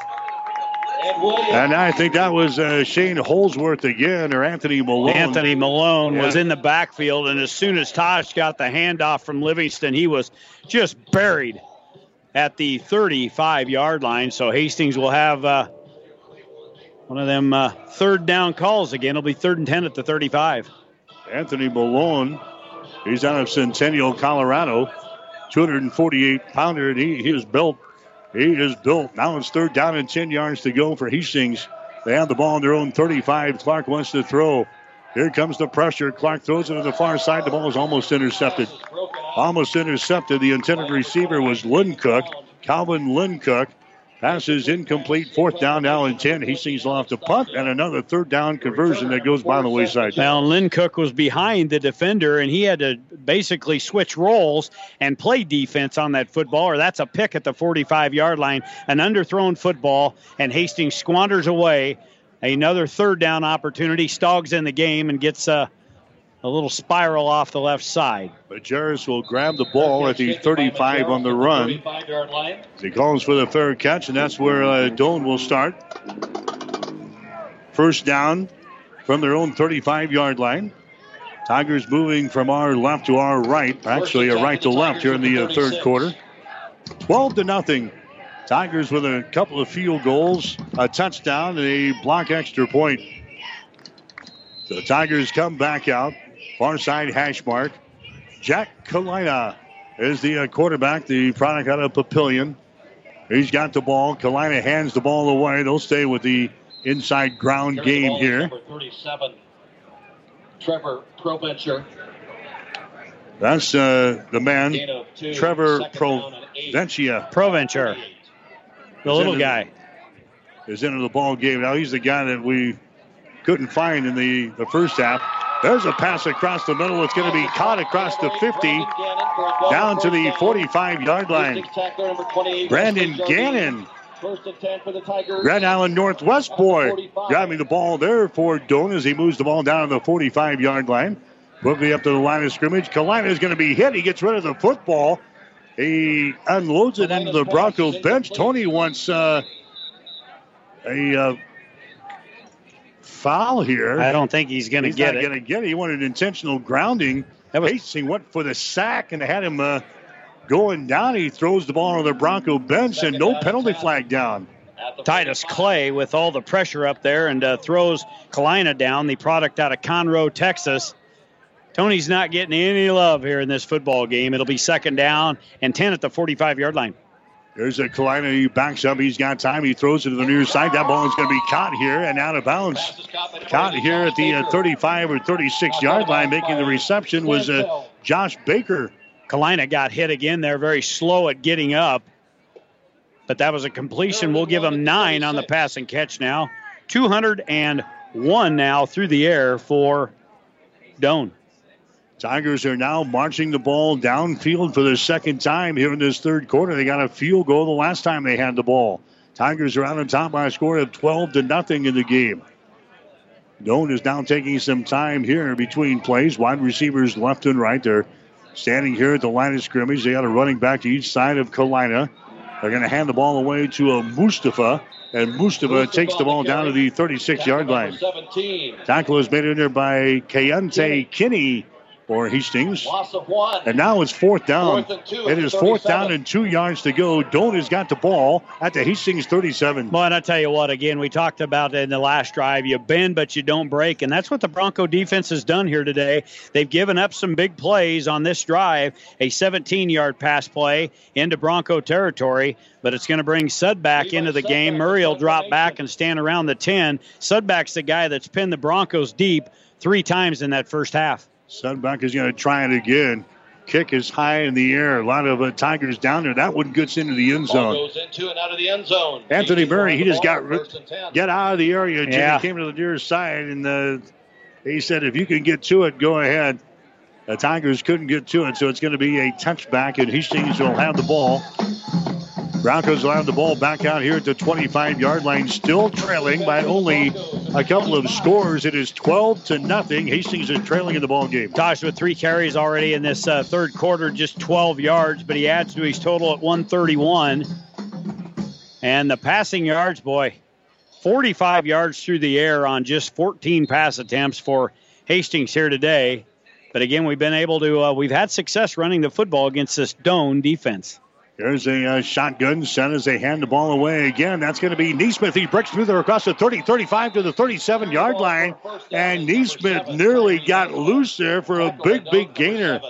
And I think that was uh, Shane Holsworth again, or Anthony Malone. Anthony Malone Yeah. was in the backfield, and as soon as Taj got the handoff from Livingston, he was just buried at the 35 yard line. So Hastings will have uh, one of them uh, third down calls again. It'll be third and 10 at the 35. Anthony Malone, he's out of Centennial, Colorado. 248 pounder, and he, he is built. He is built. Now it's third down and 10 yards to go for Hastings. They have the ball on their own 35. Clark wants to throw. Here comes the pressure. Clark throws it to the far side. The ball is almost intercepted. Almost intercepted. The intended receiver was Lindcook. Calvin Lindcook. Passes incomplete. Fourth down now and 10. Hastings will have to punt and another third down conversion that goes by the wayside. Now, Lynn Cook was behind the defender, and he had to basically switch roles and play defense on that football, or that's a pick at the 45 yard line. An underthrown football, and Hastings squanders away another third down opportunity. Stoggs in the game and gets uh, a little spiral off the left side. But Jarris will grab the ball at the 35 on the run. He calls for the fair catch, and that's where uh, Doane will start. First down from their own 35 yard line. Tigers moving from our left to our right. Actually, a right to left here in the uh, third quarter. 12 to nothing. Tigers with a couple of field goals, a touchdown, and a block extra point. So the Tigers come back out. Far side hash mark. Jack Kalina is the uh, quarterback, the product out of Papillion. He's got the ball. Kalina hands the ball away. They'll stay with the inside ground Carries the game ball, here. Number 37, Trevor Provencher. That's uh, the man, Trevor Provencia. Provencher. The little guy. Is into the ball game. Now he's the guy that we couldn't find in the, the first half. There's a pass across the middle. It's going to be caught across the 50, down to the 45 yard line. Brandon Gannon, Grand Island Northwest boy, grabbing the ball there for Doane as he moves the ball down to the 45 yard line. Quickly up to the line of scrimmage. Kalina is going to be hit. He gets rid of the football. He unloads it into the Broncos bench. Tony wants uh, a uh, foul here. I don't think he's going to get not it. going to get it. He wanted intentional grounding. Was- Hastings went for the sack and had him uh, going down. He throws the ball on the Bronco bench and no penalty flag down. Titus Clay with all the pressure up there and uh, throws Kalina down, the product out of Conroe, Texas. Tony's not getting any love here in this football game. It'll be second down and 10 at the 45 yard line. There's a Kalina. He backs up. He's got time. He throws it to the near side. That ball is going to be caught here and out of bounds. Caught here at the uh, 35 or 36 yard line. Making the reception was uh, Josh Baker. Kalina got hit again. They're very slow at getting up. But that was a completion. We'll give him nine on the pass and catch now. 201 now through the air for Doane. Tigers are now marching the ball downfield for the second time here in this third quarter. They got a field goal the last time they had the ball. Tigers are out on top by a score of 12 to nothing in the game. Doane is now taking some time here between plays. Wide receivers left and right. They're standing here at the line of scrimmage. They got a running back to each side of Kalina. They're going to hand the ball away to a Mustafa, and Mustafa takes the ball down to the 36 yard line. 17. Tackle is made in there by Kayante Kinney for Hastings. Loss of one. And now it's fourth down. Fourth and two it at is the fourth down and two yards to go. Doane has got the ball at the Hastings 37. Well, and I tell you what, again, we talked about it in the last drive. You bend, but you don't break. And that's what the Bronco defense has done here today. They've given up some big plays on this drive a 17 yard pass play into Bronco territory, but it's going to bring Sudbeck into the game. Murray will drop back and stand around the 10. Sudbeck's the guy that's pinned the Broncos deep three times in that first half. Sudbeck is going to try it again. Kick is high in the air. A lot of uh, Tigers down there. That one gets into the end Ball zone. goes into and out of the end zone. Anthony Murray, he just got First and 10. get out of the area. Jimmy Yeah. came to the near side, and uh, he said, if you can get to it, go ahead. The Tigers couldn't get to it, so it's going to be a touchback, and Hastings will have the ball. Broncos will have the ball back out here at the 25 yard line, still trailing by only a couple of scores. It is 12 to nothing. Hastings is trailing in the ball game. Taj with three carries already in this uh, third quarter, just 12 yards, but he adds to his total at 131. And the passing yards, boy, 45 yards through the air on just 14 pass attempts for Hastings here today. But again, we've been able to, uh, we've had success running the football against this Doane defense. There's a uh, shotgun set as they hand the ball away again. That's going to be Neesmith. He breaks through there across the 30, 35 to the 37 yard line. And Neesmith nearly got loose there for a big, big gainer.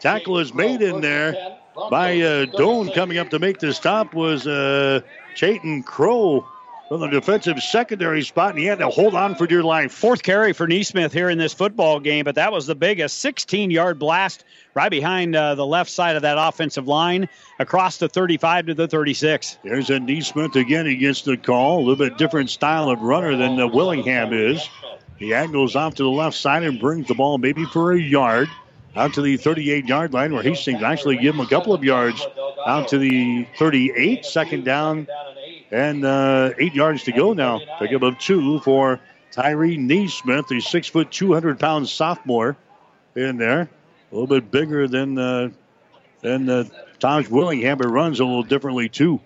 Tackle is made in there by uh, Doane coming up to make the stop was uh, Chayton Crow from the defensive secondary spot, and he had to hold on for dear life. Fourth carry for Neesmith here in this football game, but that was the biggest 16 yard blast right behind uh, the left side of that offensive line across the 35 to the 36. There's a Neesmith again. He gets the call. A little bit different style of runner than uh, Willingham is. He angles off to the left side and brings the ball maybe for a yard out to the 38 yard line where Hastings actually give him a couple of yards out to the 38. Second down and uh, eight yards to go now. Pick up of two for Tyree Neesmith, the six foot, 200 pound sophomore in there. A little bit bigger than uh, than uh, Taj Willingham, but runs a little differently too.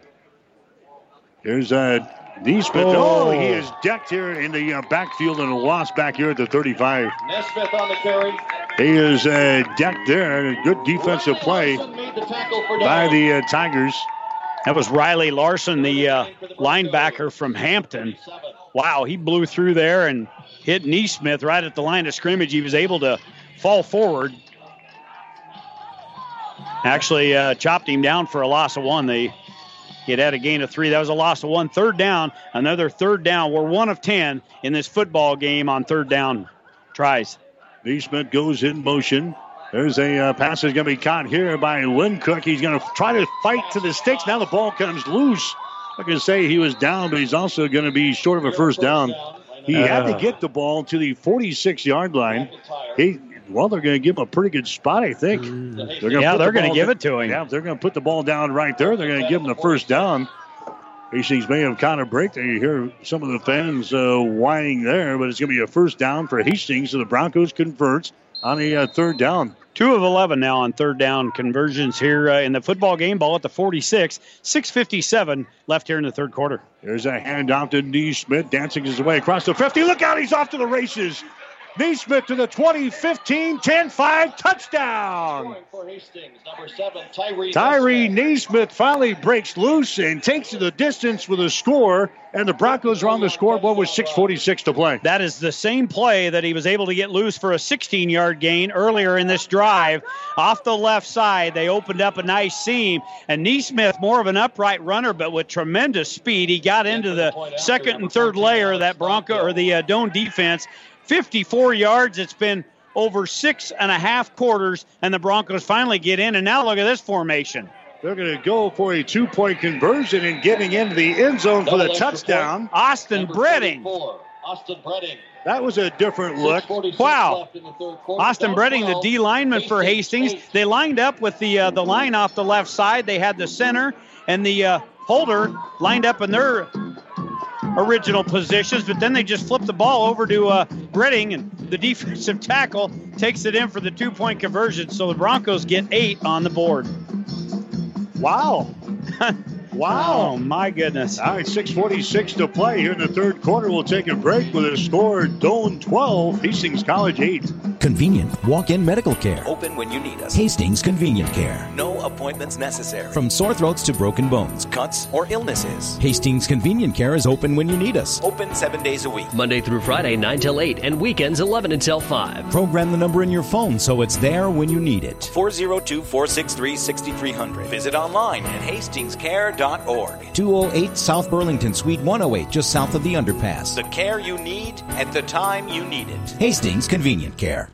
Here's uh, Neesmith. Oh. Oh. he is decked here in the uh, backfield and a loss back here at the 35. Neesmith on the carry. He is uh, decked there. A good defensive play the by the uh, Tigers. That was Riley Larson, the uh, linebacker from Hampton. Wow, he blew through there and hit Neesmith right at the line of scrimmage. He was able to fall forward. Actually, uh, chopped him down for a loss of one. They he had had a gain of three. That was a loss of one. Third down, another third down. We're one of ten in this football game on third down tries. Neesmith goes in motion. There's a uh, pass that's going to be caught here by Cook. He's going to try to fight to the sticks. Now the ball comes loose. I can say he was down, but he's also going to be short of a first down. He had to Uh. get the ball to the 46 yard line. He well, they're going to give him a pretty good spot, I think. They're gonna Yeah, they're the gonna give it to him. Yeah, they're going to put the ball down right there. They're going to give him the first down. Hastings may have caught a break there. You hear some of the fans uh, whining there, but it's going to be a first down for Hastings. So the Broncos converts on a uh, third down. Two of 11 now on third down conversions here uh, in the football game. Ball at the 46. 6.57 left here in the third quarter. There's a handoff to Neesmith, dancing his way across the 50. Look out, he's off to the races. Neesmith to the 20, 15, 10, 5, touchdown. Hastings, seven, Tyree. Tyree Neesmith finally breaks loose and takes the distance with a score, and the Broncos are on the scoreboard with 6.46 to play. That is the same play that he was able to get loose for a 16 yard gain earlier in this drive. Off the left side, they opened up a nice seam, and Neesmith, more of an upright runner, but with tremendous speed, he got into the second and third layer of that Bronco or the uh, Doane defense. 54 yards. It's been over six and a half quarters, and the Broncos finally get in. And now look at this formation. They're going to go for a two point conversion and getting into the end zone for the Double extra touchdown. Austin Number Bredding. 34, Austin Bredding. That was a different look. Wow. left in the third quarter. Austin Down Bredding, the D lineman for Hastings. They lined up with the uh, the line off the left side. They had the center and the uh, holder lined up in their original positions, but then they just flip the ball over to uh, and the defensive tackle takes it in for the two point conversion. So the Broncos get eight on the board. Wow. Wow. Oh, my goodness. All right, 6.46 to play here in the third quarter. We'll take a break with a score Doane 12, Hastings College 8. Convenient walk-in medical care. Open when you need us. Hastings Convenient Care. No appointments necessary. From sore throats to broken bones. cuts or illnesses. Hastings Convenient Care is open when you need us. Open seven days a week. Monday through Friday, 9 till 8, and weekends 11 until 5. Program the number in your phone so it's there when you need it. 402 463 6300. Visit online at hastingscare.org. 208 South Burlington, Suite 108, just south of the underpass. The care you need at the time you need it. Hastings Convenient Care.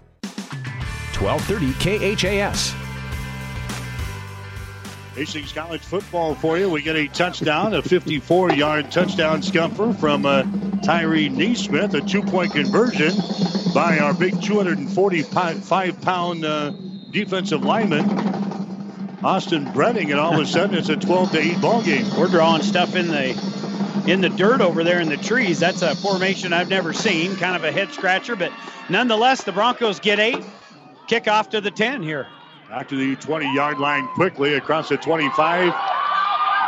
1230 KHAS. Hastings College football for you. We get a touchdown, a 54 yard touchdown scumper from uh, Tyree Neesmith, a two point conversion by our big 245 pound uh, defensive lineman, Austin Bredding, and all of a sudden it's a 12 to 8 ball game. We're drawing stuff in the in the dirt over there in the trees. That's a formation I've never seen. Kind of a head scratcher, but nonetheless, the Broncos get eight. Kick off to the 10 here. Back to the 20 yard line quickly across the 25.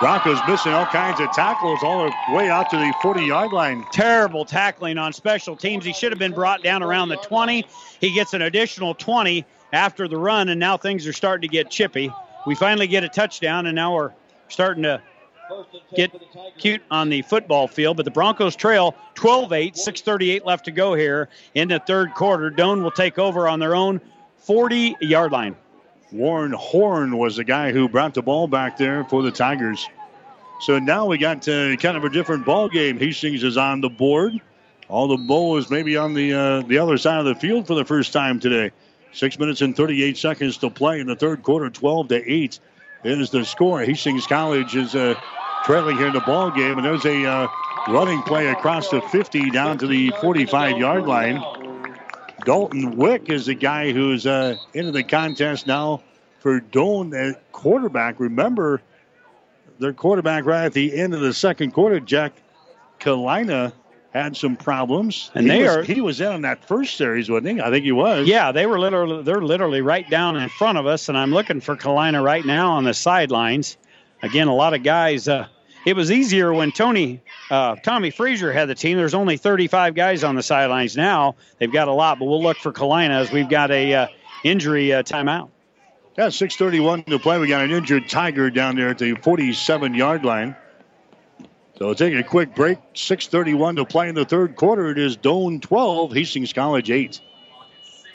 Broncos missing all kinds of tackles all the way out to the 40 yard line. Terrible tackling on special teams. He should have been brought down around the 20. He gets an additional 20 after the run, and now things are starting to get chippy. We finally get a touchdown, and now we're starting to get cute on the football field. But the Broncos trail 12 8, 6.38 left to go here in the third quarter. Doane will take over on their own 40 yard line. Warren Horn was the guy who brought the ball back there for the Tigers. So now we got uh, kind of a different ball game. Hastings is on the board. All the ball is maybe on the uh, the other side of the field for the first time today. Six minutes and 38 seconds to play in the third quarter. 12 to eight is the score. Hastings College is uh, trailing here in the ball game, and there's a uh, running play across the 50 down to the 45 yard line. Dalton Wick is the guy who's uh, into the contest now for Doane at quarterback. Remember, their quarterback right at the end of the second quarter, Jack Kalina, had some problems. And he they was, are- he was in on that first series, wasn't he? I think he was. Yeah, they were literally they're literally right down in front of us, and I'm looking for Kalina right now on the sidelines. Again, a lot of guys. Uh, it was easier when Tony uh, Tommie Frazier had the team. There's only 35 guys on the sidelines now. They've got a lot, but we'll look for Kalina as we've got a uh, injury uh, timeout. Yeah, 6:31 to play. We got an injured Tiger down there at the 47 yard line. So take a quick break. 6:31 to play in the third quarter. It is Doane 12, Hastings College 8.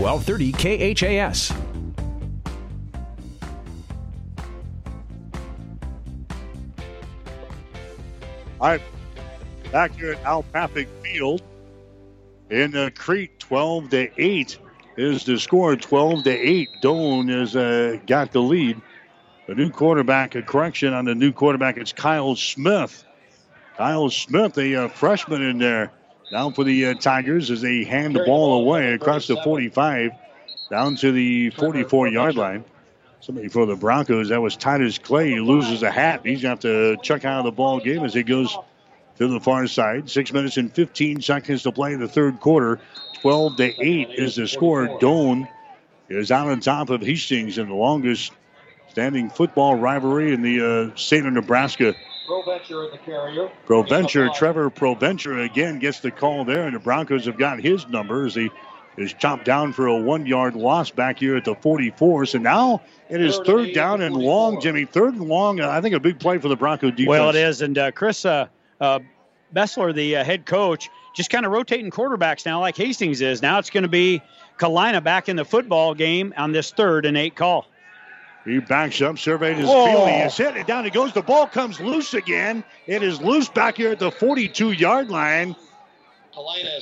1230 KHAS. All right, back here at Al Papik Field in uh, Crete, 12 to 8 is the score. 12 to 8. Doane has uh, got the lead. The new quarterback, a correction on the new quarterback, it's Kyle Smith. Kyle Smith, a uh, freshman in there. Down for the uh, Tigers as they hand the ball away across the 45 down to the 44 yard line. Somebody for the Broncos. That was Titus Clay. He loses a hat. He's going to have to check out of the ball game as he goes to the far side. Six minutes and 15 seconds to play in the third quarter. 12 to 8 is the score. Doane is out on top of Hastings in the longest standing football rivalry in the uh, state of Nebraska. Proventure in the carrier. Proventure, Trevor Proventure again gets the call there, and the Broncos have got his number as he is chopped down for a one yard loss back here at the 44. So now it is third down and long, Jimmy. Third and long. I think a big play for the Bronco defense. Well, it is. And uh, Chris uh, uh, Bessler, the uh, head coach, just kind of rotating quarterbacks now, like Hastings is. Now it's going to be Kalina back in the football game on this third and eight call. He backs up, surveyed his Oh. field. He is hit it down. It goes. The ball comes loose again. It is loose back here at the 42 yard line.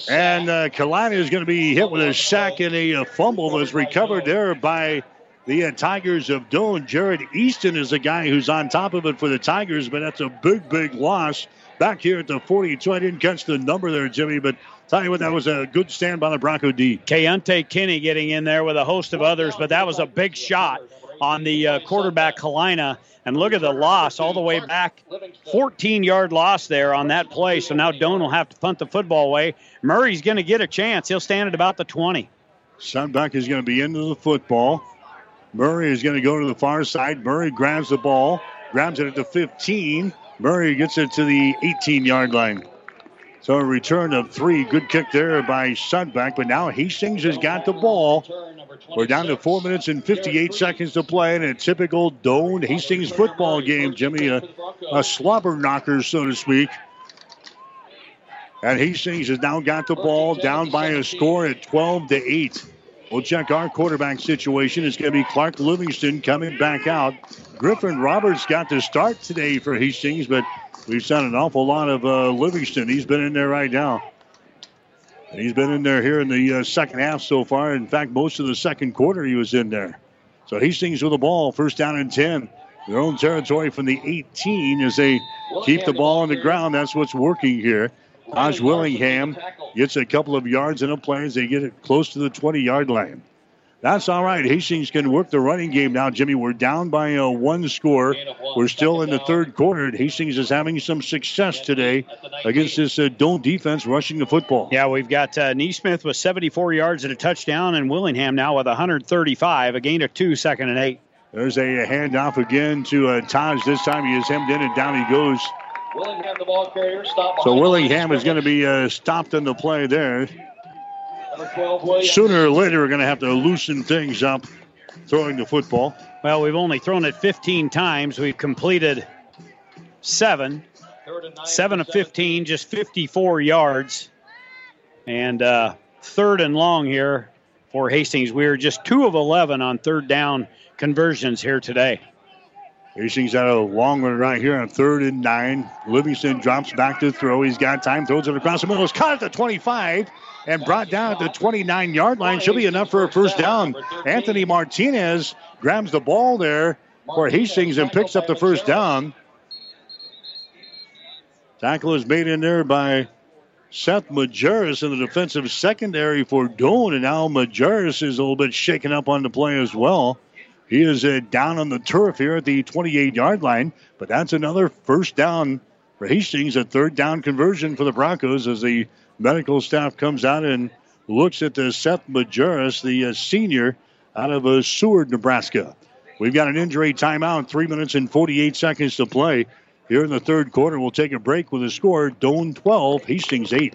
And uh, Kalina is going to be hit with a sack and a fumble was recovered there by the uh, Tigers of Doane. Jared Easton is the guy who's on top of it for the Tigers, but that's a big, big loss back here at the 42. I didn't catch the number there, Jimmy, but tell you what, that was a good stand by the Bronco D. Keontae Kinney getting in there with a host of others, but that was a big shot on the uh, quarterback Kalina. And look at the loss all the way back, 14 yard loss there on that play. So now Doane will have to punt the football away. Murray's going to get a chance. He'll stand at about the 20. Sudbeck is going to be into the football. Murray is going to go to the far side. Murray grabs the ball, grabs it at the 15. Murray gets it to the 18 yard line. So a return of three. Good kick there by Sudbeck. But now Hastings has got the ball. We're down to four minutes and 58 seconds to play in a typical Doane Hastings football game, Jimmy. A, a slobber knocker, so to speak. And Hastings has now got the ball down by a score at 12 to 8. We'll check our quarterback situation. It's going to be Clark Livingston coming back out. Griffin Roberts got the start today for Hastings, but we've seen an awful lot of uh, Livingston. He's been in there right now. And he's been in there here in the uh, second half so far. In fact, most of the second quarter he was in there. So Hastings with the ball, first down and 10. Their own territory from the 18 as they keep the ball on the ground. That's what's working here. Taj Willingham gets a couple of yards in a play as they get it close to the 20 yard line. That's all right. Hastings can work the running game now, Jimmy. We're down by a one score. We're still in the third quarter. Hastings is having some success today against this uh, Doane defense rushing the football. Yeah, we've got uh, Neesmith with 74 yards and a touchdown, and Willingham now with 135, a gain of two, second and eight. There's a handoff again to uh, Taj. This time he is hemmed in and down he goes. Willingham, the ball carrier, stop So Willingham is going to be uh, stopped in the play there. Number 12, Williams. Sooner or later, we're going to have to loosen things up throwing the football. Well, we've only thrown it 15 times. We've completed seven. Seven of 15, just 54 yards. And uh, third and long here for Hastings. We are just two of 11 on third down conversions here today. Hastings had a long one right here on third and nine. Livingston drops back to throw. He's got time, throws it across the middle. It's caught at the 25 and brought down at the 29 yard line. Should be enough for a first down. Anthony Martinez grabs the ball there for Hastings and picks up the first down. Tackle is made in there by Seth Majerus in the defensive secondary for Doane. And now Majerus is a little bit shaken up on the play as well. He is uh, down on the turf here at the 28 yard line, but that's another first down for Hastings, a third down conversion for the Broncos as the medical staff comes out and looks at the Seth Majerus, the uh, senior out of uh, Seward, Nebraska. We've got an injury timeout, three minutes and 48 seconds to play. Here in the third quarter, we'll take a break with a score Doane 12, Hastings 8.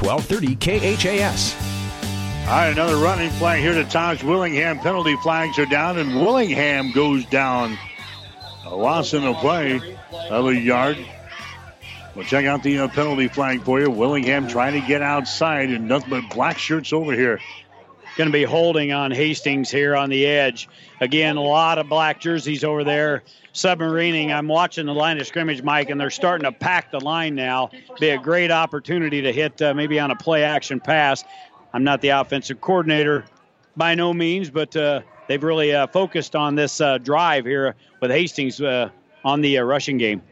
1230 KHAS. All right, another running flag here to Taj Willingham. Penalty flags are down, and Willingham goes down. A loss in the play of a yard. We'll check out the uh, penalty flag for you. Willingham trying to get outside, and nothing but black shirts over here. Going to be holding on Hastings here on the edge. Again, a lot of black jerseys over there submarining. I'm watching the line of scrimmage, Mike, and they're starting to pack the line now. Be a great opportunity to hit uh, maybe on a play action pass. I'm not the offensive coordinator by no means, but uh, they've really uh, focused on this uh, drive here with Hastings uh, on the uh, rushing game.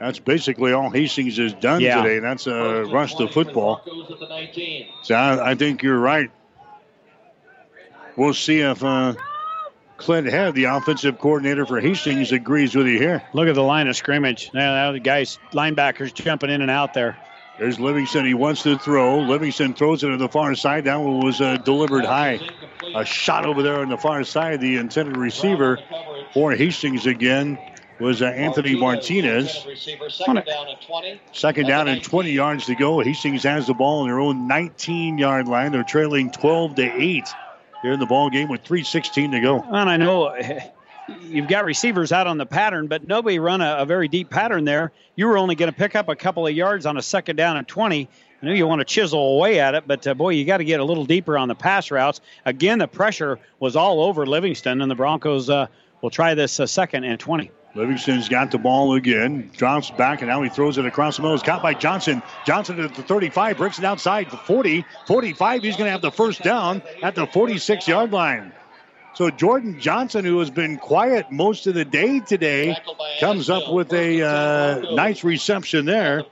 That's basically all Hastings has done Yeah. today. That's a rush to football. So I, I think you're right. We'll see if uh, Clint Head, the offensive coordinator for Hastings, agrees with you here. Look at the line of scrimmage. Now, now the guys, linebackers jumping in and out there. There's Livingston. He wants to throw. Livingston throws it to the far side. That one was uh, delivered high. A shot over there on the far side. The intended receiver for Hastings again was uh, Anthony Martinez. Second down and 20. Second down and 20 yards to go. Hastings has the ball on their own 19 yard line. They're trailing 12 to 8 here in the ball game with 3.16 to go. And I know you've got receivers out on the pattern, but nobody run a, a very deep pattern there. You were only going to pick up a couple of yards on a second down and 20. I know you want to chisel away at it, but uh, boy, you got to get a little deeper on the pass routes. Again, the pressure was all over Livingston, and the Broncos uh, will try this uh, second and 20. Livingston's got the ball again, drops back, and now he throws it across the middle. It's caught by Johnson. Johnson at the 35, breaks it outside the 40, 45. He's going to have the first down at the 46 yard line. So Jordan Johnson, who has been quiet most of the day today, comes up with a uh, nice reception there.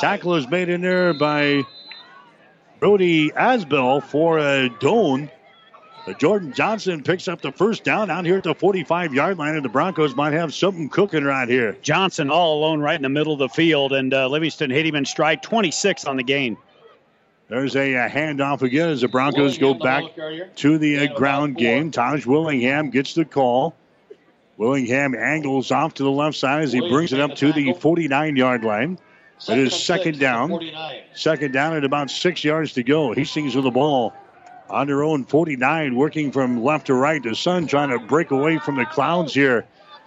Tackle is made in there by Brody Asbell for uh, Doane. But Jordan Johnson picks up the first down out here at the 45 yard line, and the Broncos might have something cooking right here. Johnson all alone right in the middle of the field, and uh, Livingston hit him in stride 26 on the gain. There's a, uh handoff again as the Broncos go back to the uh, ground game. Taj Willingham gets the call. Willingham angles off to the left side as he brings it up to the 49 yard line. It is second down. Second down at about six yards to go. He Hastings with the ball on their own 49, working from left to right. The sun trying to break away from the clouds here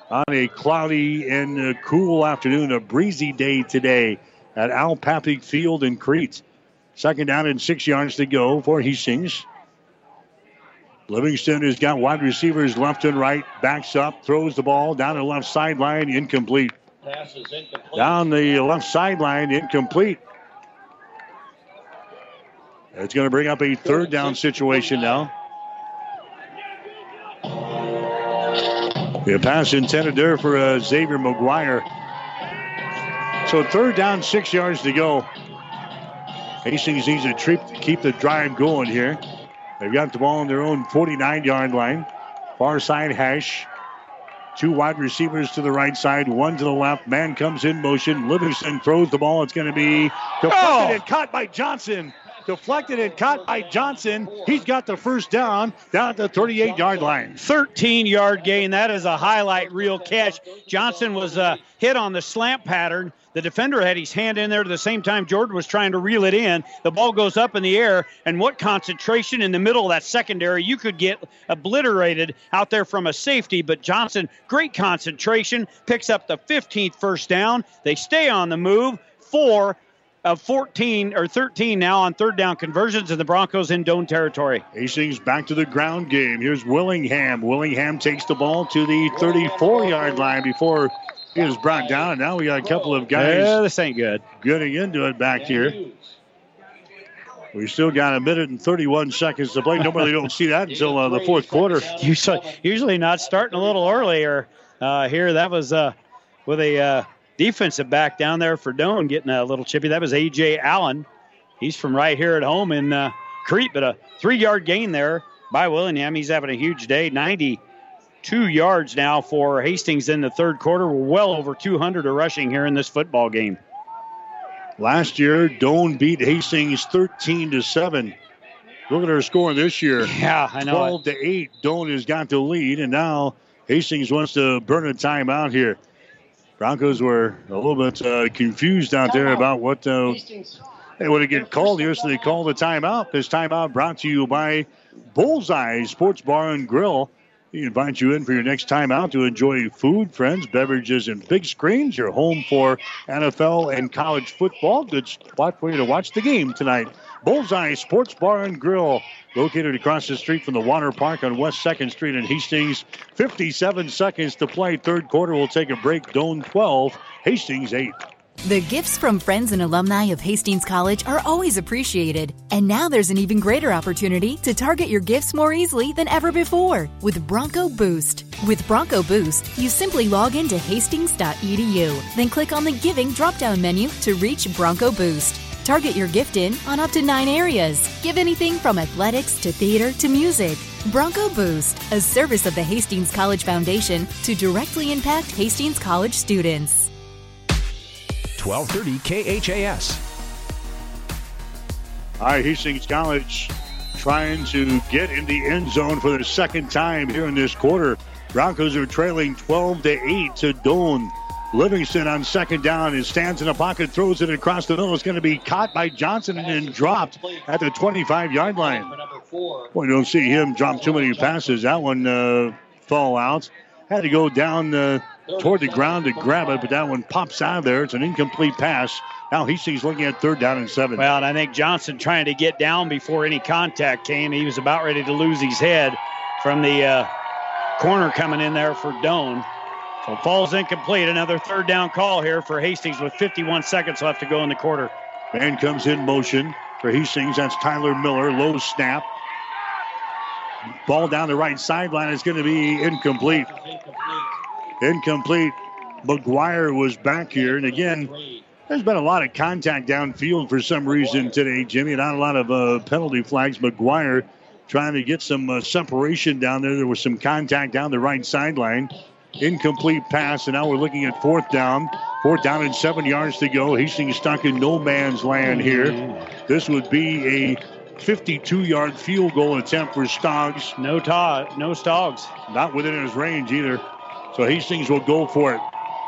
on a cloudy and cool afternoon, a breezy day today at Al Papik Field in Crete. Second down and six yards to go for Hastings. Livingston has got wide receivers left and right, backs up, throws the ball down the left sideline, incomplete. Pass is incomplete. Down the left sideline, incomplete. It's going to bring up a third down situation now. The pass intended there for uh, Xavier McGuire. So third down, six yards to go. Hastings needs to treat, keep the drive going here. They've got the ball on their own 49 yard line. Far side hash. Two wide receivers to the right side, one to the left. Man comes in motion. Livingston throws the ball. It's going to be deflected Oh! and caught by Johnson. Deflected and caught by Johnson. He's got the first down down at the 38 yard line. 13 yard gain. That is a highlight reel catch. Johnson was uh, hit on the slant pattern. The defender had his hand in there at the same time Jordan was trying to reel it in. The ball goes up in the air, and what concentration in the middle of that secondary. You could get obliterated out there from a safety, but Johnson, great concentration, picks up the 15th first down. They stay on the move. Four of 14 or 13 now on third down conversions, and the Broncos in Doane territory. Hastings back to the ground game. Here's Willingham. Willingham takes the ball to the 34 yard line before He was brought down, and now we got a couple of guys. Yeah, this ain't good. Getting into it back here. We still got a minute and 31 seconds to play. Normally, don't see that until uh, the fourth quarter. Usually, usually not starting a little earlier uh, here. That was uh, with a uh, defensive back down there for Doane getting a little chippy. That was A.J. Allen. He's from right here at home in uh, Crete, but a three yard gain there by Willingham. He's having a huge day. 92 yards now for Hastings in the third quarter. We're well over 200 of rushing here in this football game. Last year, Doane beat Hastings 13 to 7. Look at their score this year. Yeah, I know. 12 to 8. Doane has got the lead, and now Hastings wants to burn a timeout here. Broncos were a little bit uh, confused out there about what uh, they would have get called here, so they called the timeout. This timeout brought to you by Bullseye Sports Bar and Grill. We invite you in for your next time out to enjoy food, friends, beverages, and big screens. Your home for NFL and college football. Good spot for you to watch the game tonight. Bullseye Sports Bar and Grill, located across the street from the water park on West 2nd Street in Hastings. 57 seconds to play. Third quarter, we'll take a break. Doane 12, Hastings 8. The gifts from friends and alumni of Hastings College are always appreciated. And now there's an even greater opportunity to target your gifts more easily than ever before with Bronco Boost. With Bronco Boost, you simply log into hastings.edu, then click on the Giving drop down menu to reach Bronco Boost. Target your gift in on up to nine areas. Give anything from athletics to theater to music. Bronco Boost, a service of the Hastings College Foundation to directly impact Hastings College students. 1230 KHAS. All right, Hastings College trying to get in the end zone for the second time here in this quarter. Broncos are trailing 12 to 8 to Doane. Livingston on second down and stands in the pocket, throws it across the middle. It's going to be caught by Johnson and then dropped at the 25 yard line. Boy, you don't see him drop too many passes. That one uh, fall out. Had to go down uh, toward the ground to grab it, but that one pops out of there. It's an incomplete pass. Now Hastings looking at third down and seven. Well, and I think Johnson trying to get down before any contact came. He was about ready to lose his head from the uh, corner coming in there for Doane. So falls incomplete. Another third down call here for Hastings with 51 seconds left to go in the quarter. Man comes in motion for Hastings. That's Tyler Miller. Low snap. Ball down the right sideline is going to be incomplete. Incomplete. McGuire was back here. And again, there's been a lot of contact downfield for some reason today, Jimmy. Not a lot of uh, penalty flags. McGuire trying to get some uh, separation down there. There was some contact down the right sideline. Incomplete pass, and now we're looking at fourth down. Fourth down and seven yards to go. Hastings stuck in no man's land here. This would be a 52 yard field goal attempt for Stoggs. No, ta- no Stoggs. Not within his range either. So Hastings will go for it.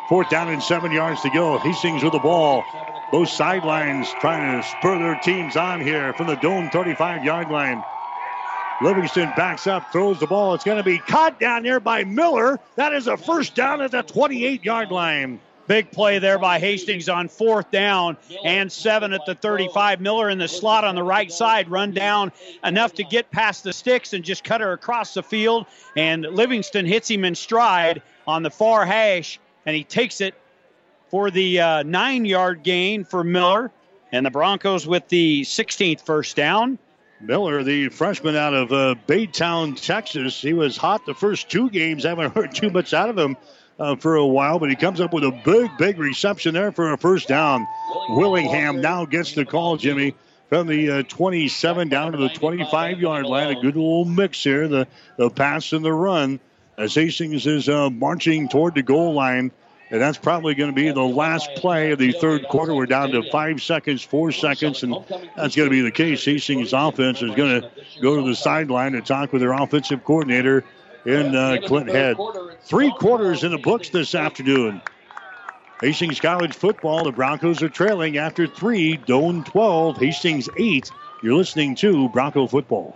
Fourth down and seven yards to go. Hastings with the ball. Both sidelines trying to spur their teams on here from the Doane 35 yard line. Livingston backs up, throws the ball. It's going to be caught down there by Miller. That is a first down at the 28 yard line. Big play there by Hastings on fourth down and seven at the 35. Miller in the slot on the right side, run down enough to get past the sticks and just cut her across the field. And Livingston hits him in stride on the far hash, and he takes it for the uh, nine yard gain for Miller. And the Broncos with the 16th first down. Miller, the freshman out of uh, Baytown, Texas, he was hot the first two games. Haven't heard too much out of him uh, for a while, but he comes up with a big, big reception there for a first down. Willingham now gets the call, Jimmy, from the uh, 27 down to the 25 yard line. A good little mix here, the, the pass and the run, as Hastings is uh, marching toward the goal line. And that's probably going to be the last play of the third quarter. We're down to five seconds, four seconds, and that's going to be the case. Hastings' offense is going to go to the sideline to talk with their offensive coordinator in uh, Clint Head. Three quarters in the books this afternoon. Hastings College football, the Broncos are trailing after three. Doane 12, Hastings 8. You're listening to Bronco Football.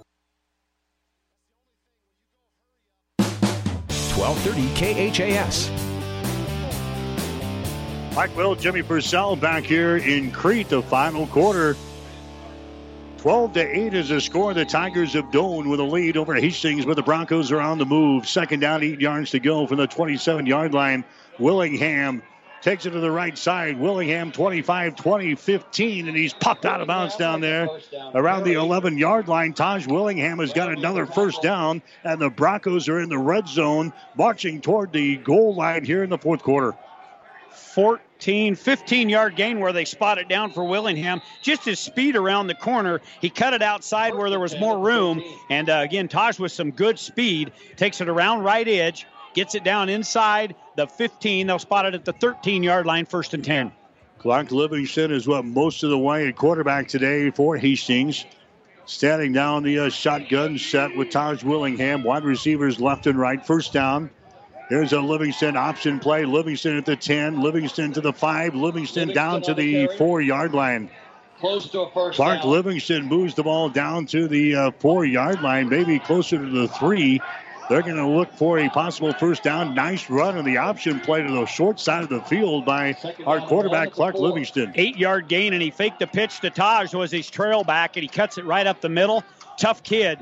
1230 KHAS. Mike Will, Jimmy Purcell back here in Crete, the final quarter. 12 to 8 is the score. The Tigers of Doane with a lead over Hastings, but the Broncos are on the move. Second down, eight yards to go from the 27 yard line. Willingham takes it to the right side. Willingham 25 20 15, and he's popped out of bounds down there around the 11 yard line. Taj Willingham has got another first down, and the Broncos are in the red zone, marching toward the goal line here in the fourth quarter. 14, 15 yard gain where they spot it down for Willingham. Just his speed around the corner. He cut it outside where there was more room. And uh, again, Taj with some good speed takes it around right edge, gets it down inside the 15. They'll spot it at the 13 yard line, first and 10. Clark Livingston is what most of the way at quarterback today for Hastings. Standing down the uh, shotgun set with Taj Willingham. Wide receivers left and right. First down. Here's a Livingston option play. Livingston at the 10. Livingston to the 5. Livingston, Livingston down to the 4 yard line. Close to a first Clark down. Livingston moves the ball down to the uh, 4 yard line, maybe closer to the 3. They're going to look for a possible first down. Nice run on the option play to the short side of the field by our quarterback, Clark Livingston. Eight yard gain, and he faked the pitch to Taj, was his trail back, and he cuts it right up the middle. Tough kid.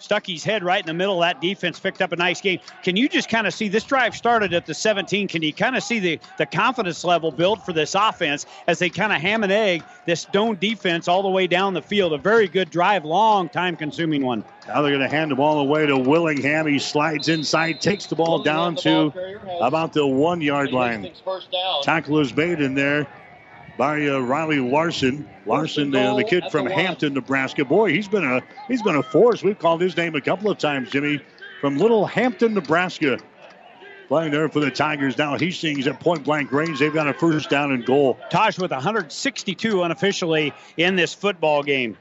Stuck his head right in the middle. That defense picked up a nice game. Can you just kind of see this drive started at the 17? Can you kind of see the, the confidence level build for this offense as they kind of ham and egg this Doane defense all the way down the field? A very good drive, long time consuming one. Now they're going to hand the ball away to Willingham. He slides inside, takes the ball down to about the one yard line. Tackle is made in there by uh, Riley Larson. Larson, uh, the kid from Hampton, Nebraska. Boy, he's been a he's been a force. We've called his name a couple of times, Jimmy, from Little Hampton, Nebraska. Playing there for the Tigers now. Hastings at point blank range. They've got a first down and goal. Taj with 162 unofficially in this football game.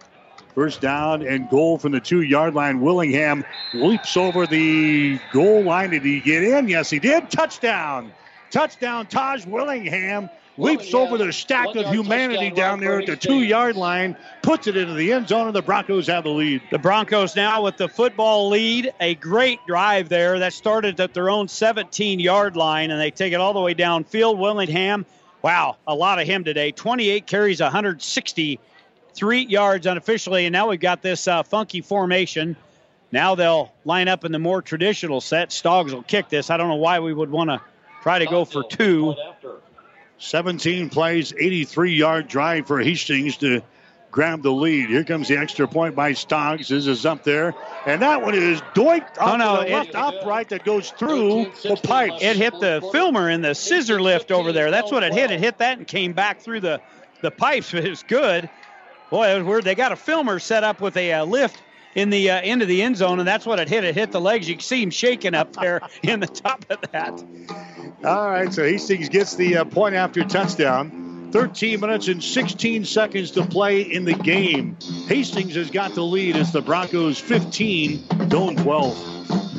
First down and goal from the two yard line. Willingham leaps over the goal line. Did he get in? Yes, he did. Touchdown. Touchdown, Taj Willingham leaps over the stack of humanity down there at the two yard line, puts it into the end zone, and the Broncos have the lead. The Broncos now with the football lead. A great drive there that started at their own 17 yard line, and they take it all the way downfield. Willingham, wow, a lot of him today. 28 carries, 163 yards unofficially, and now we've got this uh, funky formation. Now they'll line up in the more traditional set. Stoggs will kick this. I don't know why we would want to try to go for two. 17 plays, 83 yard drive for Hastings to grab the lead. Here comes the extra point by Stoggs. This is up there. And that one is doinked up oh, no, the left it, upright that goes through the pipe. It hit the filmer in the scissor lift over there. That's what it hit. It hit that and came back through the, the pipes. It was good. Boy, it was weird. They got a filmer set up with a uh, lift in the uh, of the end zone, and that's what it hit. It hit the legs. You can see him shaking up there in the top of that. All right, so Hastings gets the uh, point after touchdown. 13 minutes and 16 seconds to play in the game. Hastings has got the lead. It's the Broncos 15, Doane 12.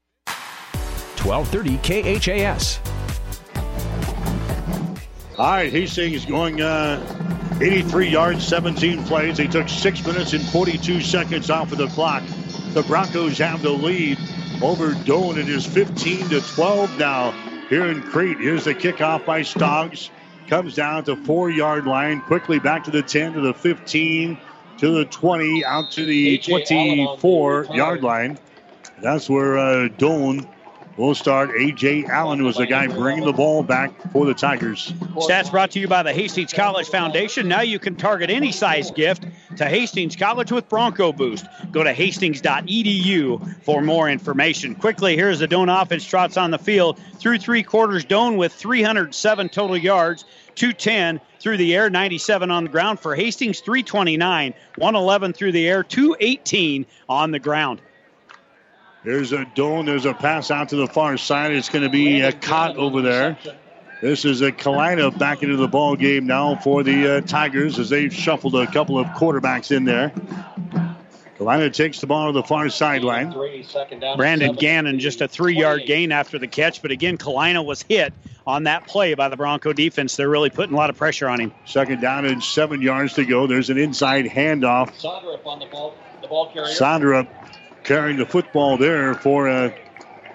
1230 KHAS. All right, Hastings going uh, 83 yards, 17 plays. They took 6 minutes and 42 seconds off of the clock. The Broncos have the lead. over Doane. It is 15 to 12 now here in Crete. Here's the kickoff by Stoggs. Comes down to four yard line. Quickly back to the 10 to the 15 to the 20 out to the 24 yard line. That's where uh, Doane will start. A.J. Allen was the guy bringing the ball back for the Tigers. Stats brought to you by the Hastings College Foundation. Now you can target any size gift to Hastings College with Bronco Boost. Go to hastings.edu for more information. Quickly, here's the Doane offense trots on the field through three quarters. Doane with 307 total yards, 210 through the air, 97 on the ground for Hastings, 329, 111 through the air, 218 on the ground. There's a Doane. There's a pass out to the far side. It's going to be a caught over there. This is a Kalina back into the ball game now for the uh, Tigers as they've shuffled a couple of quarterbacks in there. Kalina takes the ball to the far sideline. Brandon Gannon just a three-yard gain after the catch, but again, Kalina was hit on that play by the Bronco defense. They're really putting a lot of pressure on him. Second down and seven yards to go. There's an inside handoff. Sonderup on the ball, the ball carrier. Sonderup carrying the football there for uh,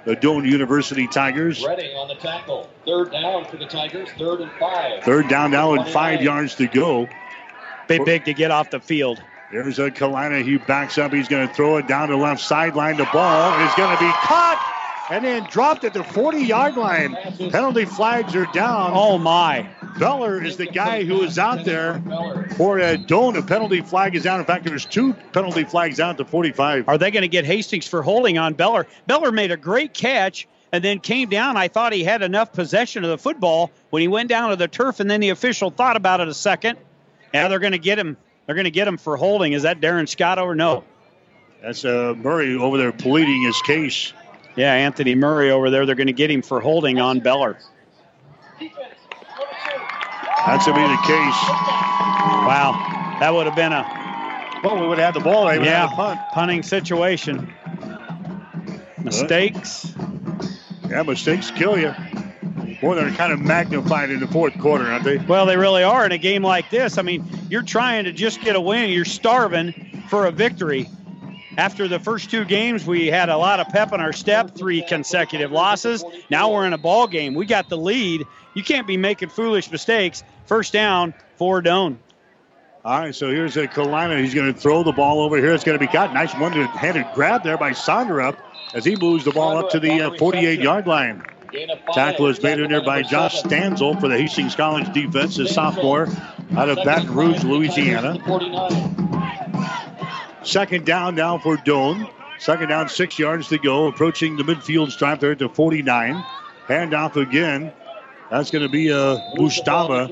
the Doane University Tigers. Redding on the tackle. Third down for the Tigers. Third and five. Third down now and five yards to go. Big, big to get off the field. There's a Kalina. He backs up. He's going to throw it down the left sideline. The ball is going to be caught and then dropped at the 40 yard line. Penalty flags are down. Oh, my. Beller is the guy who is out there for a Doane. A penalty flag is down. In fact, there's two penalty flags down to 45. Are they going to get Hastings for holding on Beller? Beller made a great catch and then came down. I thought he had enough possession of the football when he went down to the turf, and then the official thought about it a second. Now they're going to get him. They're going to get him for holding. Is that Darren Scott or no? That's uh, Murray over there pleading his case. Yeah, Anthony Murray over there. They're going to get him for holding on Beller. That's going to be the case. Wow, that would have been a. Well, we would have had the ball. They yeah, punt. punting situation. Mistakes. Yeah, mistakes kill you. Boy, they're kind of magnified in the fourth quarter, aren't they? Well, they really are in a game like this. I mean, you're trying to just get a win. You're starving for a victory. After the first two games, we had a lot of pep in our step, three consecutive losses. Now we're in a ball game. We got the lead. You can't be making foolish mistakes. First down for Doane. All right, so here's a Kalina. He's going to throw the ball over here. It's going to be caught. Nice one-handed grab there by Sonderup as he moves the ball up to the uh, 48-yard line. Tackle is made in there by Josh Stanzel for the Hastings College defense, a sophomore out of Baton Rouge, Louisiana. Second down now for Doane. Second down, six yards to go. Approaching the midfield stripe there at the 49. Handoff again. That's going to be uh, Bustava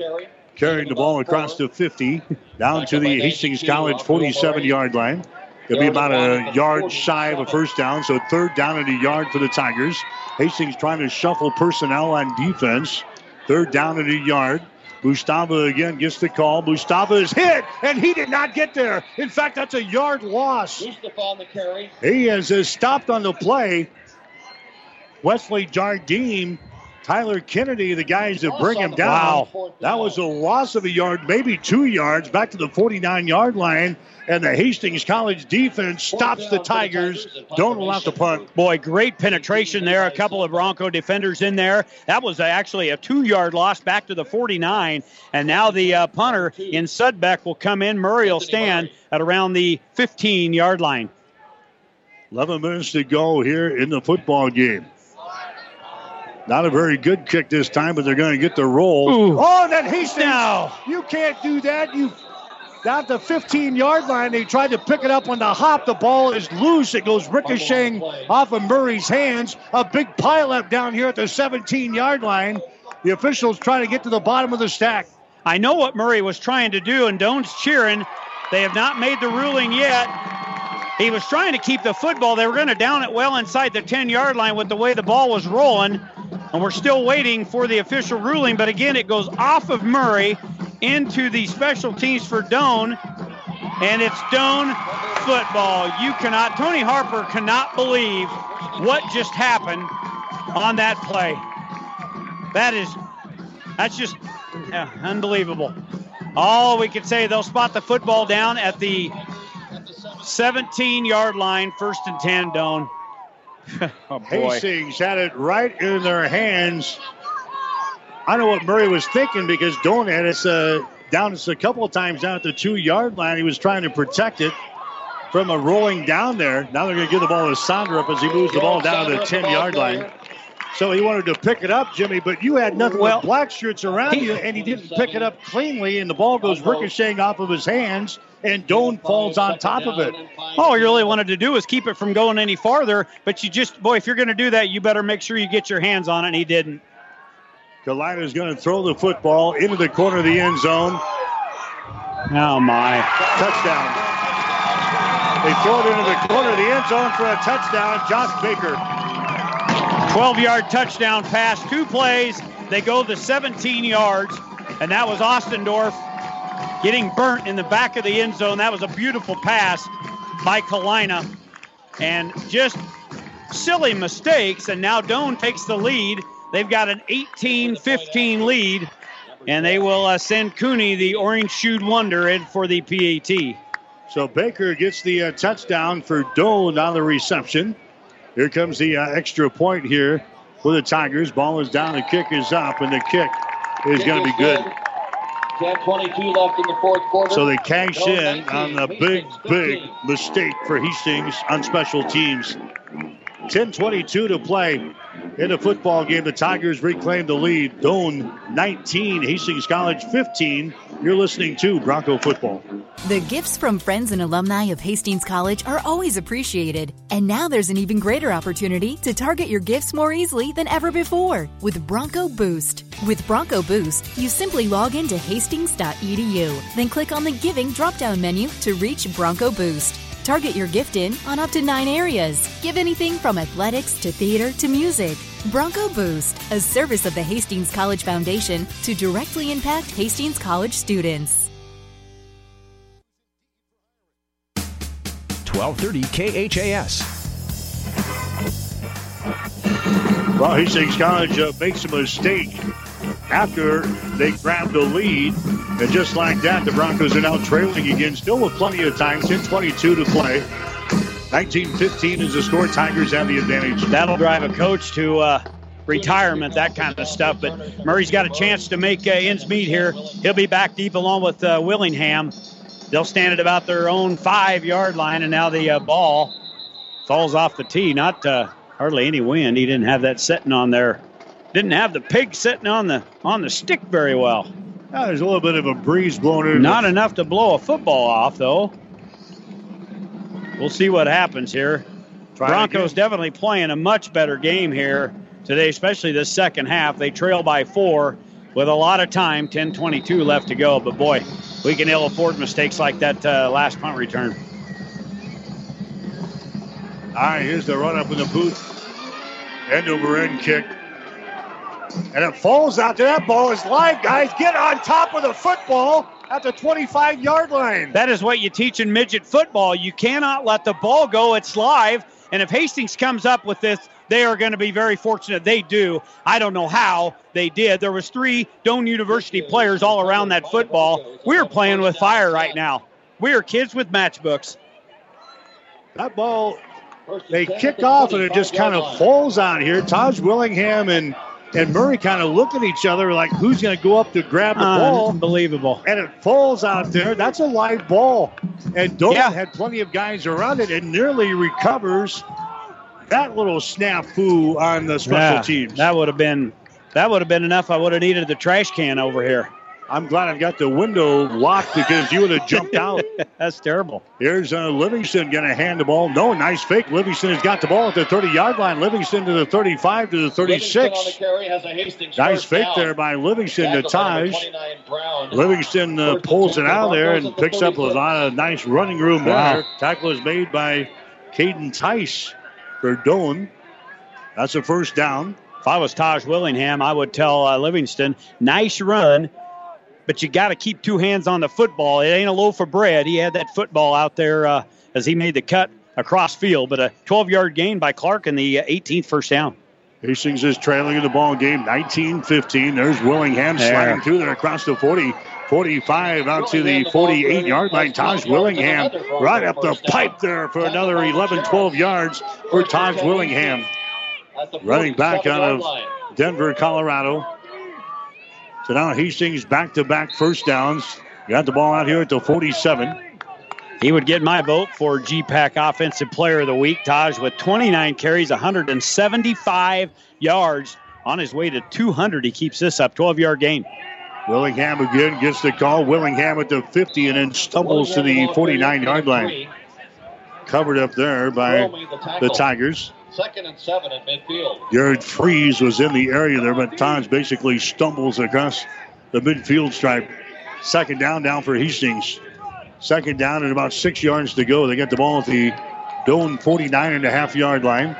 carrying the ball across the 50 down to the Hastings College 47 yard line. It'll be about a yard shy of a first down, so third down and a yard for the Tigers. Hastings trying to shuffle personnel on defense. Third down and a yard. Bustava again gets the call. Bustava is hit, and he did not get there. In fact, that's a yard loss. on the carry. He is, stopped on the play. Wesley Jardine, Tyler Kennedy, the guys that bring him down. Wow. That was a loss of a yard, maybe two yards, back to the 49 yard line. And the Hastings College defense stops the Tigers. Don't allow the punt. Boy, great penetration there. A couple of Bronco defenders in there. That was actually a two yard loss back to the 49. And now the uh, punter in Sudbeck will come in. Murray will stand at around the 15 yard line. 11 minutes to go here in the football game. Not a very good kick this time, but they're going to get the roll. Ooh. Oh, that Hastings! Now. You can't do that. You down the 15 yard line. They tried to pick it up on the hop. The ball is loose. It goes ricocheting off of Murray's hands. A big pileup down here at the 17 yard line. The officials trying to get to the bottom of the stack. I know what Murray was trying to do, and Doane's cheering. They have not made the ruling yet. He was trying to keep the football. They were going to down it well inside the 10 yard line with the way the ball was rolling. And we're still waiting for the official ruling. But again, it goes off of Murray into the special teams for Doane. And it's Doane football. You cannot, Tony Harper cannot believe what just happened on that play. That is, that's just yeah, unbelievable. All we could say, they'll spot the football down at the 17 yard line, first and 10, Doane. oh, boy. Hastings had it right in their hands. I know what Murray was thinking because Doane had it uh, down just a couple of times down at the two yard line. He was trying to protect it from a rolling down there. Now they're going to give the ball to Sonderup as he moves the ball down to the 10 yard line. So he wanted to pick it up, Jimmy, but you had nothing well, but black shirts around you, and he didn't pick it up cleanly, and the ball goes ricocheting off of his hands, and Doane falls on top of it. All you really wanted to do was keep it from going any farther, but you just, boy, if you're going to do that, you better make sure you get your hands on it, and he didn't. Kalina is going to throw the football into the corner of the end zone. Oh, my. Touchdown. They throw it into the corner of the end zone for a touchdown. Josh Baker 12 yard touchdown pass, two plays. They go the 17 yards, and that was Ostendorf getting burnt in the back of the end zone. That was a beautiful pass by Kalina. And just silly mistakes, and now Doane takes the lead. They've got an 18 15 lead, and they will uh, send Cooney, the orange shoed wonder, in for the PAT. So Baker gets the uh, touchdown for Doane on the reception. Here comes the uh, extra point here for the Tigers. Ball is down, the kick is up, and the kick is going to be good. 10-22 left in the fourth quarter. So they cash in on the big, big mistake for Hastings on special teams. 10-22 to play in the football game. The Tigers reclaim the lead. Doane 19, Hastings College 15. You're listening to Bronco Football. The gifts from friends and alumni of Hastings College are always appreciated. And now there's an even greater opportunity to target your gifts more easily than ever before with Bronco Boost. With Bronco Boost, you simply log into hastings.edu, then click on the Giving drop down menu to reach Bronco Boost. Target your gift in on up to nine areas. Give anything from athletics to theater to music. Bronco Boost, a service of the Hastings College Foundation to directly impact Hastings College students. 1230 KHAS. Well, Hastings College uh, makes a mistake after they grabbed the lead. And just like that, the Broncos are now trailing again, still with plenty of time. 10-22 to play. 19-15 is the score. Tigers have the advantage. That'll drive a coach to uh, retirement, that kind of stuff. But Murray's got a chance to make uh, ends meet here. He'll be back deep along with uh, Willingham. They'll stand at about their own five-yard line, and now the uh, ball falls off the tee. Not uh, hardly any wind. He didn't have that setting on there didn't have the pig sitting on the on the stick very well. Yeah, there's a little bit of a breeze blowing in. Not enough to blow a football off, though. We'll see what happens here. Try Broncos definitely playing a much better game here today, especially the second half. They trail by four with a lot of time, 10 22 left to go. But boy, we can ill afford mistakes like that uh, last punt return. All right, here's the run up in the booth. End over end kick. And it falls out there. That ball is live, guys. Get on top of the football at the 25 yard line. That is what you teach in midget football. You cannot let the ball go. It's live. And if Hastings comes up with this, they are going to be very fortunate. They do. I don't know how they did. There was three Doane University players all around that football. We're playing with fire right now. We are kids with matchbooks. That ball, they kick off and it just kind of falls out here. Taj Willingham and and Murray kind of look at each other like, who's going to go up to grab the uh, ball? Unbelievable. And it falls out there. That's a live ball. And Doane yeah. had plenty of guys around it and nearly recovers that little snafu on the special yeah, teams. That would have been that would have been enough. I would have needed the trash can over here. I'm glad I've got the window locked because you would have jumped out. That's terrible. Here's uh, Livingston going to hand the ball. No, nice fake. Livingston has got the ball at the 30 yard line. Livingston to the 35 to the 36. The nice fake down. there by Livingston to Taj. Livingston uh, pulls it out of there and picks up a lot of nice running room wow. there. Tackle is made by Caden Tice for Doan. That's a first down. If I was Taj Willingham, I would tell uh, Livingston, nice run but you got to keep two hands on the football. It ain't a loaf of bread. He had that football out there uh, as he made the cut across field, but a 12 yard gain by Clark in the 18th uh, first down. Hastings is trailing in the ball game 19 15. There's Willingham there. sliding through there across the 40. 45 out to the 48 yard line. Taj Willingham right up the pipe there for another 11, 12 yards for Taj Willingham. Running back out of Denver, Colorado. So now Hastings back to back first downs. Got the ball out here at the 47. He would get my vote for GPAC Offensive Player of the Week. Taj with 29 carries, 175 yards on his way to 200. He keeps this up, 12 yard gain. Willingham again gets the call. Willingham at the 50 and then stumbles to the 49 yard line. Covered up there by the Tigers. Second and seven at midfield. Jared Freeze was in the area there, but Taj basically stumbles across the midfield stripe. Second down down for Hastings. Second down and about six yards to go. They get the ball at the Doan 49 and a half yard line.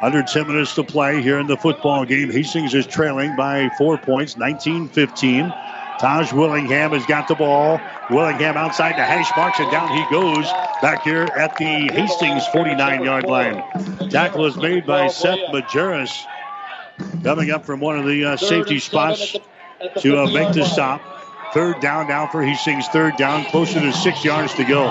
Under 10 minutes to play here in the football game. Hastings is trailing by four points, 19 15. Taj Willingham has got the ball. Willingham outside the hash marks, and down he goes back here at the Hastings 49 yard line. Tackle is made by Seth Majerus. Coming up from one of the uh, safety spots to uh, make the stop. Third down now for Hastings. Third down, closer to six yards to go.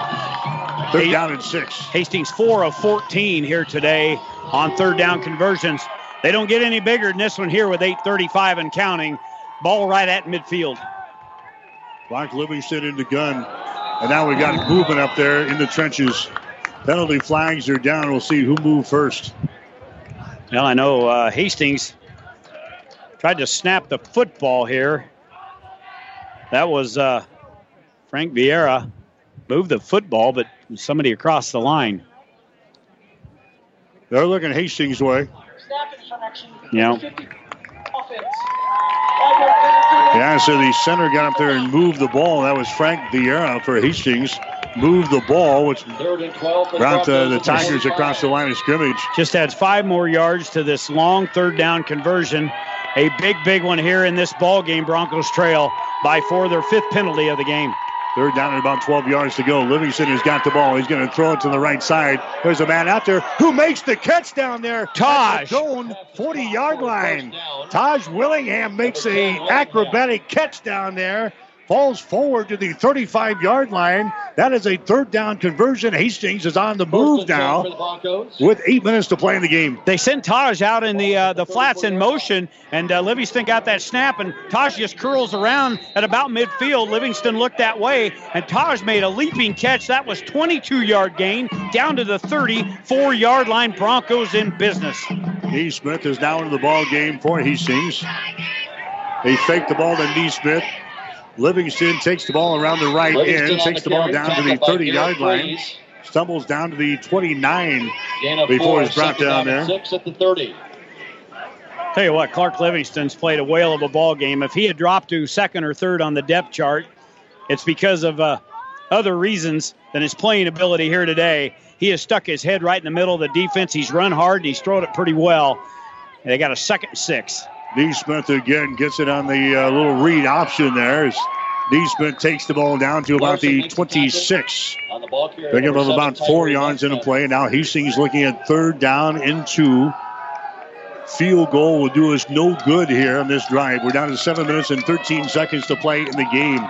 Third down and six. Hastings 4 of 14 here today on third down conversions. They don't get any bigger than this one here with 8.35 and counting. Ball right at midfield. Clark Livingston in the gun. And now we've got movement up there in the trenches. Penalty flags are down. We'll see who moved first. Well, I know uh, Hastings tried to snap the football here. That was uh, Frank Vieira moved the football, but somebody across the line. They're looking Hastings' way. Yeah. Yeah, so the center got up there and moved the ball. That was Frank Vieira for Hastings. Moved the ball, which brought the, the Tigers across the line of scrimmage. Just adds five more yards to this long third down conversion. A big, big one here in this ball game. Broncos trail by four, their fifth penalty of the game. Third down and about 12 yards to go. Livingston has got the ball. He's going to throw it to the right side. There's a man out there who makes the catch down there. Taj. Doane 40 yard line. Taj Willingham makes a acrobatic catch down there. Falls forward to the 35 yard line. That is a third down conversion. Hastings is on the move now with eight minutes to play in the game. They sent Taj out in the uh, the flats in motion, and uh, Livingston got that snap, and Taj just curls around at about midfield. Livingston looked that way, and Taj made a leaping catch. That was 22 yard gain down to the 34 yard line. Broncos in business. Neesmith is now into the ball game for Hastings. They fake the ball to Neesmith. Livingston takes the ball around the right end, takes the, ball down to the 30 yard line, stumbles down to the 29 before he's brought down there. Six at the 30. Tell you what, Clark Livingston's played a whale of a ball game. If he had dropped to second or third on the depth chart, it's because of uh, other reasons than his playing ability here today. He has stuck his head right in the middle of the defense. He's run hard and he's thrown it pretty well. And they got a second six. Neesmith again gets it on the uh, little read option there. Neesmith takes the ball down to about the 26. Picking up about four yards in a play. Now Hastings looking at third down into field goal will do us no good here on this drive. We're down to seven minutes and 13 seconds to play in the game.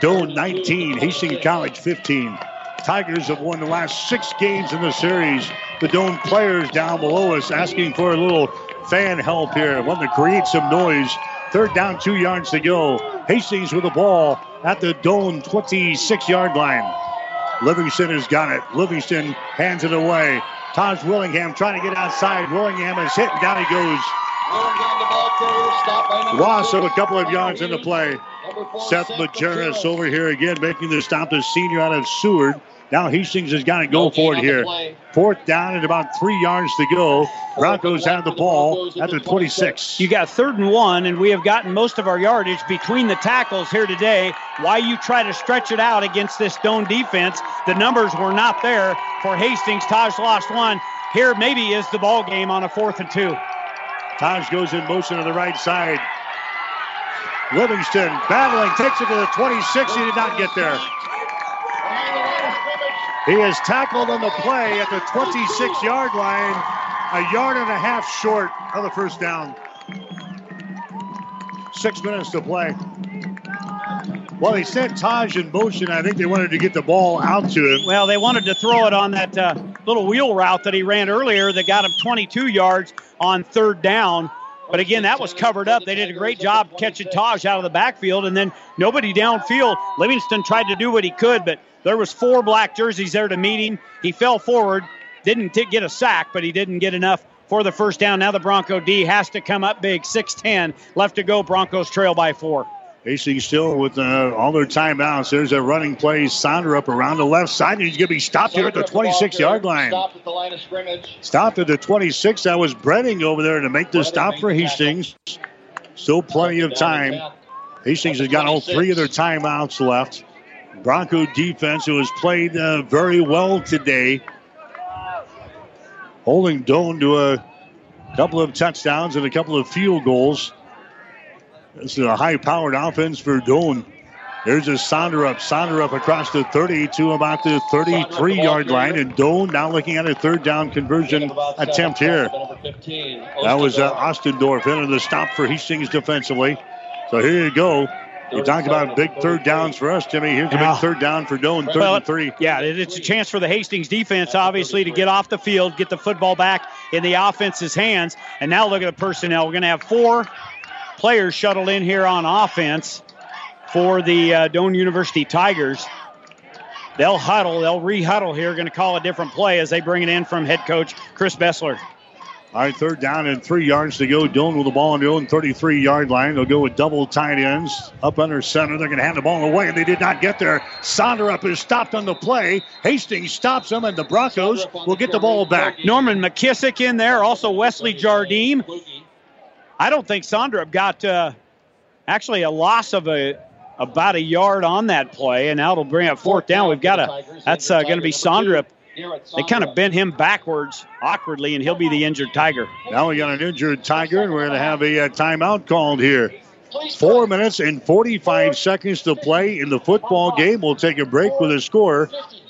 Doane 19, Hastings College 15. Tigers have won the last six games in the series. The Doane players down below us asking for a little fan help here. Want to create some noise. Third down, two yards to go. Hastings with the ball at the Doane 26 yard line. Livingston has got it. Livingston hands it away. Taj Willingham trying to get outside. Willingham is hit. and Down he goes. Loss of a couple of yards in the play. Seth Majerus over here again making the stop. The senior out of Seward. Now Hastings has got to go for it here. Fourth down and about three yards to go. Broncos have the ball at the 26. You got third and one, and we have gotten most of our yardage between the tackles here today. Why you try to stretch it out against this Doane defense? The numbers were not there for Hastings. Taj lost one. Here maybe is the ball game on a fourth and two. Taj goes in motion to the right side. Livingston battling, takes it to the 26. He did not get there. He is tackled on the play at the 26 yard line, a yard and a half short of the first down. Six minutes to play. Well, they sent Taj in motion. I think they wanted to get the ball out to him. Well, they wanted to throw it on that uh, little wheel route that he ran earlier that got him 22 yards on third down. But again, that was covered up. They did a great job catching Taj out of the backfield, and then nobody downfield. Livingston tried to do what he could, but there was four black jerseys there to meet him. He fell forward, didn't get a sack, but he didn't get enough for the first down. Now the Bronco D has to come up big. 6-10 left to go. Broncos trail by four. Hastings still with uh, all their timeouts. There's a running play. Sonderup around the left side. And he's going to be stopped here at the 26 yard line. Stopped at the line of scrimmage. Stopped at the 26. That was Bredding over there to make the stop for Hastings. Still plenty of time. Hastings has got all three of their timeouts left. Bronco defense, who has played uh, very well today, holding Doane to a couple of touchdowns and a couple of field goals. This is a high powered offense for Doane. There's a Sonderup. Sonder up across the 30 to about the 33 yard line. And Doane now looking at a third down conversion attempt here. That was uh, Ostendorf into the stop for Hastings defensively. So here you go. You talked about big third downs for us, Timmy. Here's a big third down for Doane, third Well, and three. Yeah, it's a chance for the Hastings defense, obviously, to get off the field, get the football back in the offense's hands. And now look at the personnel. We're going to have four players shuttled in here on offense for the uh, Doane University Tigers. They'll huddle, they'll re-huddle here, going to call a different play as they bring it in from head coach Chris Bessler. All right, third down and three yards to go. Doane with the ball on their own 33 yard line. They'll go with double tight ends up under center. They're going to hand the ball away, and they did not get there. Sonderup is stopped on the play. Hastings stops them, and the Broncos will get the ball back. Norman McKissick in there, also Wesley Jardim. I don't think Sonderup got uh, actually a loss of a about a yard on that play, and now it'll bring up fourth down. We've got a that's uh, going to be Sonderup. They kind of bent him backwards awkwardly, and he'll be the injured Tiger. Now we got an injured Tiger, and we're going to have a, uh timeout called here. Four minutes and 45 seconds to play in the football game. We'll take a break with a score.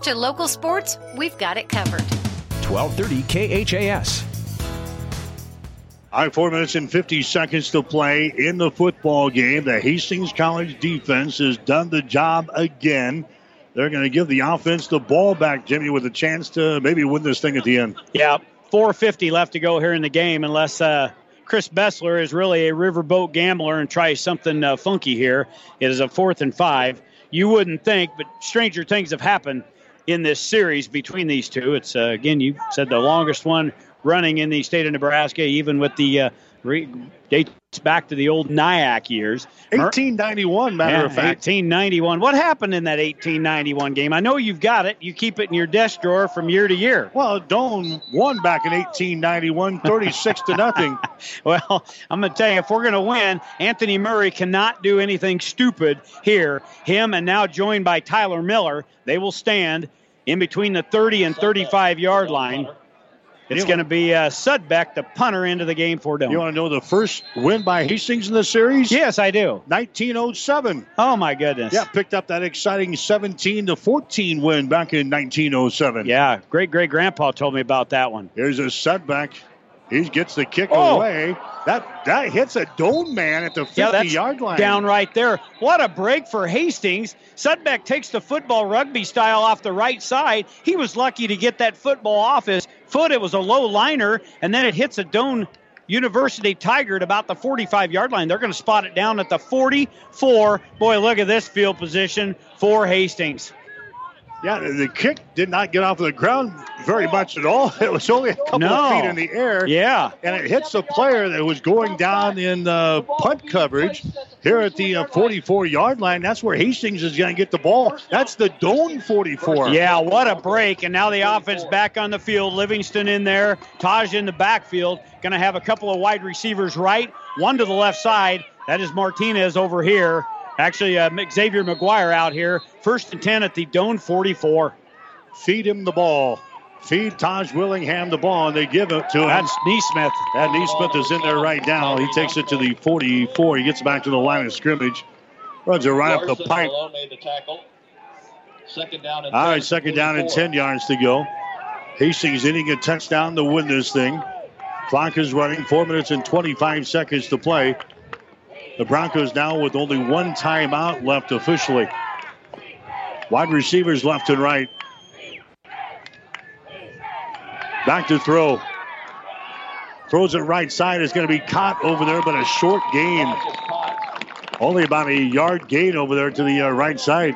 to local sports, we've got it covered. 1230 KHAS. All right, four minutes and 50 seconds to play in the football game. The Hastings College defense has done the job again. They're going to give the offense the ball back, Jimmy, with a chance to maybe win this thing at the end. Yeah, 450 left to go here in the game, unless uh, Chris Bessler is really a riverboat gambler and tries something uh, funky here. It is a fourth and five. You wouldn't think, but stranger things have happened in this series between these two. It's uh, again, you said the longest one running in the state of Nebraska, even with the uh, re- dates back to the old NIAC years. 1891, matter Yeah, of fact. 1891. What happened in that 1891 game? I know you've got it. You keep it in your desk drawer from year to year. Well, Doane won back in 1891, 36 to nothing. Well, I'm going to tell you, if we're going to win, Anthony Murray cannot do anything stupid here. Him and now joined by Tyler Miller, they will stand in between the 30 and 35 yard line. It's going to be uh, Sudbeck, the punter, into the game for Doane. You want to know the first win by Hastings in the series? Yes, I do. 1907. Oh my goodness. Yeah, picked up that exciting 17 to 14 win back in 1907. Yeah, great great grandpa told me about that one. Here's a setback. He gets the kick Oh. away. That that hits a Doane man at the 50 yeah, yard line. down right there. What a break for Hastings. Sudbeck takes the football rugby style off the right side. He was lucky to get that football off his foot. It was a low liner, and then it hits a Doane University Tiger at about the 45 yard line. They're going to spot it down at the 44. Boy, look at this field position for Hastings. Yeah, the- kick did not get off the ground very much at all. It was only a couple No. of feet in the air. Yeah. And it hits a player that was going down in uh, punt coverage here at the 44 yard line. That's where Hastings is going to get the ball. That's the Doane 44. Yeah, what a break. And now the offense back on the field. Livingston in there. Taj in the backfield. Going to have a couple of wide receivers right, one to the left side. That is Martinez over here. Actually, uh, Xavier McGuire out here, first and 10 at the Doane 44. Feed him the ball. Feed Taj Willingham the ball, and they give it to him. That's Neesmith. That Neesmith is in there right now. He takes it to the 44. He gets back to the line of scrimmage. Runs it right Larson up the pipe. Malone made the. Second down and All 10 right, down and 10 yards to go. Hastings hitting a touchdown to win this thing. Clock is running, four minutes and 25 seconds to play. The Broncos now with only one timeout left officially. Wide receivers left and right. Back to throw. Throws it right side. It's going to be caught over there, but a short gain. Only about a yard gain over there to the uh, right side.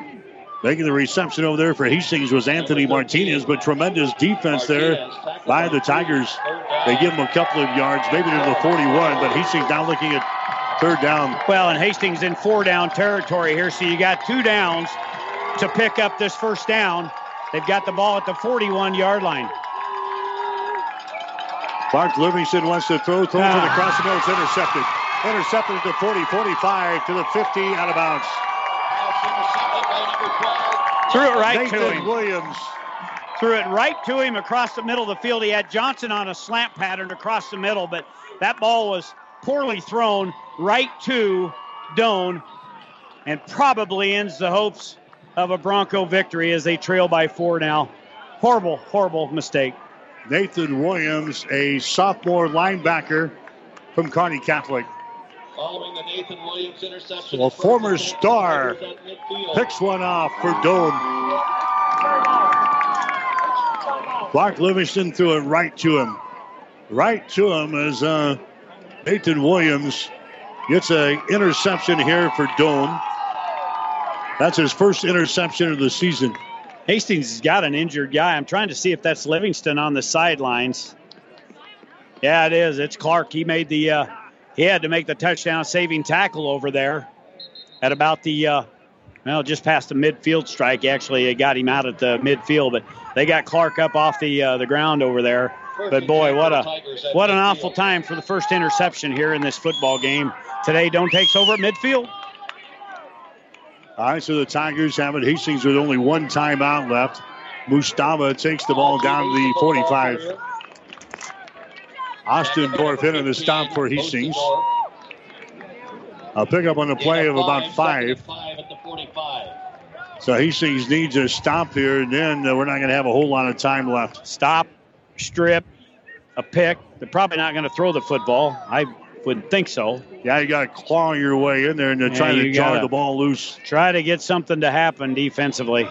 Making the reception over there for Hastings was Anthony Martinez, but tremendous defense there by the Tigers. They give him a couple of yards, maybe to the 41, but Hastings now looking at third down. Well, and Hastings in four down territory here, so you got two downs to pick up this first down. They've got the ball at the 41 yard line. Clark Livingston wants to throw, throws Ah. it across the middle, it's intercepted. Intercepted at the 40, 45 to the 50, out of bounds. Threw it right Nathan to him. Williams. Threw it right to him across the middle of the field. He had Johnson on a slant pattern across the middle, but that ball was poorly thrown right to Doane and probably ends the hopes of a Bronco victory as they trail by four now. Horrible, horrible mistake. Nathan Williams, a sophomore linebacker from Kearney Catholic. Following the Nathan Williams interception. So a former star picks one off for Doane. Clark Livingston threw it right to him. Right to him as uh, Nathan Williams gets an interception here for Doane. That's his first interception of the season. Hastings has got an injured guy. I'm trying to see if that's Livingston on the sidelines. Yeah, it is. It's Clark. He made the uh, he had to make the touchdown saving tackle over there at about the uh, well just past the midfield strike. Actually, it got him out at the midfield, but they got Clark up off the uh, the ground over there. But boy, what a what an awful time for the first interception here in this football game today. Doane takes over at midfield. All right, so the Tigers have it. Hastings with only one timeout left. Mustava takes the ball down to the 45. Ostendorf in the stop for Hastings. A pickup on the play of about five. Five at the 45. So Hastings needs a stop here, and then we're not going to have a whole lot of time left. Stop, strip, a pick. They're probably not going to throw the football. I wouldn't think so. Yeah, you got to claw your way in there and Yeah, try to jar the ball loose. Try to get something to happen defensively.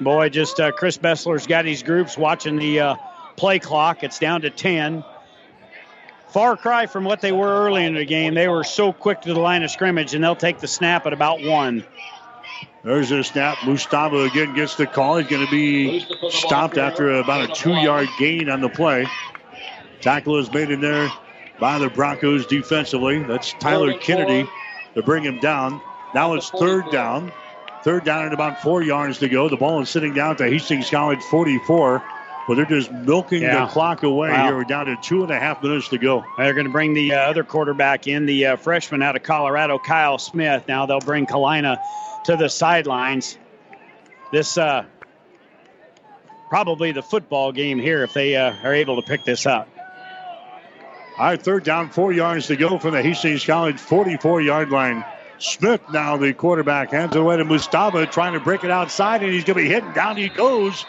Boy, just uh, Chris Bessler's got his groups watching the uh, play clock. It's down to 10. Far cry from what they were early in the game. They were so quick to the line of scrimmage, and they'll take the snap at about one. There's a snap. Mustava again gets the call. He's going to be stopped after about a two-yard gain on the play. Tackle is made in there by the Broncos defensively. That's Tyler Kennedy to bring him down. Now it's third down. Third down and about four yards to go. The ball is sitting down to Hastings College 44. But they're just milking Yeah. the clock away Wow. here. We're down to two and a half minutes to go. They're going to bring the uh, other quarterback in, the uh, freshman out of Colorado, Kyle Smith. Now they'll bring Kalina to the sidelines. This uh, probably the football game here if they uh, are able to pick this up. All right, third down, four yards to go from the Hastings College 44 yard line. Smith now the quarterback hands it away to Mustafa trying to break it outside and he's going to be hit and down he goes.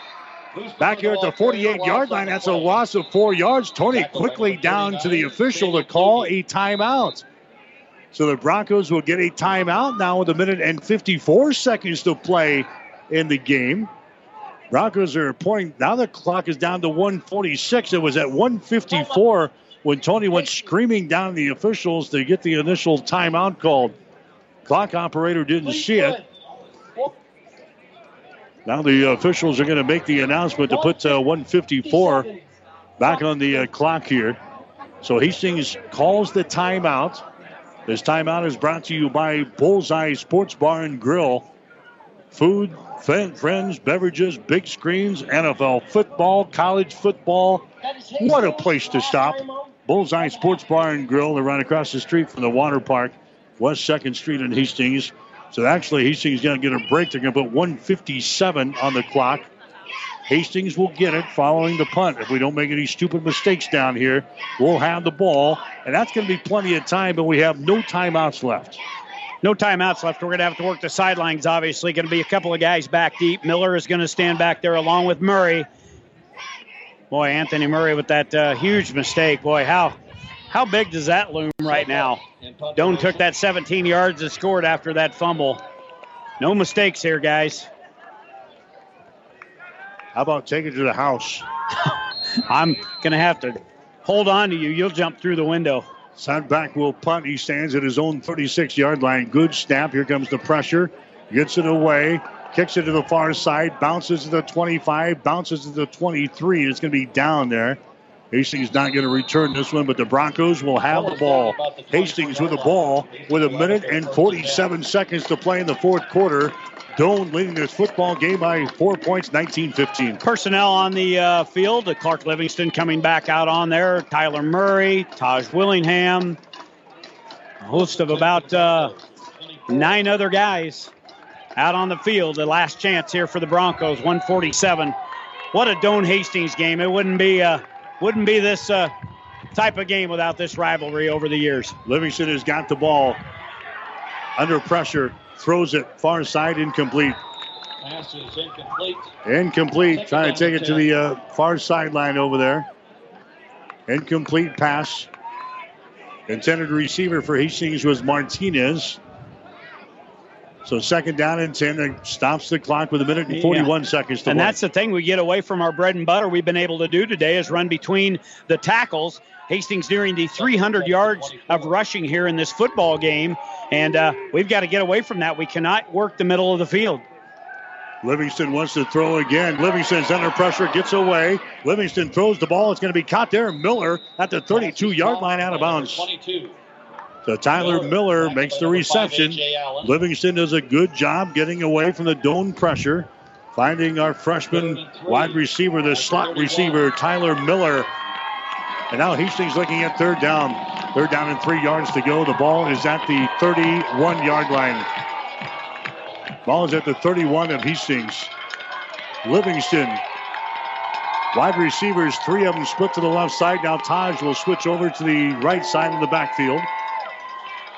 Back here at the 48 yard line, that's a loss of four yards. Tony quickly down to the official to call a timeout. So the Broncos will get a timeout now with a minute and 54 seconds to play in the game. Broncos are pointing. Now the clock is down to 146. It was at 154 when Tony went screaming down the officials to get the initial timeout called. Clock operator didn't see it. Now the officials are going to make the announcement to put uh, 154 back on the uh, clock here. So Hastings calls the timeout. This timeout is brought to you by Bullseye Sports Bar and Grill. Food, friends, beverages, big screens, NFL football, college football. What a place to stop. Bullseye Sports Bar and Grill. They're right across the street from the water park West 2nd Street in Hastings. So actually, Hastings is going to get a break. They're going to put 157 on the clock. Hastings will get it following the punt. If we don't make any stupid mistakes down here, we'll have the ball. And that's going to be plenty of time, but we have no timeouts left. No timeouts left. We're going to have to work the sidelines, obviously. Going to be a couple of guys back deep. Miller is going to stand back there along with Murray. Boy, Anthony Murray with that uh, huge mistake. Boy, how how big does that loom right now? Doane took that 17 yards and scored after that fumble. No mistakes here, guys. How about taking it to the house? I'm going to have to hold on to you. You'll jump through the window. Sudbeck will punt. He stands at his own 36 yard line. Good snap. Here comes the pressure. Gets it away. Kicks it to the far side. Bounces to the 25. Bounces to the 23. It's going to be down there. Hastings not going to return this one, but the Broncos will have the ball. Hastings with the ball with a minute and 47 seconds to play in the fourth quarter. Doane leading this football game by four points, 19-15. Personnel on the uh, field. Clark Livingston coming back out on there. Tyler Murray, Taj Willingham, a host of about uh, nine other guys out on the field. The last chance here for the Broncos, 147. What a Doane Hastings game. It wouldn't be uh, wouldn't be this uh, type of game without this rivalry over the years. Livingston has got the ball under pressure throws it far side, incomplete. Pass is incomplete. Incomplete. Trying to take it to the uh, far sideline over there. Incomplete pass. Intended receiver for Hastings was Martinez. So second down and 10. It stops the clock with a minute and 41 yeah. seconds to go. And play. that's the thing we get away from our bread and butter we've been able to do today is run between the tackles. Hastings nearing the 300 yards of rushing here in this football game. And uh, we've got to get away from that. We cannot work the middle of the field. Livingston wants to throw again. Livingston's under pressure, gets away. Livingston throws the ball. It's going to be caught there. Miller at the 32 yard line out of bounds. So Tyler Miller makes the reception. Livingston does a good job getting away from the Doane pressure. Finding our freshman wide receiver, the slot receiver, Tyler Miller. And now Hastings looking at third down. Third down and three yards to go. The ball is at the 31 yard line. Ball is at the 31 of Hastings. Livingston. Wide receivers, three of them split to the left side. Now Taj will switch over to the right side of the backfield.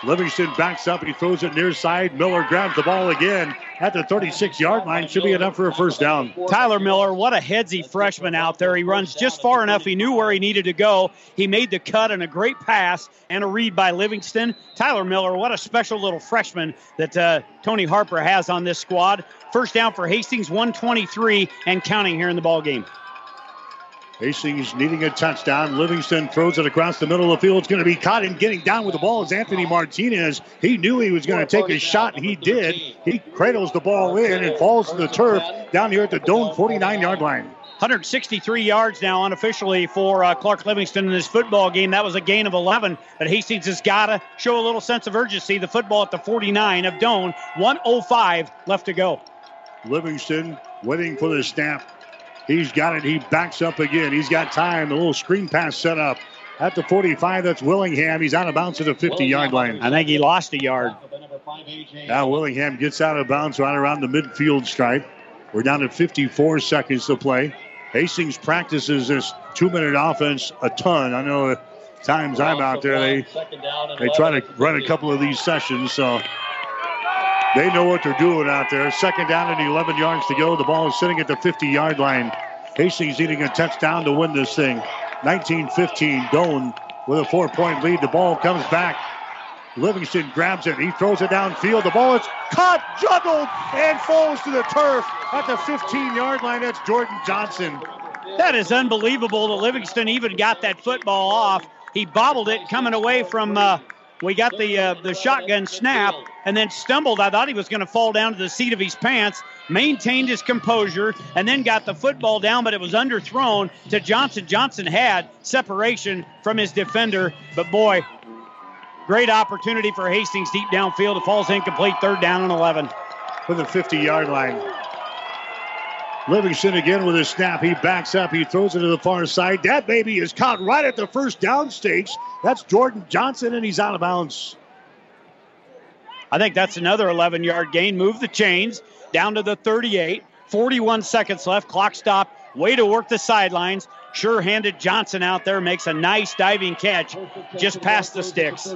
Livingston backs up. And he throws it near side. Miller grabs the ball again at the 36 yard line. Should be enough for a first down. Tyler Miller, what a headsy freshman out there. He runs just far enough. He knew where he needed to go. He made the cut and a great pass and a read by Livingston. Tyler Miller, what a special little freshman that uh, Tony Harper has on this squad. First down for Hastings, 123 and counting here in the ball game. Hastings needing a touchdown. Livingston throws it across the middle of the field. It's going to be caught and getting down with the ball is Anthony Martinez. He knew he was going to take a shot, and he did. He cradles the ball in and falls to the turf down here at the Doane 49 yard line. 163 yards now unofficially for uh, Clark Livingston in this football game. That was a gain of 11, but Hastings has got to show a little sense of urgency. The football at the 49 of Doane, 105 left to go. Livingston waiting for the snap. He's got it. He backs up again. He's got time. The little screen pass set up at the 45. That's Willingham. He's out of bounds at the 50 yard line. I think he lost a yard. Now Willingham gets out of bounds right around the midfield stripe. We're down to 54 seconds to play. Hastings practices this two minute offense a ton. I know at times I'm out there, they, they try to run a couple of these sessions. So they know what they're doing out there. Second down and 11 yards to go. The ball is sitting at the 50 yard line. Hastings needing a touchdown to win this thing. 19 15. Doane with a four point lead. The ball comes back. Livingston grabs it. He throws it downfield. The ball is caught, juggled, and falls to the turf at the 15 yard line. That's Jordan Johnson. That is unbelievable that Livingston even got that football off. He bobbled it coming away from. Uh, we got the uh, the shotgun snap and then stumbled. I thought he was going to fall down to the seat of his pants. Maintained his composure and then got the football down, but it was underthrown to Johnson. Johnson had separation from his defender, but boy, great opportunity for Hastings deep downfield. It falls incomplete. Third down and 11. For the 50 yard line. Livingston again with a snap. He backs up. He throws it to the far side. That baby is caught right at the first down stakes. That's Jordan Johnson, and he's out of bounds. I think that's another 11 yard gain. Move the chains down to the 38. 41 seconds left. Clock stop. Way to work the sidelines. Sure handed Johnson out there makes a nice diving catch just past the sticks.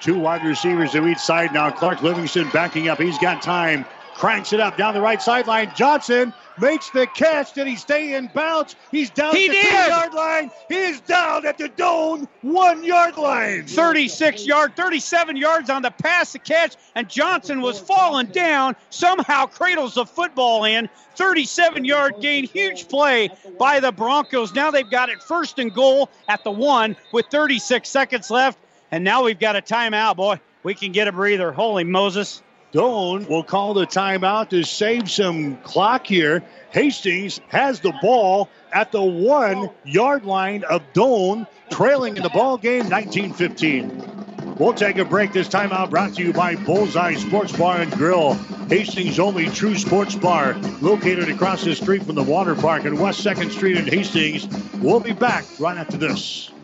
Two wide receivers to each side now. Clark Livingston backing up. He's got time. Cranks it up down the right sideline. Johnson makes the catch. Did he stay in bounds? He's down he at the did. yard line. He is down at the Doane one yard line. 36 yard, 37 yards on the pass the catch, and Johnson was falling down. Somehow cradles the football in. 37 yard gain, huge play by the Broncos. Now they've got it first and goal at the one with 36 seconds left, and now we've got a timeout, boy. We can get a breather. Holy Moses. Doane will call the timeout to save some clock here. Hastings has the ball at the one yard line of Doane, trailing in the ball game 1915. We'll take a break. This timeout brought to you by Bullseye Sports Bar and Grill, Hastings' only true sports bar, located across the street from the water park on West 2nd Street in Hastings. We'll be back right after this.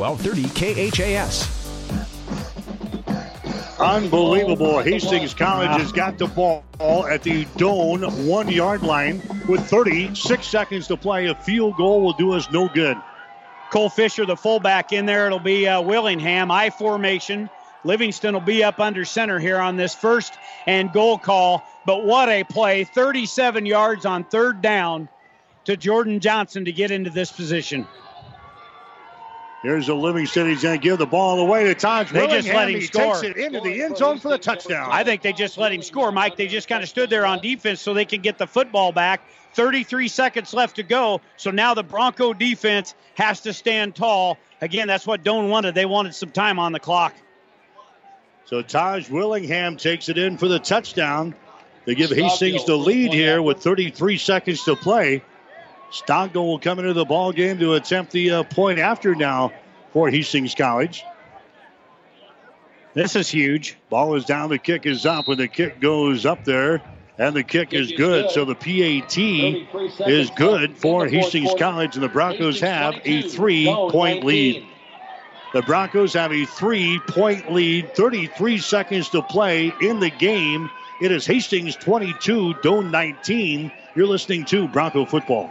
1230 KHAS. Unbelievable. Hastings College has got the ball at the Doane one yard line with 36 seconds to play. A field goal will do us no good. Cole Fisher, the fullback, in there. It'll be uh, Willingham, I formation. Livingston will be up under center here on this first and goal call. But what a play! 37 yards on third down to Jordan Johnson to get into this position. Here's a Livingston. He's going to give the ball away to Taj They just let him he score. takes it into the end zone for the touchdown. I think they just let him score, Mike. They just kind of stood there on defense so they could get the football back. 33 seconds left to go. So now the Bronco defense has to stand tall. Again, that's what Doane wanted. They wanted some time on the clock. So Taj Willingham takes it in for the touchdown. They give Hastings the lead here with 33 seconds to play. Stogdill will come into the ball game to attempt the uh, point after now for Hastings College. This is huge. Ball is down, the kick is up, and the kick goes up there, and the kick is good. So the PAT is good for Hastings College, and the Broncos have a three point lead. The Broncos have a three point lead, 33 seconds to play in the game. It is Hastings 22, Doane 19. You're listening to Bronco Football.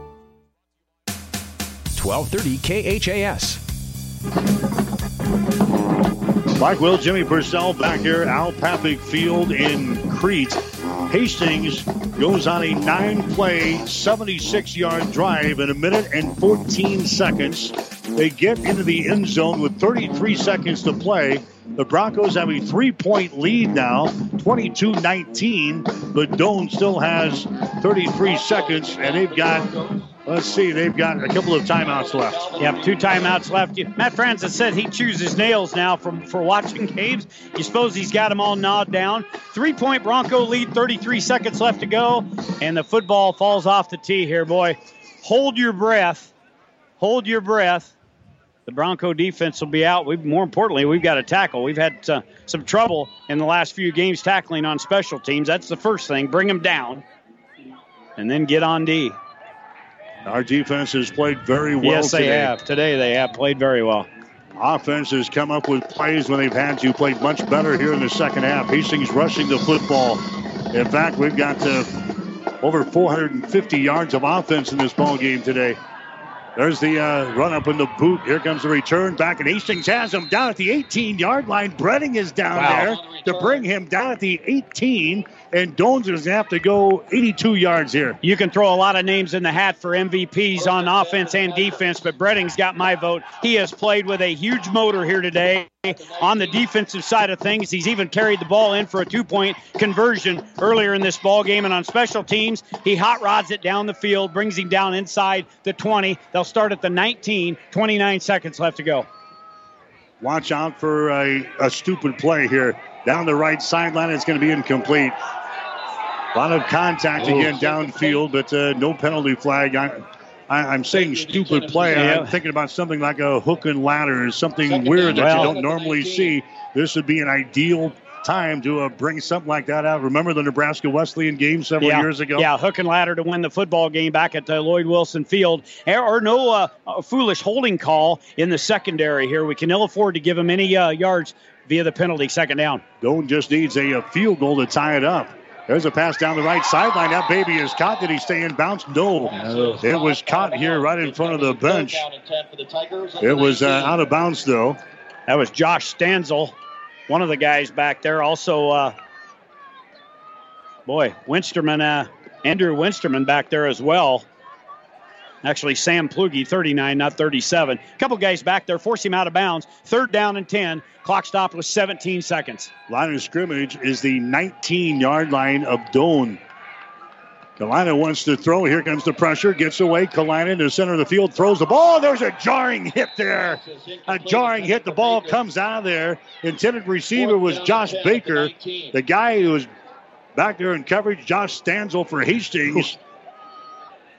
1230 KHAS. Mike Will, Jimmy Purcell back here, Al Papik Field in Crete. Hastings goes on a nine play, 76 yard drive in a minute and 14 seconds. They get into the end zone with 33 seconds to play. The Broncos have a three point lead now, 22 19, but Doane still has 33 seconds, and they've got, let's see, they've got a couple of timeouts left. Yep, two timeouts left. Matt Francis said he chooses nails now from for watching games. You suppose he's got them all gnawed down. Three point Bronco lead, 33 seconds left to go, and the football falls off the tee here, boy. Hold your breath. Hold your breath. The Bronco defense will be out. We've, more importantly, we've got to tackle. We've had uh, some trouble in the last few games tackling on special teams. That's the first thing. Bring them down, and then get on D. Our defense has played very well yes, they today. have. Today they have played very well. Offense has come up with plays when they've had to. Played much better here in the second half. Hastings rushing the football. In fact, we've got uh, over 450 yards of offense in this ball game today. There's the uh, run up in the boot. Here comes the return back, and Hastings has him down at the 18 yard line. Bredding is down wow. there to bring him down at the 18, and Doane's is going to have to go 82 yards here. You can throw a lot of names in the hat for MVPs on offense and defense, but Bredding's got my vote. He has played with a huge motor here today on the defensive side of things. He's even carried the ball in for a two-point conversion earlier in this ball game, and on special teams, he hot rods it down the field, brings him down inside the 20. They'll start at the 19. 29 seconds left to go. Watch out for a, a stupid play here. Down the right sideline, it's going to be incomplete. A lot of contact again downfield, but uh, no penalty flag. I, I, am saying stupid play. I'm thinking about something like a hook and ladder, or something weird that you don't normally see. This would be an ideal time to uh, bring something like that out. Remember the Nebraska Wesleyan game several yeah, years ago? Yeah, hook and ladder to win the football game back at uh, Lloyd Wilson Field. Or, no uh, foolish holding call in the secondary here. We can ill afford to give him any uh, yards via the penalty, second down. Doane just needs a, a field goal to tie it up. There's a pass down the right sideline. That baby is caught. Did he stay in bounds? No. It was caught here right in front of the bench. It was uh, out of bounds, though. That was Josh Stanzel, one of the guys back there. Also, uh, boy, Winsterman, uh, Andrew Winsterman back there as well. Actually, Sam Plugi, 39, not 37. A couple guys back there force him out of bounds. Third down and 10. Clock stopped with 17 seconds. Line of scrimmage is the 19 yard line of Doane. Kalina wants to throw. Here comes the pressure. Gets away. Kalina in the center of the field. Throws the ball. There's a jarring hit there. A jarring hit. The ball comes out of there. Intended receiver was Josh Baker. The guy who was back there in coverage, Josh Stanzel for Hastings.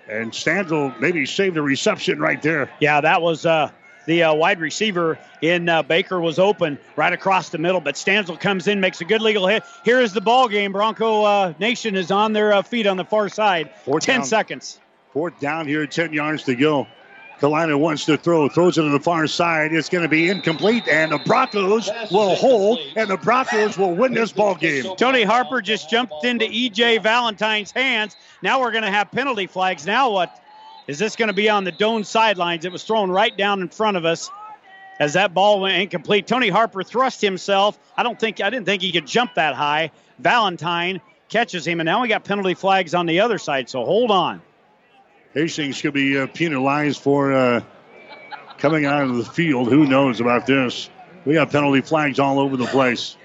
And Stanzel maybe saved a reception right there. Yeah, that was uh, the uh, wide receiver in uh, Baker was open right across the middle, but Stanzel comes in, makes a good legal hit. Here is the ball game. Bronco uh, Nation is on their uh, feet on the far side. Fourth 10 down. seconds. Fourth down here, 10 yards to go. Kalina wants to throw, throws it to the far side. It's going to be incomplete, and the Broncos will hold, and the Broncos will win this ball game. Tony Harper just jumped into EJ Valentine's hands. Now we're going to have penalty flags. Now what? Is this going to be on the Doane sidelines? It was thrown right down in front of us as that ball went incomplete. Tony Harper thrust himself. I don't think I didn't think he could jump that high. Valentine catches him, and now we got penalty flags on the other side. So hold on. Hastings could be uh, penalized for uh, coming out of the field. Who knows about this? We got penalty flags all over the place.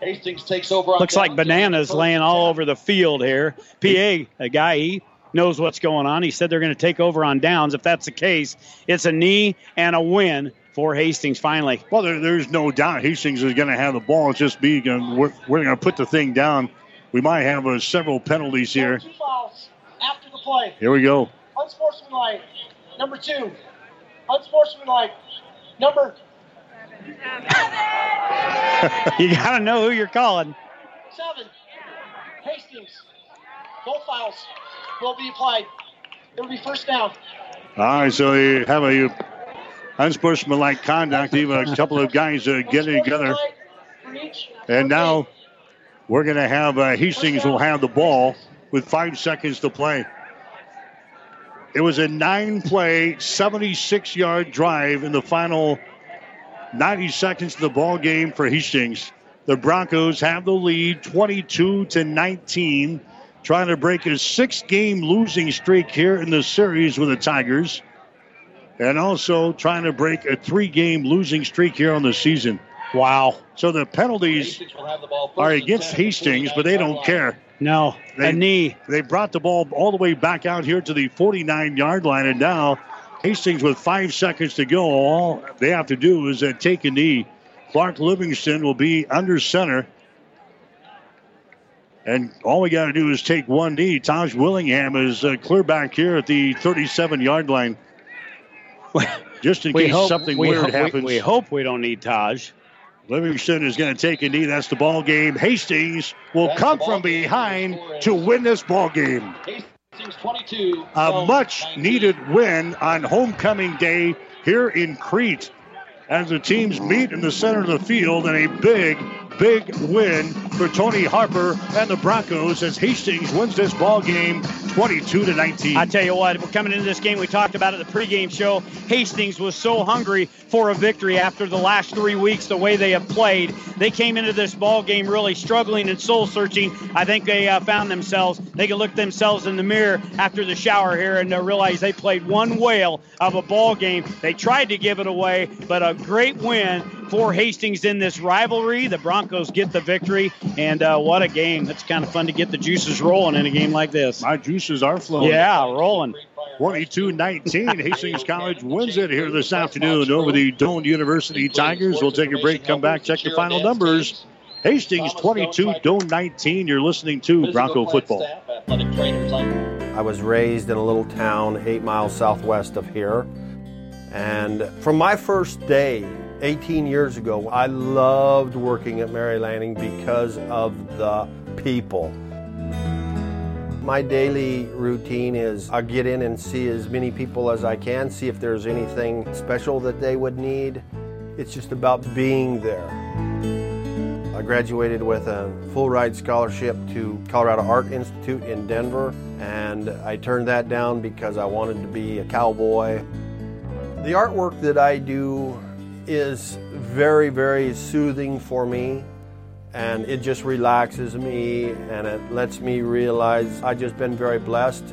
Hastings takes over. Looks like bananas laying all over the field here. PA, a guy he knows what's going on. He said they're going to take over on downs. If that's the case, it's a knee and a win for Hastings finally. Well, there, there's no doubt Hastings is going to have the ball. It's just be we're, we're going to put the thing down. We might have uh, several penalties here play. Here we go. Unsportsmanlike. Number two. Unsportsmanlike. Number. you got to know who you're calling. Seven. Hastings. Both fouls will be applied. It'll be first down. All right, so you have a unsportsmanlike conduct. Even a couple of guys uh, getting together. And now we're going to have uh, Hastings will have the ball with five seconds to play. It was a nine play, 76 yard drive in the final 90 seconds of the ball game for Hastings. The Broncos have the lead 22 to 19, trying to break a six game losing streak here in the series with the Tigers, and also trying to break a three game losing streak here on the season. Wow. So the penalties are against Hastings, but they don't care. No, they, a knee. They brought the ball all the way back out here to the 49 yard line, and now Hastings with five seconds to go. All they have to do is uh, take a knee. Clark Livingston will be under center. And all we got to do is take one knee. Taj Willingham is uh, clear back here at the 37 yard line. Just in case hope, something weird hope, happens. We, we hope we don't need Taj. Livingston is going to take a knee. That's the ball game. Hastings will That's come from behind to win this ball game. Hastings 22. A much 19. needed win on homecoming day here in Crete as the teams meet in the center of the field in a big big win for Tony Harper and the Broncos as Hastings wins this ball game 22 to 19. I tell you what, coming into this game, we talked about it at the pregame show. Hastings was so hungry for a victory after the last three weeks, the way they have played. They came into this ball game really struggling and soul searching. I think they uh, found themselves. They can look themselves in the mirror after the shower here and uh, realize they played one whale of a ball game. They tried to give it away, but a great win for Hastings in this rivalry. The Broncos get the victory, and uh, what a game! It's kind of fun to get the juices rolling in a game like this. My juices are flowing. Yeah, rolling. 22-19. Hastings College wins it here this afternoon over the Doane University Tigers. We'll take a break, come back, check the final numbers. Hastings 22, Doane 19. You're listening to Bronco Football. I was raised in a little town eight miles southwest of here. And from my first day 18 years ago, I loved working at Mary Lanning because of the people. My daily routine is I get in and see as many people as I can, see if there's anything special that they would need. It's just about being there. I graduated with a full ride scholarship to Colorado Art Institute in Denver, and I turned that down because I wanted to be a cowboy. The artwork that I do is very, very soothing for me and it just relaxes me and it lets me realize I've just been very blessed.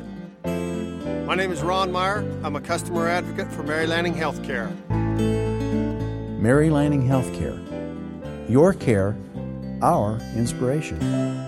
My name is Ron Meyer. I'm a customer advocate for Mary Lanning Healthcare. Mary Lanning Healthcare. Your care, our inspiration.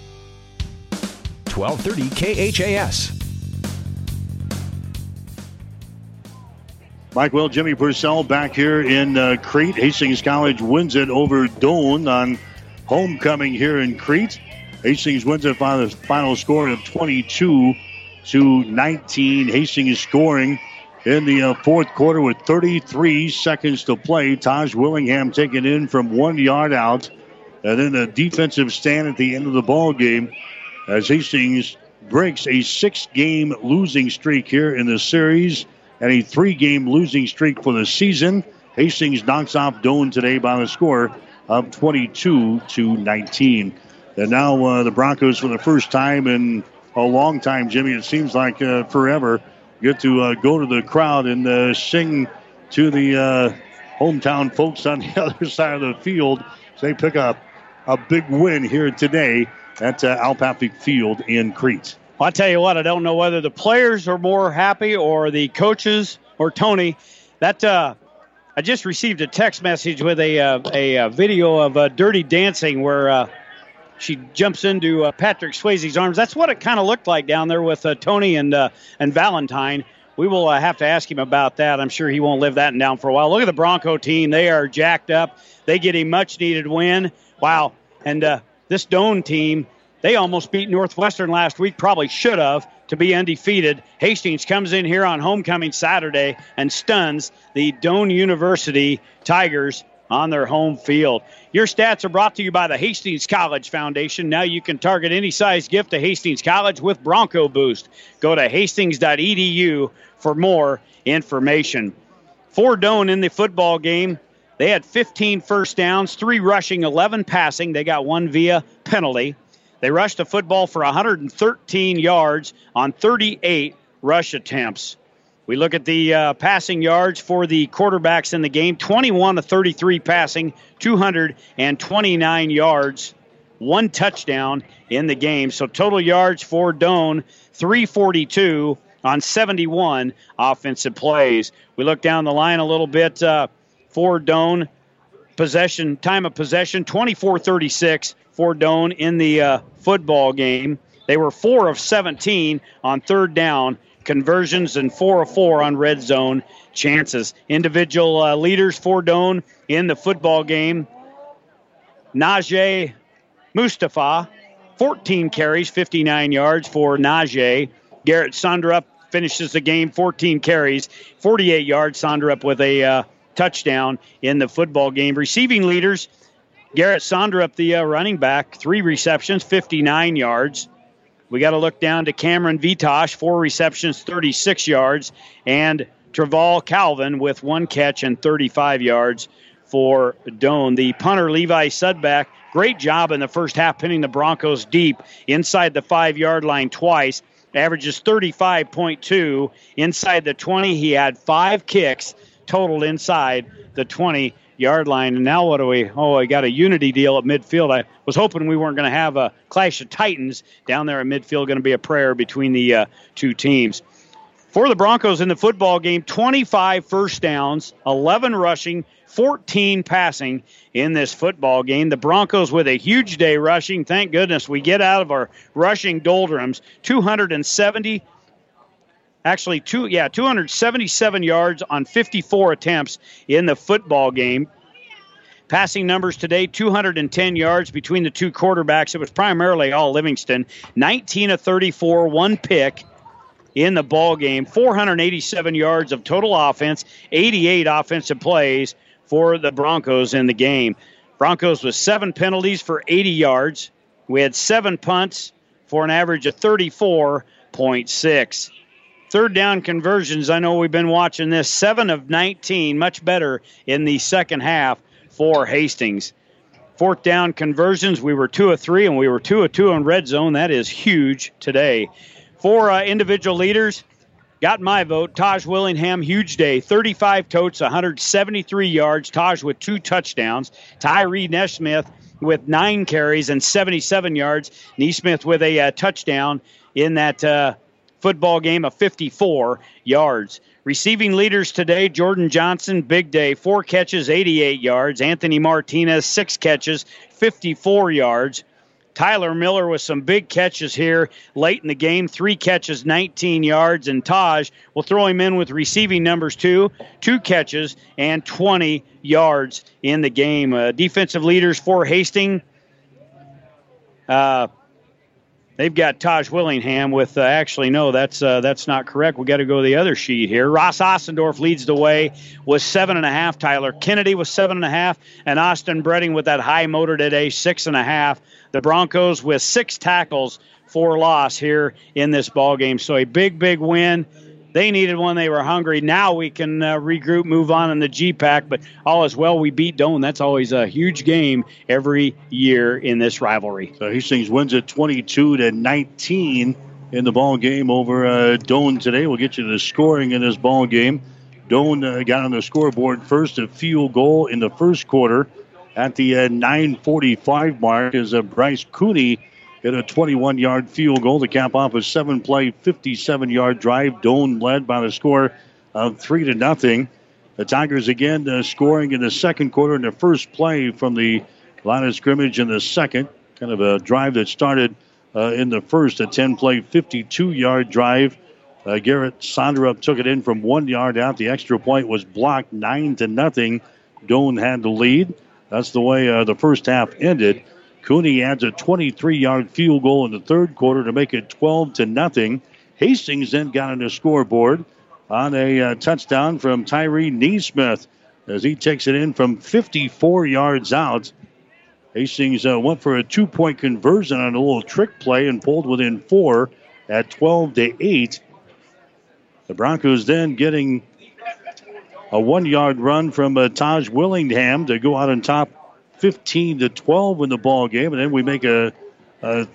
1230 KHAS. Mike Will, Jimmy Purcell back here in uh, Crete. Hastings College wins it over Doane on homecoming here in Crete. Hastings wins it by the final score of 22 to 19. Hastings scoring in the uh, fourth quarter with 33 seconds to play. Taj Willingham taking in from one yard out. And then a defensive stand at the end of the ball game as Hastings breaks a six game losing streak here in the series and a three game losing streak for the season. Hastings knocks off Doane today by the score of 22 to 19. And now uh, the Broncos, for the first time in a long time, Jimmy, it seems like uh, forever, get to uh, go to the crowd and uh, sing to the uh, hometown folks on the other side of the field. So they pick up a big win here today at uh, Al Papik Field in Crete. Well, I tell you what, I don't know whether the players are more happy or the coaches or Tony. That uh, I just received a text message with a uh, a, a, video of uh, Dirty Dancing where uh, she jumps into uh, Patrick Swayze's arms. That's what it kind of looked like down there with uh, Tony and uh, and Valentine. We will uh, have to ask him about that. I'm sure he won't live that down for a while. Look at the Bronco team; they are jacked up. They get a much needed win. Wow! And uh, this Doane team, they almost beat Northwestern last week, probably should have to be undefeated. Hastings comes in here on homecoming Saturday and stuns the Doane University Tigers on their home field. Your stats are brought to you by the Hastings College Foundation. Now you can target any size gift to Hastings College with Bronco Boost. Go to hastings.edu for more information. For Doane in the football game, they had 15 first downs, three rushing, 11 passing. They got one via penalty. They rushed the football for 113 yards on 38 rush attempts. We look at the uh, passing yards for the quarterbacks in the game 21 to 33 passing, 229 yards, one touchdown in the game. So total yards for Doane, 342 on 71 offensive plays. We look down the line a little bit. Uh, for Doane. Possession, time of possession, 24 36 for Doane in the uh, football game. They were 4 of 17 on third down conversions and 4 of 4 on red zone chances. Individual uh, leaders for Doane in the football game. Najee Mustafa, 14 carries, 59 yards for Najee. Garrett Sonderup finishes the game, 14 carries, 48 yards. Sonderup with a uh, touchdown in the football game. Receiving leaders, Garrett Sonderup, the uh, running back, three receptions, 59 yards. We got to look down to Cameron Vitosh, four receptions, 36 yards, and Traval Calvin with one catch and 35 yards for Doane. The punter, Levi Sudbeck, great job in the first half, pinning the Broncos deep inside the five yard line twice. Averages 35.2. Inside the 20, he had five kicks totaled inside the 20 yard line. And now what do we? Oh, I got a unity deal at midfield. I was hoping we weren't going to have a clash of titans down there at midfield. Going to be a prayer between the uh, two teams. For the Broncos in the football game, 25 first downs, 11 rushing, 14 passing in this football game. The Broncos with a huge day rushing. Thank goodness we get out of our rushing doldrums. 270 actually two yeah 277 yards on 54 attempts in the football game. Passing numbers today 210 yards between the two quarterbacks. It was primarily all livingston. 19 of 34 one pick in the ball game. 487 yards of total offense 88 offensive plays for the broncos in the game. Broncos with seven penalties for 80 yards. We had seven punts for an average of 34.6 Third down conversions, I know we've been watching this. Seven of 19, much better in the second half for Hastings. Fourth down conversions, we were two of three, and we were two of two in red zone. That is huge today. Four uh, individual leaders got my vote. Taj Willingham, huge day. 35 totes, 173 yards. Taj with two touchdowns. Tyree Neesmith with nine carries and 77 yards. Neesmith with a uh, touchdown in that uh, football game of 54 yards. Receiving leaders today Jordan Johnson, big day, four catches, 88 yards. Anthony Martinez, six catches, 54 yards. Tyler Miller with some big catches here late in the game, three catches, 19 yards. And Taj will throw him in with receiving numbers two, two catches, and 20 yards in the game. Uh, defensive leaders for Hastings. Uh, They've got Taj Willingham with uh, actually no, that's uh, that's not correct. We got to go to the other sheet here. Ross Ossendorf leads the way with seven and a half. Tyler Kennedy with seven and a half, and Austin Bredding with that high motor today six and a half. The Broncos with six tackles for loss here in this ball game. So a big big win they needed one. They were hungry. Now we can uh, regroup, move on in the GPAC. But all is well. We beat Doane. That's always a huge game every year in this rivalry. So Hastings wins it 22 to 19 in the ball game over uh, Doane today. We'll get you to the scoring in this ball game. Doane uh, got on the scoreboard first, a field goal in the first quarter at the uh, 9:45 mark as uh, Bryce Cooney hit a 21 yard field goal to cap off a seven play, 57 yard drive. Doane led by the score of 3 to nothing. The Tigers again uh, scoring in the second quarter in the first play from the line of scrimmage in the second. Kind of a drive that started uh, in the first, a 10 play, 52 yard drive. Uh, Garrett Sonderup took it in from one yard out. The extra point was blocked, 9 to nothing. Doane had the lead. That's the way uh, the first half ended. Cooney adds a 23 yard field goal in the third quarter to make it 12 to nothing. Hastings then got on the scoreboard on a uh, touchdown from Tyree Neesmith as he takes it in from 54 yards out. Hastings uh, went for a two point conversion on a little trick play and pulled within four at 12 to 8. The Broncos then getting a one yard run from uh, Taj Willingham to go out on top 15 to 12 in the ball game, and then we make a a,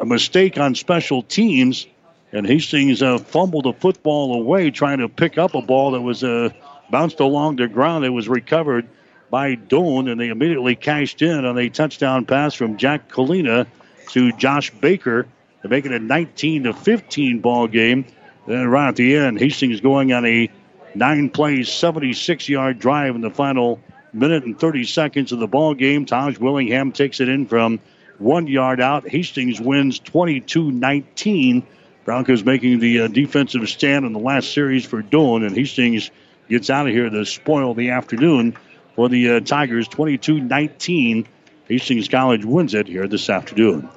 a mistake on special teams, and Hastings uh, fumbled the football away trying to pick up a ball that was uh, bounced along the ground. It was recovered by Doane, and they immediately cashed in on a touchdown pass from Jack Kalina to Josh Baker to make it a 19 to 15 ball game. Then right at the end, Hastings going on a nine plays, 76 yard drive in the final minute and 30 seconds of the ball game. Taj Willingham takes it in from one yard out. Hastings wins 22 19. Broncos making the uh, defensive stand in the last series for Doane, and Hastings gets out of here to spoil the afternoon for the uh, Tigers 22 19 Hastings College wins it here this afternoon.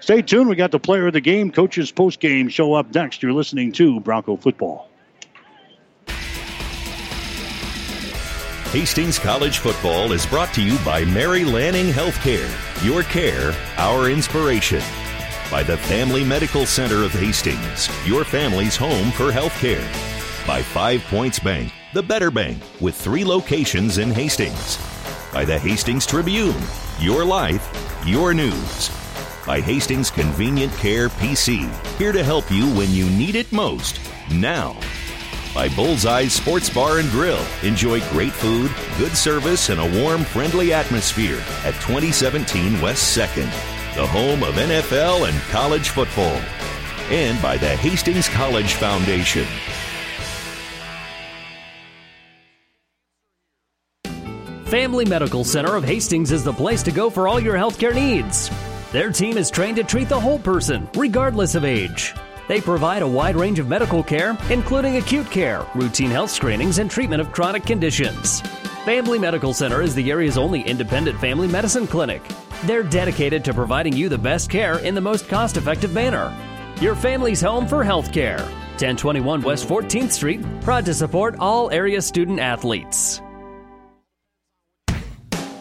Stay tuned. We got the player of the game, coaches post game show up next. You're listening to Bronco Football. Hastings College Football is brought to you by Mary Lanning Healthcare. Your care, our inspiration. By the Family Medical Center of Hastings, your family's home for healthcare. By Five Points Bank, the better bank, with three locations in Hastings. By the Hastings Tribune, your life, your news. By Hastings Convenient Care PC, here to help you when you need it most, now by Bullseye Sports Bar and Grill. Enjoy great food, good service, and a warm, friendly atmosphere at 2017 West 2nd, the home of NFL and college football. And by the Hastings College Foundation. Family Medical Center of Hastings is the place to go for all your healthcare needs. Their team is trained to treat the whole person, regardless of age. They provide a wide range of medical care, including acute care, routine health screenings, and treatment of chronic conditions. Family Medical Center is the area's only independent family medicine clinic. They're dedicated to providing you the best care in the most cost effective manner. Your family's home for health care. 1021 West 14th Street, proud to support all area student athletes.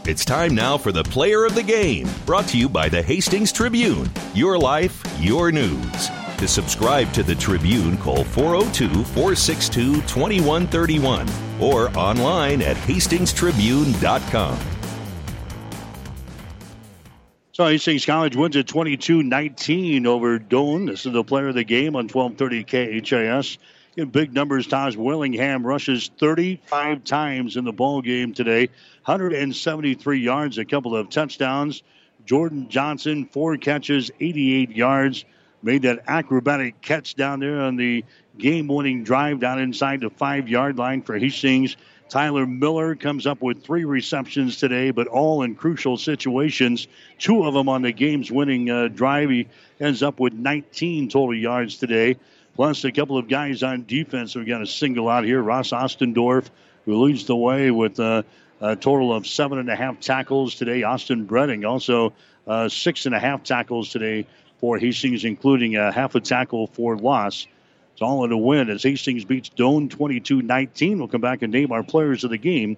It's time now for the player of the game, brought to you by the Hastings Tribune. Your life, your news. To subscribe to the Tribune, call 402 462 2131 or online at hastingstribune.com. So Hastings College wins at 22-19 over Doane. This is the player of the game on 1230 KHAS. In big numbers, Taj Willingham rushes 35 times in the ball game today. 173 yards, a couple of touchdowns. Jordan Johnson, four catches, 88 yards. Made that acrobatic catch down there on the game winning drive down inside the five yard line for Hastings. Tyler Miller comes up with three receptions today, but all in crucial situations. Two of them on the game's winning uh, drive. He ends up with 19 total yards today, plus a couple of guys on defense. We've got a single out here. Ross Ostendorf, who leads the way with uh, a total of seven and a half tackles today. Austin Bredding also uh, six and a half tackles today for Hastings, including a half a tackle for loss. It's all in a win as Hastings beats Doane 22 19. We'll come back and name our players of the game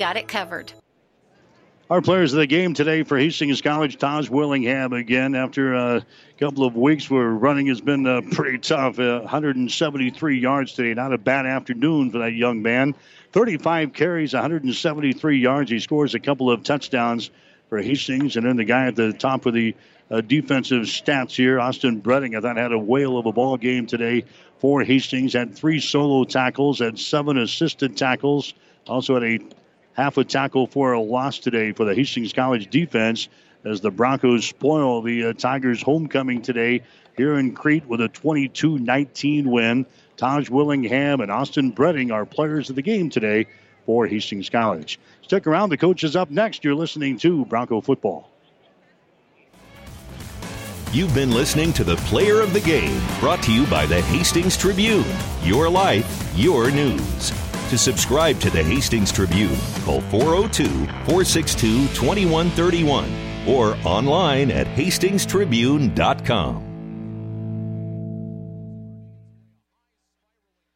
got it covered. Our players of the game today for Hastings College, Taj Willingham again. After a couple of weeks where running has been uh, pretty tough, uh, 173 yards today. Not a bad afternoon for that young man. 35 carries, 173 yards. He scores a couple of touchdowns for Hastings. And then the guy at the top of the uh, defensive stats here, Austin Bredding, I thought had a whale of a ball game today for Hastings. Had three solo tackles, had seven assisted tackles. Also had a half a tackle for a loss today for the Hastings College defense as the Broncos spoil the uh, Tigers' homecoming today here in Crete with a 22 19 win. Taj Willingham and Austin Bredding are players of the game today for Hastings College. Stick around, the coach is up next. You're listening to Bronco Football. You've been listening to the Player of the Game, brought to you by the Hastings Tribune. Your life, your news. To subscribe to the Hastings Tribune, call 402 462 2131 or online at hastingstribune.com.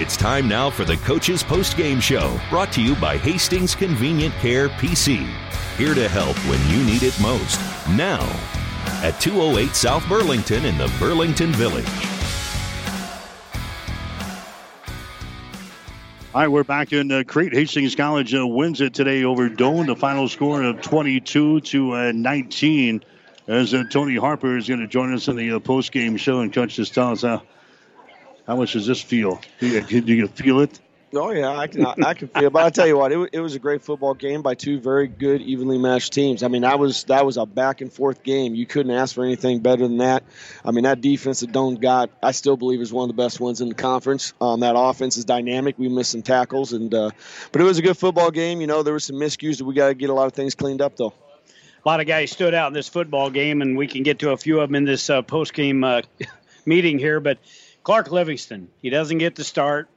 It's time now for the Coach's Post Game Show, brought to you by Hastings Convenient Care PC. Here to help when you need it most. Now, at 208 South Burlington in the Burlington Village. All right, we're back in uh, Crete. Hastings College uh, wins it today over Doane. The final score of 22 to uh, 19. As uh, Tony Harper is going to join us in the uh, post game show, and Coach, just tell us how, how much does this feel? Do you, do you feel it? Oh yeah, I can I, can feel. But I tell you what, it, it was a great football game by two very good, evenly matched teams. I mean, that was that was a back and forth game. You couldn't ask for anything better than that. I mean, that defense that Doane got, I still believe is one of the best ones in the conference. Um, that offense is dynamic. We missed some tackles, and uh, but it was a good football game. You know, there were some miscues that we got to get a lot of things cleaned up though. A lot of guys stood out in this football game, and we can get to a few of them in this uh, post game uh, meeting here. But Clark Livingston, he doesn't get to start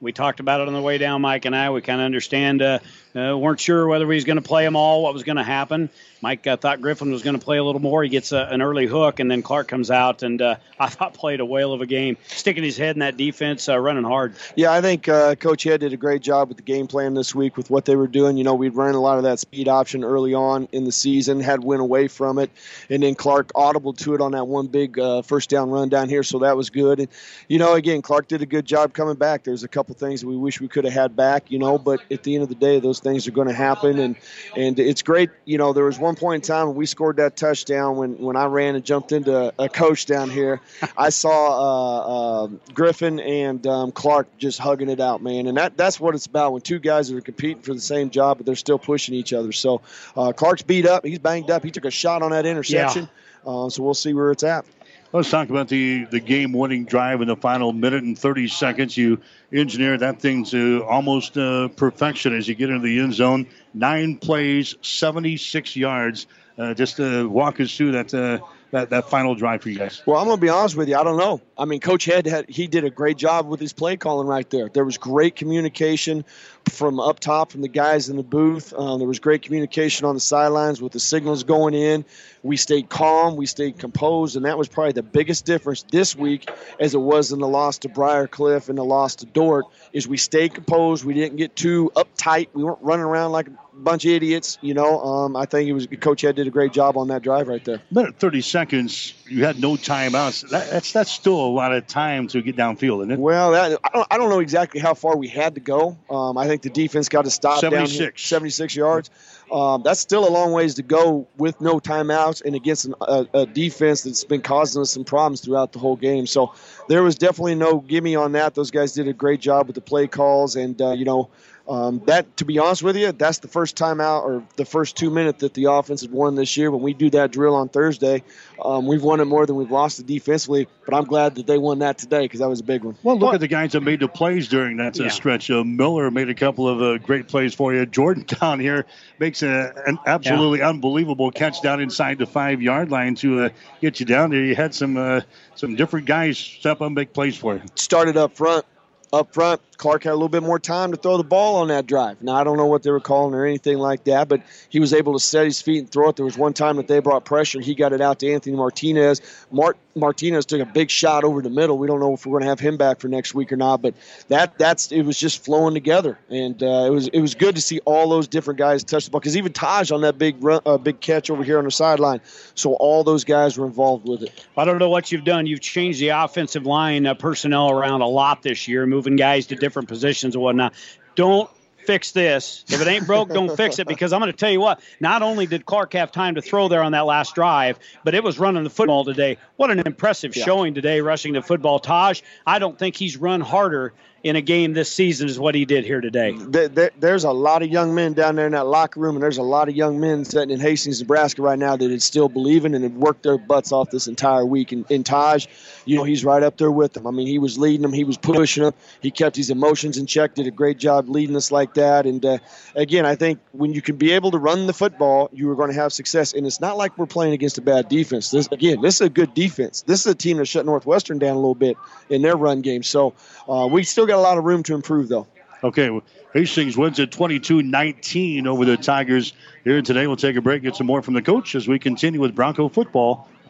we talked about it on the way down, Mike and I. We kind of understand, uh, uh, weren't sure whether he was going to play them all, what was going to happen. Mike uh, thought Griffin was going to play a little more. He gets a, an early hook, and then Clark comes out, and uh, I thought played a whale of a game, sticking his head in that defense, uh, running hard. Yeah, I think uh, Coach Head did a great job with the game plan this week with what they were doing. You know, we'd run a lot of that speed option early on in the season, had went away from it, and then Clark audible to it on that one big uh, first down run down here, so that was good. And you know, again, Clark did a good job coming back. There's a couple things that we wish we could have had back, you know, but at the end of the day, those things are going to happen, and and it's great. You know, there was one point in time when we scored that touchdown when when I ran and jumped into a coach down here. I saw uh, uh, Griffin and um, Clark just hugging it out, man, and that that's what it's about when two guys that are competing for the same job, but they're still pushing each other. So uh, Clark's beat up, he's banged up, he took a shot on that interception. Yeah. Uh, so we'll see where it's at. Let's talk about the, the game winning drive in the final minute and 30 seconds. You engineered that thing to almost uh, perfection as you get into the end zone. Nine plays, 76 yards. Uh, just uh, walk us through that uh, that, that final drive for you guys? Well, I'm going to be honest with you. I don't know. I mean, Coach Head had he did a great job with his play calling right there. There was great communication from up top from the guys in the booth. Um, there was great communication on the sidelines with the signals going in. We stayed calm, we stayed composed, and that was probably the biggest difference this week, as it was in the loss to Briar Cliff and the loss to Dordt. Is we stayed composed. We didn't get too uptight. We weren't running around like a bunch of idiots. You know, um, I think it was Coach Head did a great job on that drive right there. Minute thirty seconds. You had no timeouts. That, that's that's still a lot of time to get downfield, isn't it? Well, that, I, don't, I don't know exactly how far we had to go. Um, I think the defense got to stop 76. down 76 yards. Um, that's still a long ways to go with no timeouts and against an, a, a, defense that's been causing us some problems throughout the whole game. So there was definitely no gimme on that. Those guys did a great job with the play calls, and uh, you know um, that, to be honest with you, that's the first time out or the first two minutes that the offense has won this year. When we do that drill on Thursday, um, we've won it more than we've lost it defensively. But I'm glad that they won that today because that was a big one. Well, look well, at the guys that made the plays during that uh, yeah. stretch. Uh, Miller made a couple of uh, great plays for you. Jordan down here makes a, an absolutely yeah. unbelievable catch down inside the five yard line to uh, get you down there. You had some uh, some different guys step up and make plays for you. Started up front up front, Clark had a little bit more time to throw the ball on that drive. Now, I don't know what they were calling or anything like that, but he was able to set his feet and throw it. There was one time that they brought pressure. He got it out to Anthony Martinez. Mart- Martinez took a big shot over the middle. We don't know if we're going to have him back for next week or not, but that that's it was just flowing together, and uh, it was it was good to see all those different guys touch the ball because even Taj on that big run, uh, big catch over here on the sideline. So all those guys were involved with it. I don't know what you've done. You've changed the offensive line uh, personnel around a lot this year, moving guys to different positions and whatnot. Don't fix this. If it ain't broke, don't fix it. Because I'm going to tell you what, not only did Clark have time to throw there on that last drive, but it was running the football today. What an impressive yeah. showing today, rushing the football. Taj, I don't think he's run harder in a game this season is what he did here today. There's a lot of young men down there in that locker room, and there's a lot of young men sitting in Hastings, Nebraska right now that is still believing and have worked their butts off this entire week. And, and Taj, you know, he's right up there with them. I mean, he was leading them, he was pushing them, he kept his emotions in check, did a great job leading us like that. And uh, again, I think when you can be able to run the football, you are going to have success. And it's not like we're playing against a bad defense. This again, this is a good defense. This is a team that shut Northwestern down a little bit in their run game. So uh, we still got a lot of room to improve, though. Okay, Hastings wins at 22-19 over the Tigers here today. We'll take a break, get some more from the coach as we continue with Bronco football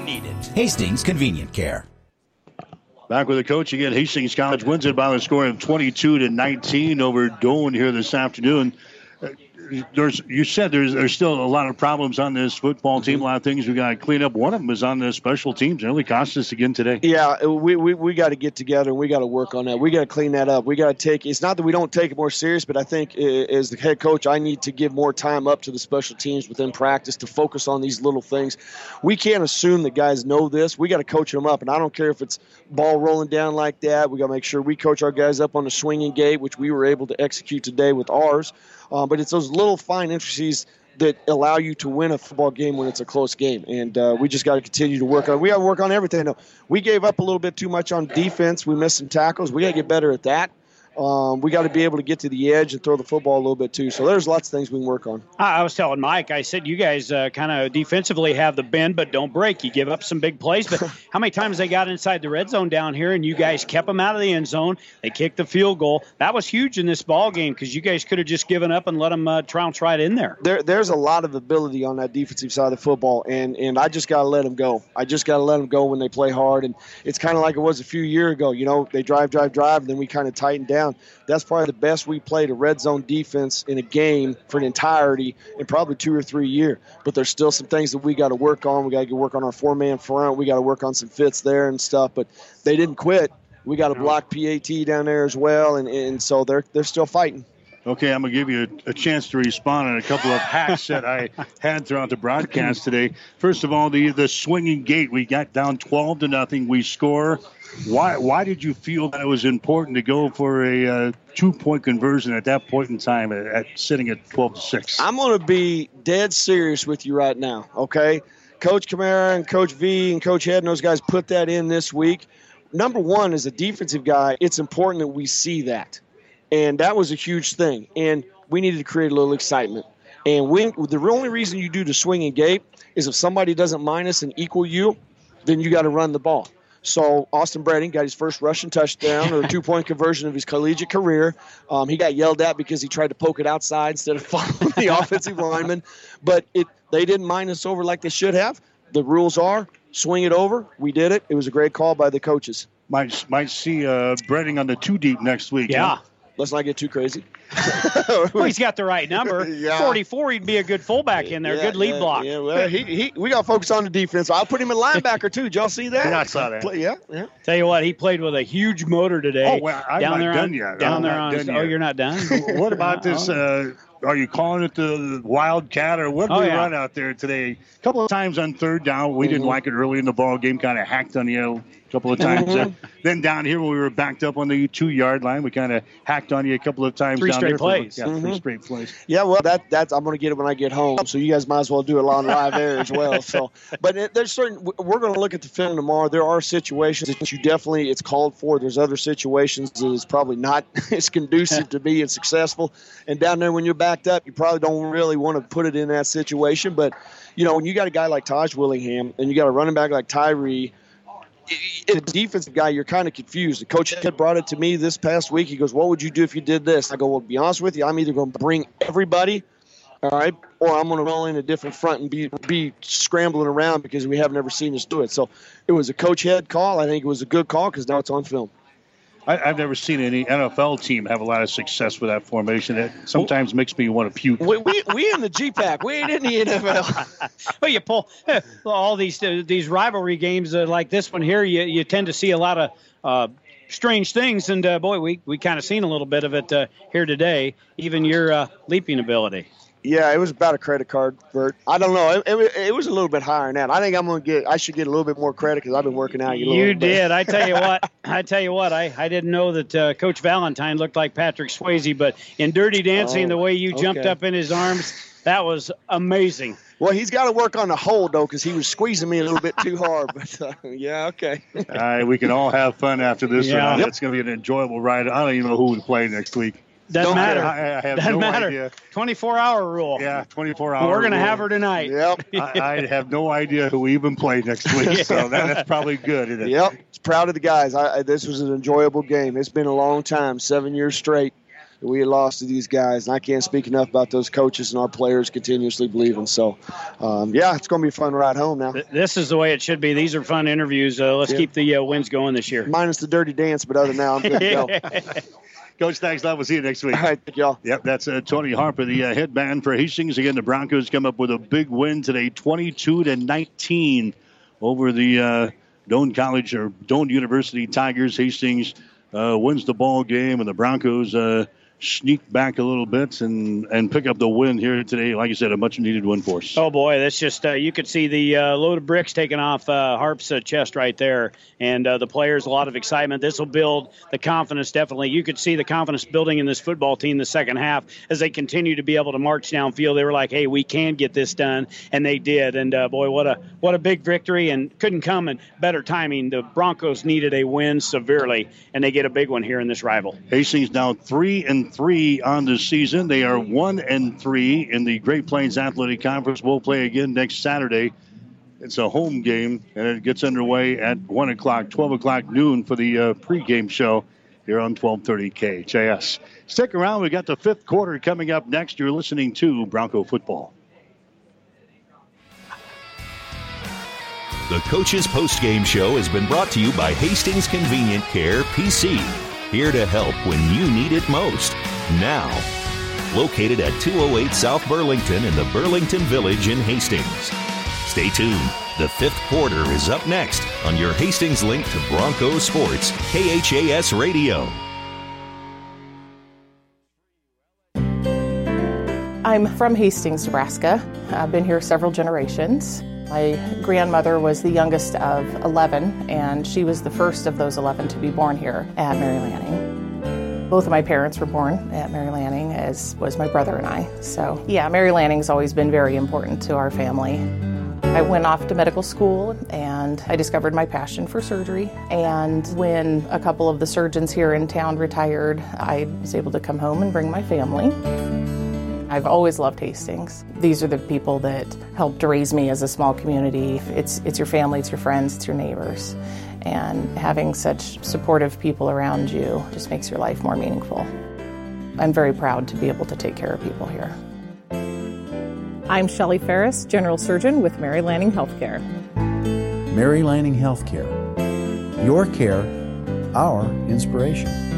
need it. Hastings Convenient Care. Back with the coach again. Hastings College wins it by the score of 22 to 19 over Doane here this afternoon. There's, you said there's there's still a lot of problems on this football team. A lot of things we got to clean up. One of them is on the special teams. It really cost us again today. Yeah, we, we, we got to get together and we got to work on that. We got to clean that up. We got to take. It's not that we don't take it more serious, but I think uh, as the head coach, I need to give more time up to the special teams within practice to focus on these little things. We can't assume that guys know this. We got to coach them up, and I don't care if it's ball rolling down like that. We got to make sure we coach our guys up on the swinging gate, which we were able to execute today with ours. Um, but it's those little fine intricacies that allow you to win a football game when it's a close game. And uh, we just got to continue to work on. We got to work on everything. No, we gave up a little bit too much on defense. We missed some tackles. We got to get better at that. Um, we got to be able to get to the edge and throw the football a little bit too. So there's lots of things we can work on. I was telling Mike, I said you guys uh, kind of defensively have the bend, but don't break. You give up some big plays, but how many times they got inside the red zone down here, and you guys kept them out of the end zone? They kicked the field goal. That was huge in this ball game because you guys could have just given up and let them uh, trounce right in there. There, there's a lot of ability on that defensive side of the football, and and I just got to let them go. I just got to let them go when they play hard, and it's kind of like it was a few years ago. You know, they drive, drive, drive, and then we kind of tighten down. That's probably the best we played a red zone defense in a game for an entirety in probably two or three years. But there's still some things that we got to work on. We got to work on our four man front. We got to work on some fits there and stuff. But they didn't quit. We got to block PAT down there as well, and, and so they're they're still fighting. Okay, I'm going to give you a, a chance to respond on a couple of hacks that I had throughout the broadcast today. First of all, the the swinging gate. We got down 12 to nothing. We score. Why why did you feel that it was important to go for a uh, two point conversion at that point in time, at, at sitting at 12 to six? I'm going to be dead serious with you right now, okay? Coach Kamara and Coach V and Coach Head and those guys put that in this week. Number one, as a defensive guy, it's important that we see that. And that was a huge thing. And we needed to create a little excitement. And the only reason you do the swing and gate is if somebody doesn't minus and equal you, then you got to run the ball. So Austin Braden got his first rushing touchdown or two point conversion of his collegiate career. Um, he got yelled at because he tried to poke it outside instead of following the offensive lineman. But it they didn't mind us over like they should have. The rules are swing it over. We did it. It was a great call by the coaches. Might might see uh, Bredding on the two deep next week. Yeah. huh? Let's not get too crazy. well, he's got the right number. Yeah. 44, he'd be a good fullback in there. Yeah, good lead yeah, block. Yeah, well, he, he, we got to focus on the defense. I'll put him in linebacker too. Did y'all see that? Yeah, I saw that. Play- Yeah, yeah. Tell you what, he played with a huge motor today. Oh, well, I'm down not there done on, yet. Down I'm there on. done oh, yet. you're not done. what about this? Uh, are you calling it the Wildcat or what did Oh, we yeah. run out there today? A couple of times on third down, we Mm-hmm. didn't like it early in the ball game. Kind of hacked on you a couple of times. Mm-hmm. Uh, then down here when we were backed up on the two yard line, we kind of hacked on you a couple of times. Three down straight there for- Yeah, three Mhm. straight plays. Yeah, well, that that's I'm going to get it when I get home. So you guys might as well do it on live there as well. So, but it, there's certain we're going to look at the film tomorrow. There are situations that you definitely it's called for. There's other situations that is probably not as conducive to being successful. And down there when you're backed up, you probably don't really want to put it in that situation. But you know, when you got a guy like Taj Willingham and you got a running back like Tyree. A defensive guy, you're kind of confused. The coach had brought it to me this past week. He goes, "What would you do if you did this?" I go, "Well, to be honest with you, I'm either going to bring everybody, all right, or I'm going to roll in a different front and be be scrambling around because we have never seen us do it." So it was a coach head call. I think it was a good call because now it's on film. I, I've never seen any NFL team have a lot of success with that formation. It sometimes makes me want to puke. We, we, we in the GPAC. We ain't in the NFL. well, you pull all these uh, these rivalry games uh, like this one here. You you tend to see a lot of uh, strange things, and uh, boy, we we kind of seen a little bit of it uh, here today. Even your uh, leaping ability. Yeah, it was about a credit card, Bert. I don't know. It, it, it was a little bit higher than that. I think I'm going to get. I should get a little bit more credit because I've been working out. a little You bit. did. I tell you what. I tell you what. I, I didn't know that uh, Coach Valentine looked like Patrick Swayze, but in Dirty Dancing, Oh, the way you jumped up in his arms, That was amazing. Well, he's got to work on the hold though, because he was squeezing me a little bit too hard. But uh, yeah, okay. all right, we can all have fun after this. Yeah. One. Yep. It's going to be an enjoyable ride. I don't even know who we play next week. Doesn't Don't matter. I, I have Doesn't no matter. idea. 24 hour rule. Yeah, 24 hours. We're going to have her tonight. Yep. I, I have no idea who we even play next week, so that, that's probably good. Isn't it? Yep. Proud of the guys. I, I, this was an enjoyable game. It's been a long time, seven years straight. that We had lost to these guys, and I can't speak enough about those coaches and our players continuously believing. So, um, yeah, it's going to be a fun ride home now. This is the way it should be. These are fun interviews. Uh, let's Yeah. keep the uh, wins going this year. Minus the dirty dance, but other than that, I'm good to go. Coach, thanks a lot. We'll see you next week. All right, thank y'all. Yep, that's uh, Tony Harper, the uh, head man for Hastings. Again, the Broncos come up with a big win today, 22 to 19 over the uh, Doane College or Doane University Tigers. Hastings uh, wins the ball game, and the Broncos uh, sneak back a little bit and and pick up the win here today. Like I said, a much needed win for us. Oh boy, that's just uh, you could see the uh, load of bricks taken off uh, Harp's uh, chest right there, and uh, the players a lot of excitement. This will build the confidence definitely. You could see the confidence building in this football team the second half as they continue to be able to march downfield. They were like, "Hey, we can get this done," and they did. And uh, boy, what a what a big victory! And couldn't come in better timing. The Broncos needed a win severely, and they get a big one here in this rival. Hastings now three and three on the season. They are one and three in the Great Plains Athletic Conference. We'll play again next Saturday. It's a home game, and it gets underway at one o'clock, twelve o'clock noon for the uh, pregame show here on twelve thirty KHAS. Stick around. We got the fifth quarter coming up next. You're listening to Bronco football. The Coach's Postgame Show has been brought to you by Hastings Convenient Care PC. Here to help when you need it most. Now, located at 208 South Burlington in the Burlington Village in Hastings. Stay tuned. The fifth quarter is up next on your Hastings link to Bronco Sports, KHAS Radio. I'm from Hastings, Nebraska. I've been here several generations. My grandmother was the youngest of 11, and she was the first of those 11 to be born here at Mary Lanning. Both of my parents were born at Mary Lanning, as was my brother and I. So, yeah, Mary Lanning's always been very important to our family. I went off to medical school and I discovered my passion for surgery. And when a couple of the surgeons here in town retired, I was able to come home and bring my family. I've always loved Hastings. These are the people that helped raise me as a small community. It's, it's your family, it's your friends, it's your neighbors. And having such supportive people around you just makes your life more meaningful. I'm very proud to be able to take care of people here. I'm Shelley Ferris, General Surgeon with Mary Lanning Healthcare. Mary Lanning Healthcare. Your care, our inspiration.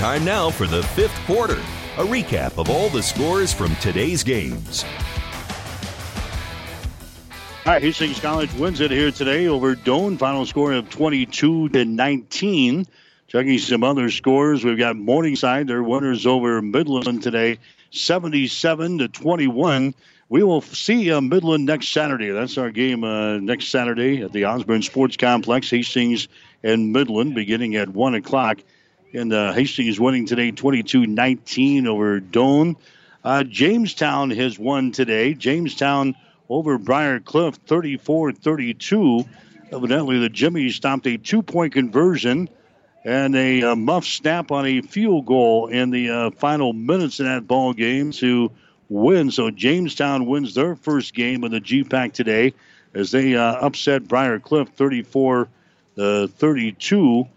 Time now for the fifth quarter, a recap of all the scores from today's games. All right, Hastings College wins it here today over Doane. Final score of 22 to 19. Checking some other scores, we've got Morningside. Their winners over Midland today, 77 to 21. We will see uh, Midland next Saturday. That's our game uh, next Saturday at the Osborne Sports Complex, Hastings and Midland, beginning at 1 o'clock. And uh, Hastings winning today 22 19 over Doane. Uh, Jamestown has won today. Jamestown over Briar Cliff 34 32. Evidently, the Jimmies stopped a two point conversion and a, uh muff snap on a field goal in the uh, final minutes in that ball game to win. So Jamestown wins their first game of the GPAC today as they uh, upset Briar Cliff 34 uh, 32.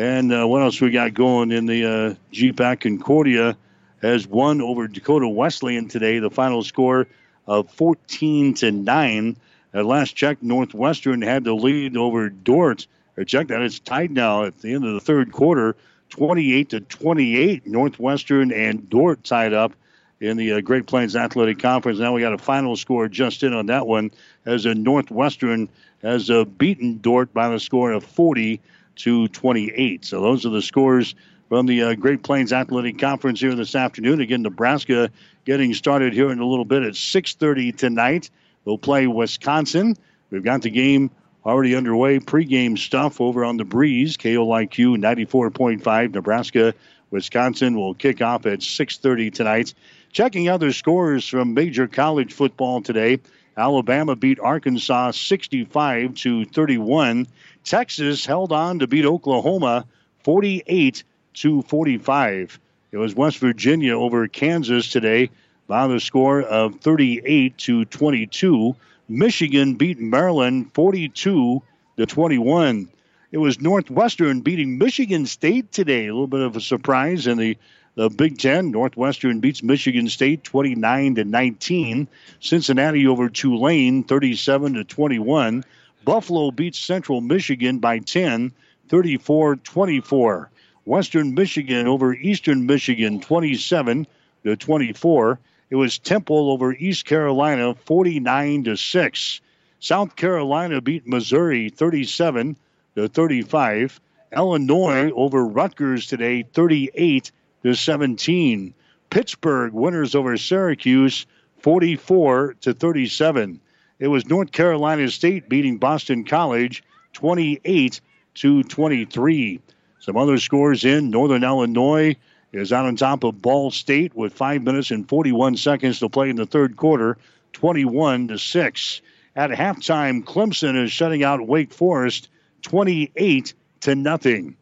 And uh, what else we got going in the uh, GPAC? Concordia has won over Dakota Wesleyan today. The final score of 14 to 9. At last check, Northwestern had the lead over Dordt. Or check that, it's tied now at the end of the third quarter, 28 to 28. Northwestern and Dordt tied up in the uh, Great Plains Athletic Conference. Now we got a final score just in on that one as a Northwestern has uh, beaten Dordt by the score of 40 to 28. So those are the scores from the uh, Great Plains Athletic Conference here this afternoon. Again, Nebraska getting started here in a little bit at 6:30 tonight. They'll play Wisconsin. We've got the game already underway. Pregame stuff over on the breeze. KOIQ 94.5. Nebraska, Wisconsin will kick off at 6:30 tonight. Checking other scores from major college football today. Alabama beat Arkansas 65 to 31. Texas held on to beat Oklahoma 48 to 45. It was West Virginia over Kansas today by the score of 38 to 22. Michigan beat Maryland 42 to 21. It was Northwestern beating Michigan State today. A little bit of a surprise in the, the Big Ten. Northwestern beats Michigan State 29 to 19. Cincinnati over Tulane 37 to 21. Buffalo beats Central Michigan by 10, 34 24. Western Michigan over Eastern Michigan 27 to 24. It was Temple over East Carolina 49 to 6. South Carolina beat Missouri 37 to 35. Illinois over Rutgers today 38 to 17. Pittsburgh winners over Syracuse 44 to 37. It was North Carolina State beating Boston College 28 to 23. Some other scores in Northern Illinois is out on top of Ball State with five minutes and 41 seconds to play in the third quarter, 21 to 6. At halftime, Clemson is shutting out Wake Forest 28 to nothing.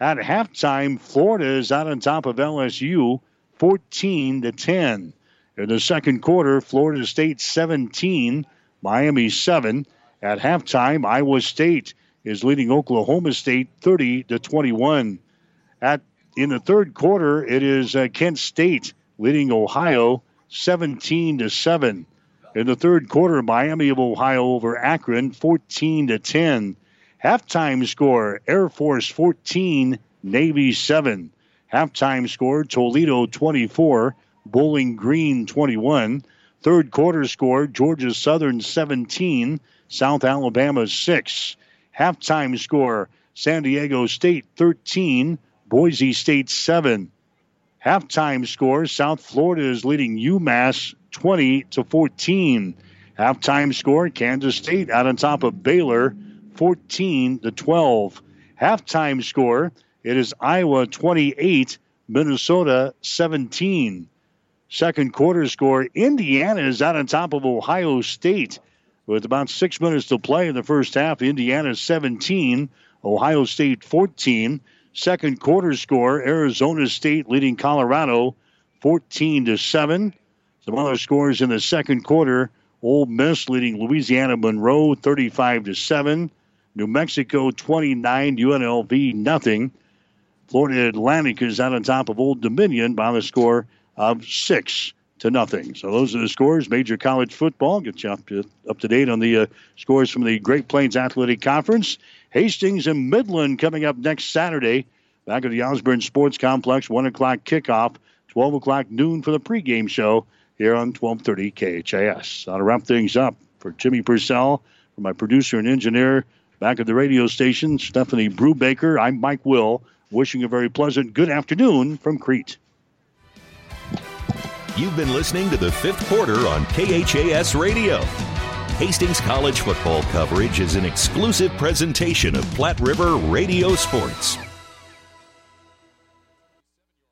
At halftime, Florida is out on top of LSU 14 to 10. In the second quarter, Florida State 17, Miami 7. At halftime, Iowa State is leading Oklahoma State 30 to 21. At in the third quarter, it is uh, Kent State leading Ohio 17 to 7. In the third quarter, Miami of Ohio over Akron 14 to 10. Halftime score Air Force 14, Navy 7. Halftime score Toledo 24, Bowling Green 21. Third quarter score Georgia Southern 17, South Alabama 6. Halftime score San Diego State 13, Boise State 7. Halftime score South Florida is leading UMass 20 to 14. Halftime score Kansas State out on top of Baylor 14 to 12. Halftime score it is Iowa 28, Minnesota 17. Second quarter score Indiana is out on top of Ohio State with about six minutes to play in the first half. Indiana 17, Ohio State 14. Second quarter score, Arizona State leading Colorado 14 to 7. Some other scores in the second quarter. Ole Miss leading Louisiana Monroe 35 to 7. New Mexico 29, UNLV nothing. Florida Atlantic is out on top of Old Dominion by the score of 6 to nothing. So those are the scores. Major college football. Get you up to, up to date on the uh, scores from the Great Plains Athletic Conference. Hastings and Midland coming up next Saturday. Back at the Osborne Sports Complex, 1 o'clock kickoff, 12 o'clock noon for the pregame show here on 1230 KHAS. I'll wrap things up for Jimmy Purcell, for my producer and engineer back at the radio station, Stephanie Brubaker. I'm Mike Will, wishing a very pleasant good afternoon from Crete. You've been listening to the fifth quarter on KHAS Radio. Hastings College football coverage is an exclusive presentation of Platte River Radio Sports.